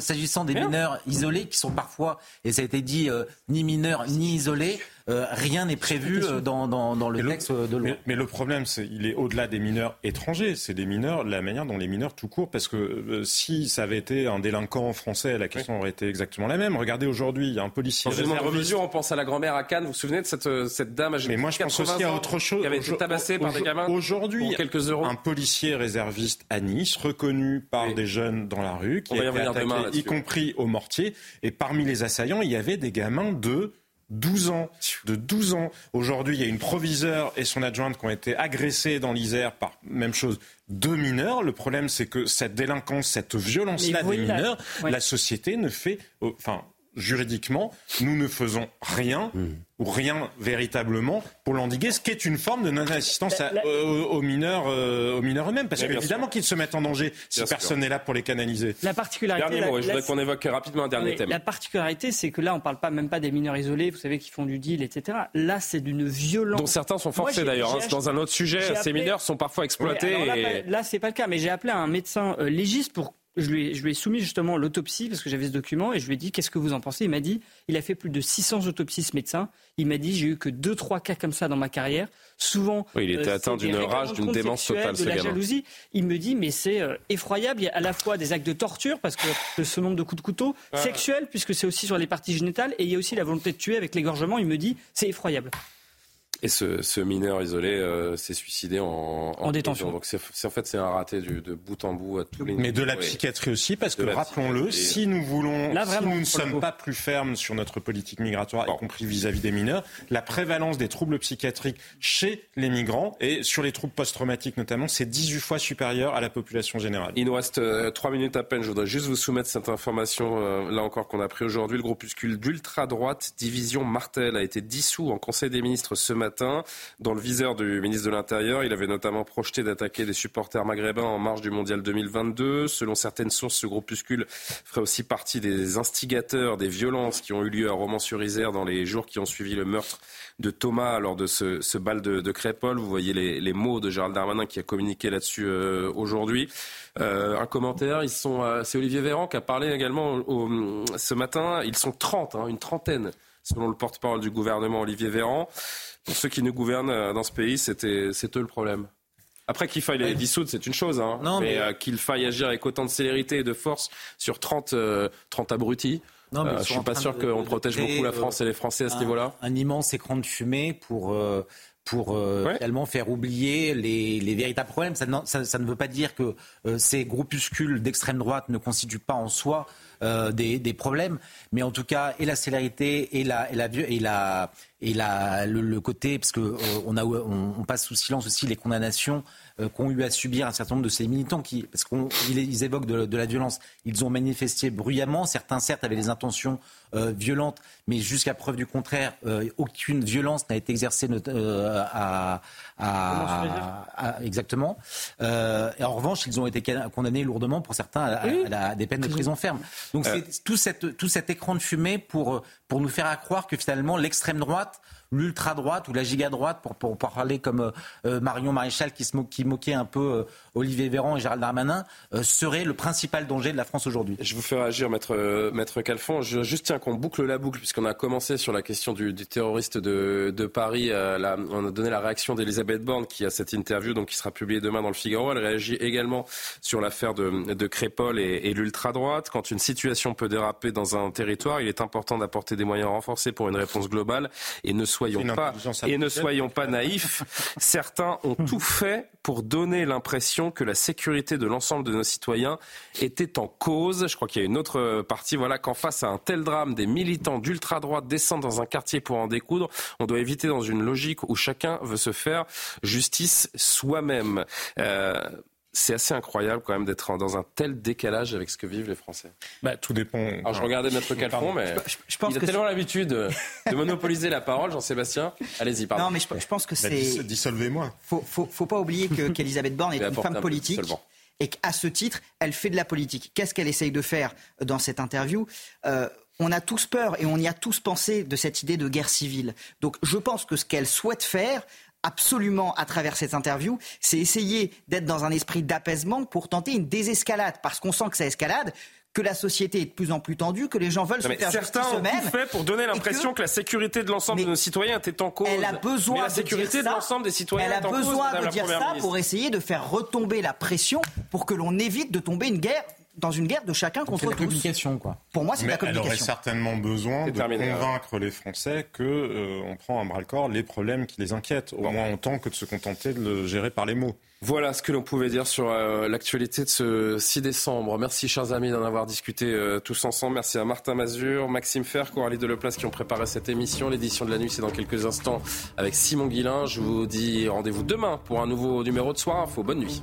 s'agissant des mineurs isolés, qui sont parfois, et ça a été dit, euh, ni mineurs ni isolés, euh, rien n'est prévu euh, dans, dans, dans, le texte de loi. Mais, mais, le problème, c'est il est au-delà des mineurs étrangers. C'est des mineurs, la manière dont les mineurs tout court, parce que si ça avait été un délinquant français, la question aurait été exactement la même. Regardez aujourd'hui, il y a un policier. Dans on pense à la grand-mère à Cannes. Vous vous souvenez de cette, euh, cette dame âgée Mais moi, je pense aussi à autre chose. Qui avait été tabassée par des gamins. Aujourd'hui, quelques euros. Un policier réserviste à Nice, reconnu par des jeunes dans la rue, qui a été attaqué, y compris au mortier. Et parmi les assaillants, il y avait des gamins de 12 ans, de 12 ans. Aujourd'hui, il y a une proviseure et son adjointe qui ont été agressés dans l'Isère par, même chose, deux mineurs. Le problème, c'est que cette délinquance, cette violence-là des mineurs, la société ne fait, enfin, juridiquement, nous ne faisons rien hmm. ou rien véritablement pour l'endiguer, ce qui est une forme de non-assistance aux, mineurs, euh, aux mineurs eux-mêmes, parce qu'évidemment qu'ils se mettent en danger si personne n'est là pour les canaliser. La particularité, dernier mot, je voudrais qu'on évoque rapidement un dernier thème. La particularité, c'est que là, on ne parle pas même pas des mineurs isolés, vous savez, qui font du deal, etc. Là, c'est d'une violence. Dont certains sont forcés d'ailleurs. Hein. dans un autre sujet, ces mineurs sont parfois exploités. là, et... là c'est pas le cas, mais j'ai appelé un médecin euh, légiste pour je lui, ai, soumis justement l'autopsie parce que j'avais ce document et je lui ai dit qu'est-ce que vous en pensez? Il m'a dit il a fait plus de 600 autopsies ce médecin. Il m'a dit j'ai eu que deux trois cas comme ça dans ma carrière. Souvent, il était euh, atteint d'une rage, d'une démence totale, de la jalousie. Il me dit mais c'est euh, effroyable. Il y a à la fois des actes de torture parce que ce nombre de coups de couteau, sexuels puisque c'est aussi sur les parties génitales et il y a aussi la volonté de tuer avec l'égorgement. Il me dit c'est effroyable. Et ce, ce, mineur isolé euh, s'est suicidé en, en, détention. Donc c'est en fait c'est un raté du, de bout en bout à tous les Mais de la psychiatrie aussi, parce que rappelons-le, si nous voulons, Là, si nous ne sommes pas plus fermes sur notre politique migratoire, y compris vis-à-vis des mineurs, la prévalence des troubles psychiatriques chez les migrants et sur les troubles post-traumatiques notamment, c'est 18 fois supérieur à la population générale. Il nous reste euh, trois minutes à peine. Je voudrais juste vous soumettre cette information euh, là encore qu'on a pris aujourd'hui. Le groupuscule d'ultra droite division Martel a été dissous en Conseil des ministres ce matin dans le viseur du ministre de l'Intérieur. Il avait notamment projeté d'attaquer des supporters maghrébins en marge du mondial 2022. Selon certaines sources, ce groupuscule ferait aussi partie des instigateurs des violences qui ont eu lieu à Romans-sur-Isère dans les jours qui ont suivi le meurtre de Thomas lors de ce, bal de, Crépole. Vous voyez les, mots de Gérald Darmanin qui a communiqué là-dessus euh, aujourd'hui. Euh, un commentaire, euh, c'est Olivier Véran qui a parlé également ce matin. Ils sont 30, hein, une trentaine selon le porte-parole du gouvernement Olivier Véran. Pour ceux qui nous gouvernent euh, dans ce pays, c'est eux le problème. Après qu'il faille les dissoudre, c'est une chose, hein. mais, euh, qu'il faille agir avec autant de célérité et de force sur 30, 30 abrutis. Non, mais je suis pas sûr qu'on protège beaucoup la France et les Français à ce niveau-là. Un immense écran de fumée pour pour euh, faire oublier les, les, véritables problèmes. Ça, ça, ça, ne veut pas dire que euh, ces groupuscules d'extrême droite ne constituent pas en soi euh, des, des, problèmes, mais en tout cas, et la célérité et la, et la, et la, et la, le, côté, parce que euh, on, a, on, on, passe sous silence aussi les condamnations euh, qu'ont eu à subir un certain nombre de ces militants qui, parce qu'ils évoquent de, de, la violence, ils ont manifesté bruyamment. Certains, certes, avaient des intentions euh, violentes, mais jusqu'à preuve du contraire, euh, aucune violence n'a été exercée euh, à, à, à, exactement. Euh, et en revanche, ils ont été condamnés lourdement pour certains à, à des peines de prison ferme. Donc c'est tout, cette, tout cet écran de fumée pour, pour nous faire croire que finalement l'extrême droite l'ultra-droite ou la giga-droite, pour, pour, parler comme euh, euh, Marion Maréchal qui, se qui moquait un peu euh, Olivier Véran et Gérald Darmanin, serait le principal danger de la France aujourd'hui. Je vous fais réagir, Maître, Maître Calfon. Je juste tiens qu'on boucle la boucle, puisqu'on a commencé sur la question du, du terroriste de, de Paris. La, on a donné la réaction d'Elisabeth Borne qui a cette interview, donc qui sera publiée demain dans le Figaro. Elle réagit également sur l'affaire de, de Crépol et, et l'ultra-droite. Quand une situation peut déraper dans un territoire, il est important d'apporter des moyens renforcés pour une réponse globale et ne soyons pas, et ne soyons pas naïfs, certains ont tout fait pour donner l'impression que la sécurité de l'ensemble de nos citoyens était en cause. Je crois qu'il y a une autre partie, voilà, qu'en face à un tel drame, des militants d'ultra-droite descendent dans un quartier pour en découdre. On doit éviter dans une logique où chacun veut se faire justice soi-même. Euh, c'est assez incroyable quand même d'être dans un tel décalage avec ce que vivent les Français. Bah, tout dépend. Alors je regardais Maître Calfon, mais je, pense il a tellement l'habitude de monopoliser la parole, Jean-Sébastien. Allez-y, pardon. Non, mais je, pense que bah, c'est. Dissolvez-moi. Faut, faut, faut pas oublier qu'Elisabeth Borne est une femme politique. Et qu'à ce titre, elle fait de la politique. Qu'est-ce qu'elle essaye de faire dans cette interview? Euh, on a tous peur et on y a tous pensé de cette idée de guerre civile. Donc je pense que ce qu'elle souhaite faire, absolument à travers cette interview, c'est essayer d'être dans un esprit d'apaisement pour tenter une désescalade, parce qu'on sent que ça escalade que la société est de plus en plus tendue, que les gens veulent se faire certains justice eux-mêmes. fait pour donner l'impression que... la sécurité de l'ensemble de nos citoyens était en cause. Elle a besoin mais la sécurité de, de l'ensemble des citoyens Elle a est besoin cause, de dire ça pour essayer de faire retomber la pression pour que l'on évite de tomber une guerre dans une guerre de chacun contre la communication, quoi. Pour moi, c'est la communication. Elle aurait certainement besoin de convaincre les Français que euh, on prend à bras le corps les problèmes qui les inquiètent, au moins autant que de se contenter de le gérer par les mots. Voilà ce que l'on pouvait dire sur euh, l'actualité de ce 6 décembre. Merci, chers amis, d'en avoir discuté euh, tous ensemble. Merci à Martin Mazur, Maxime Fer, Coralie Deleplace qui ont préparé cette émission. L'édition de la nuit, c'est dans quelques instants avec Simon Guillain. Je vous dis rendez-vous demain pour un nouveau numéro de Soir Info. Bonne nuit.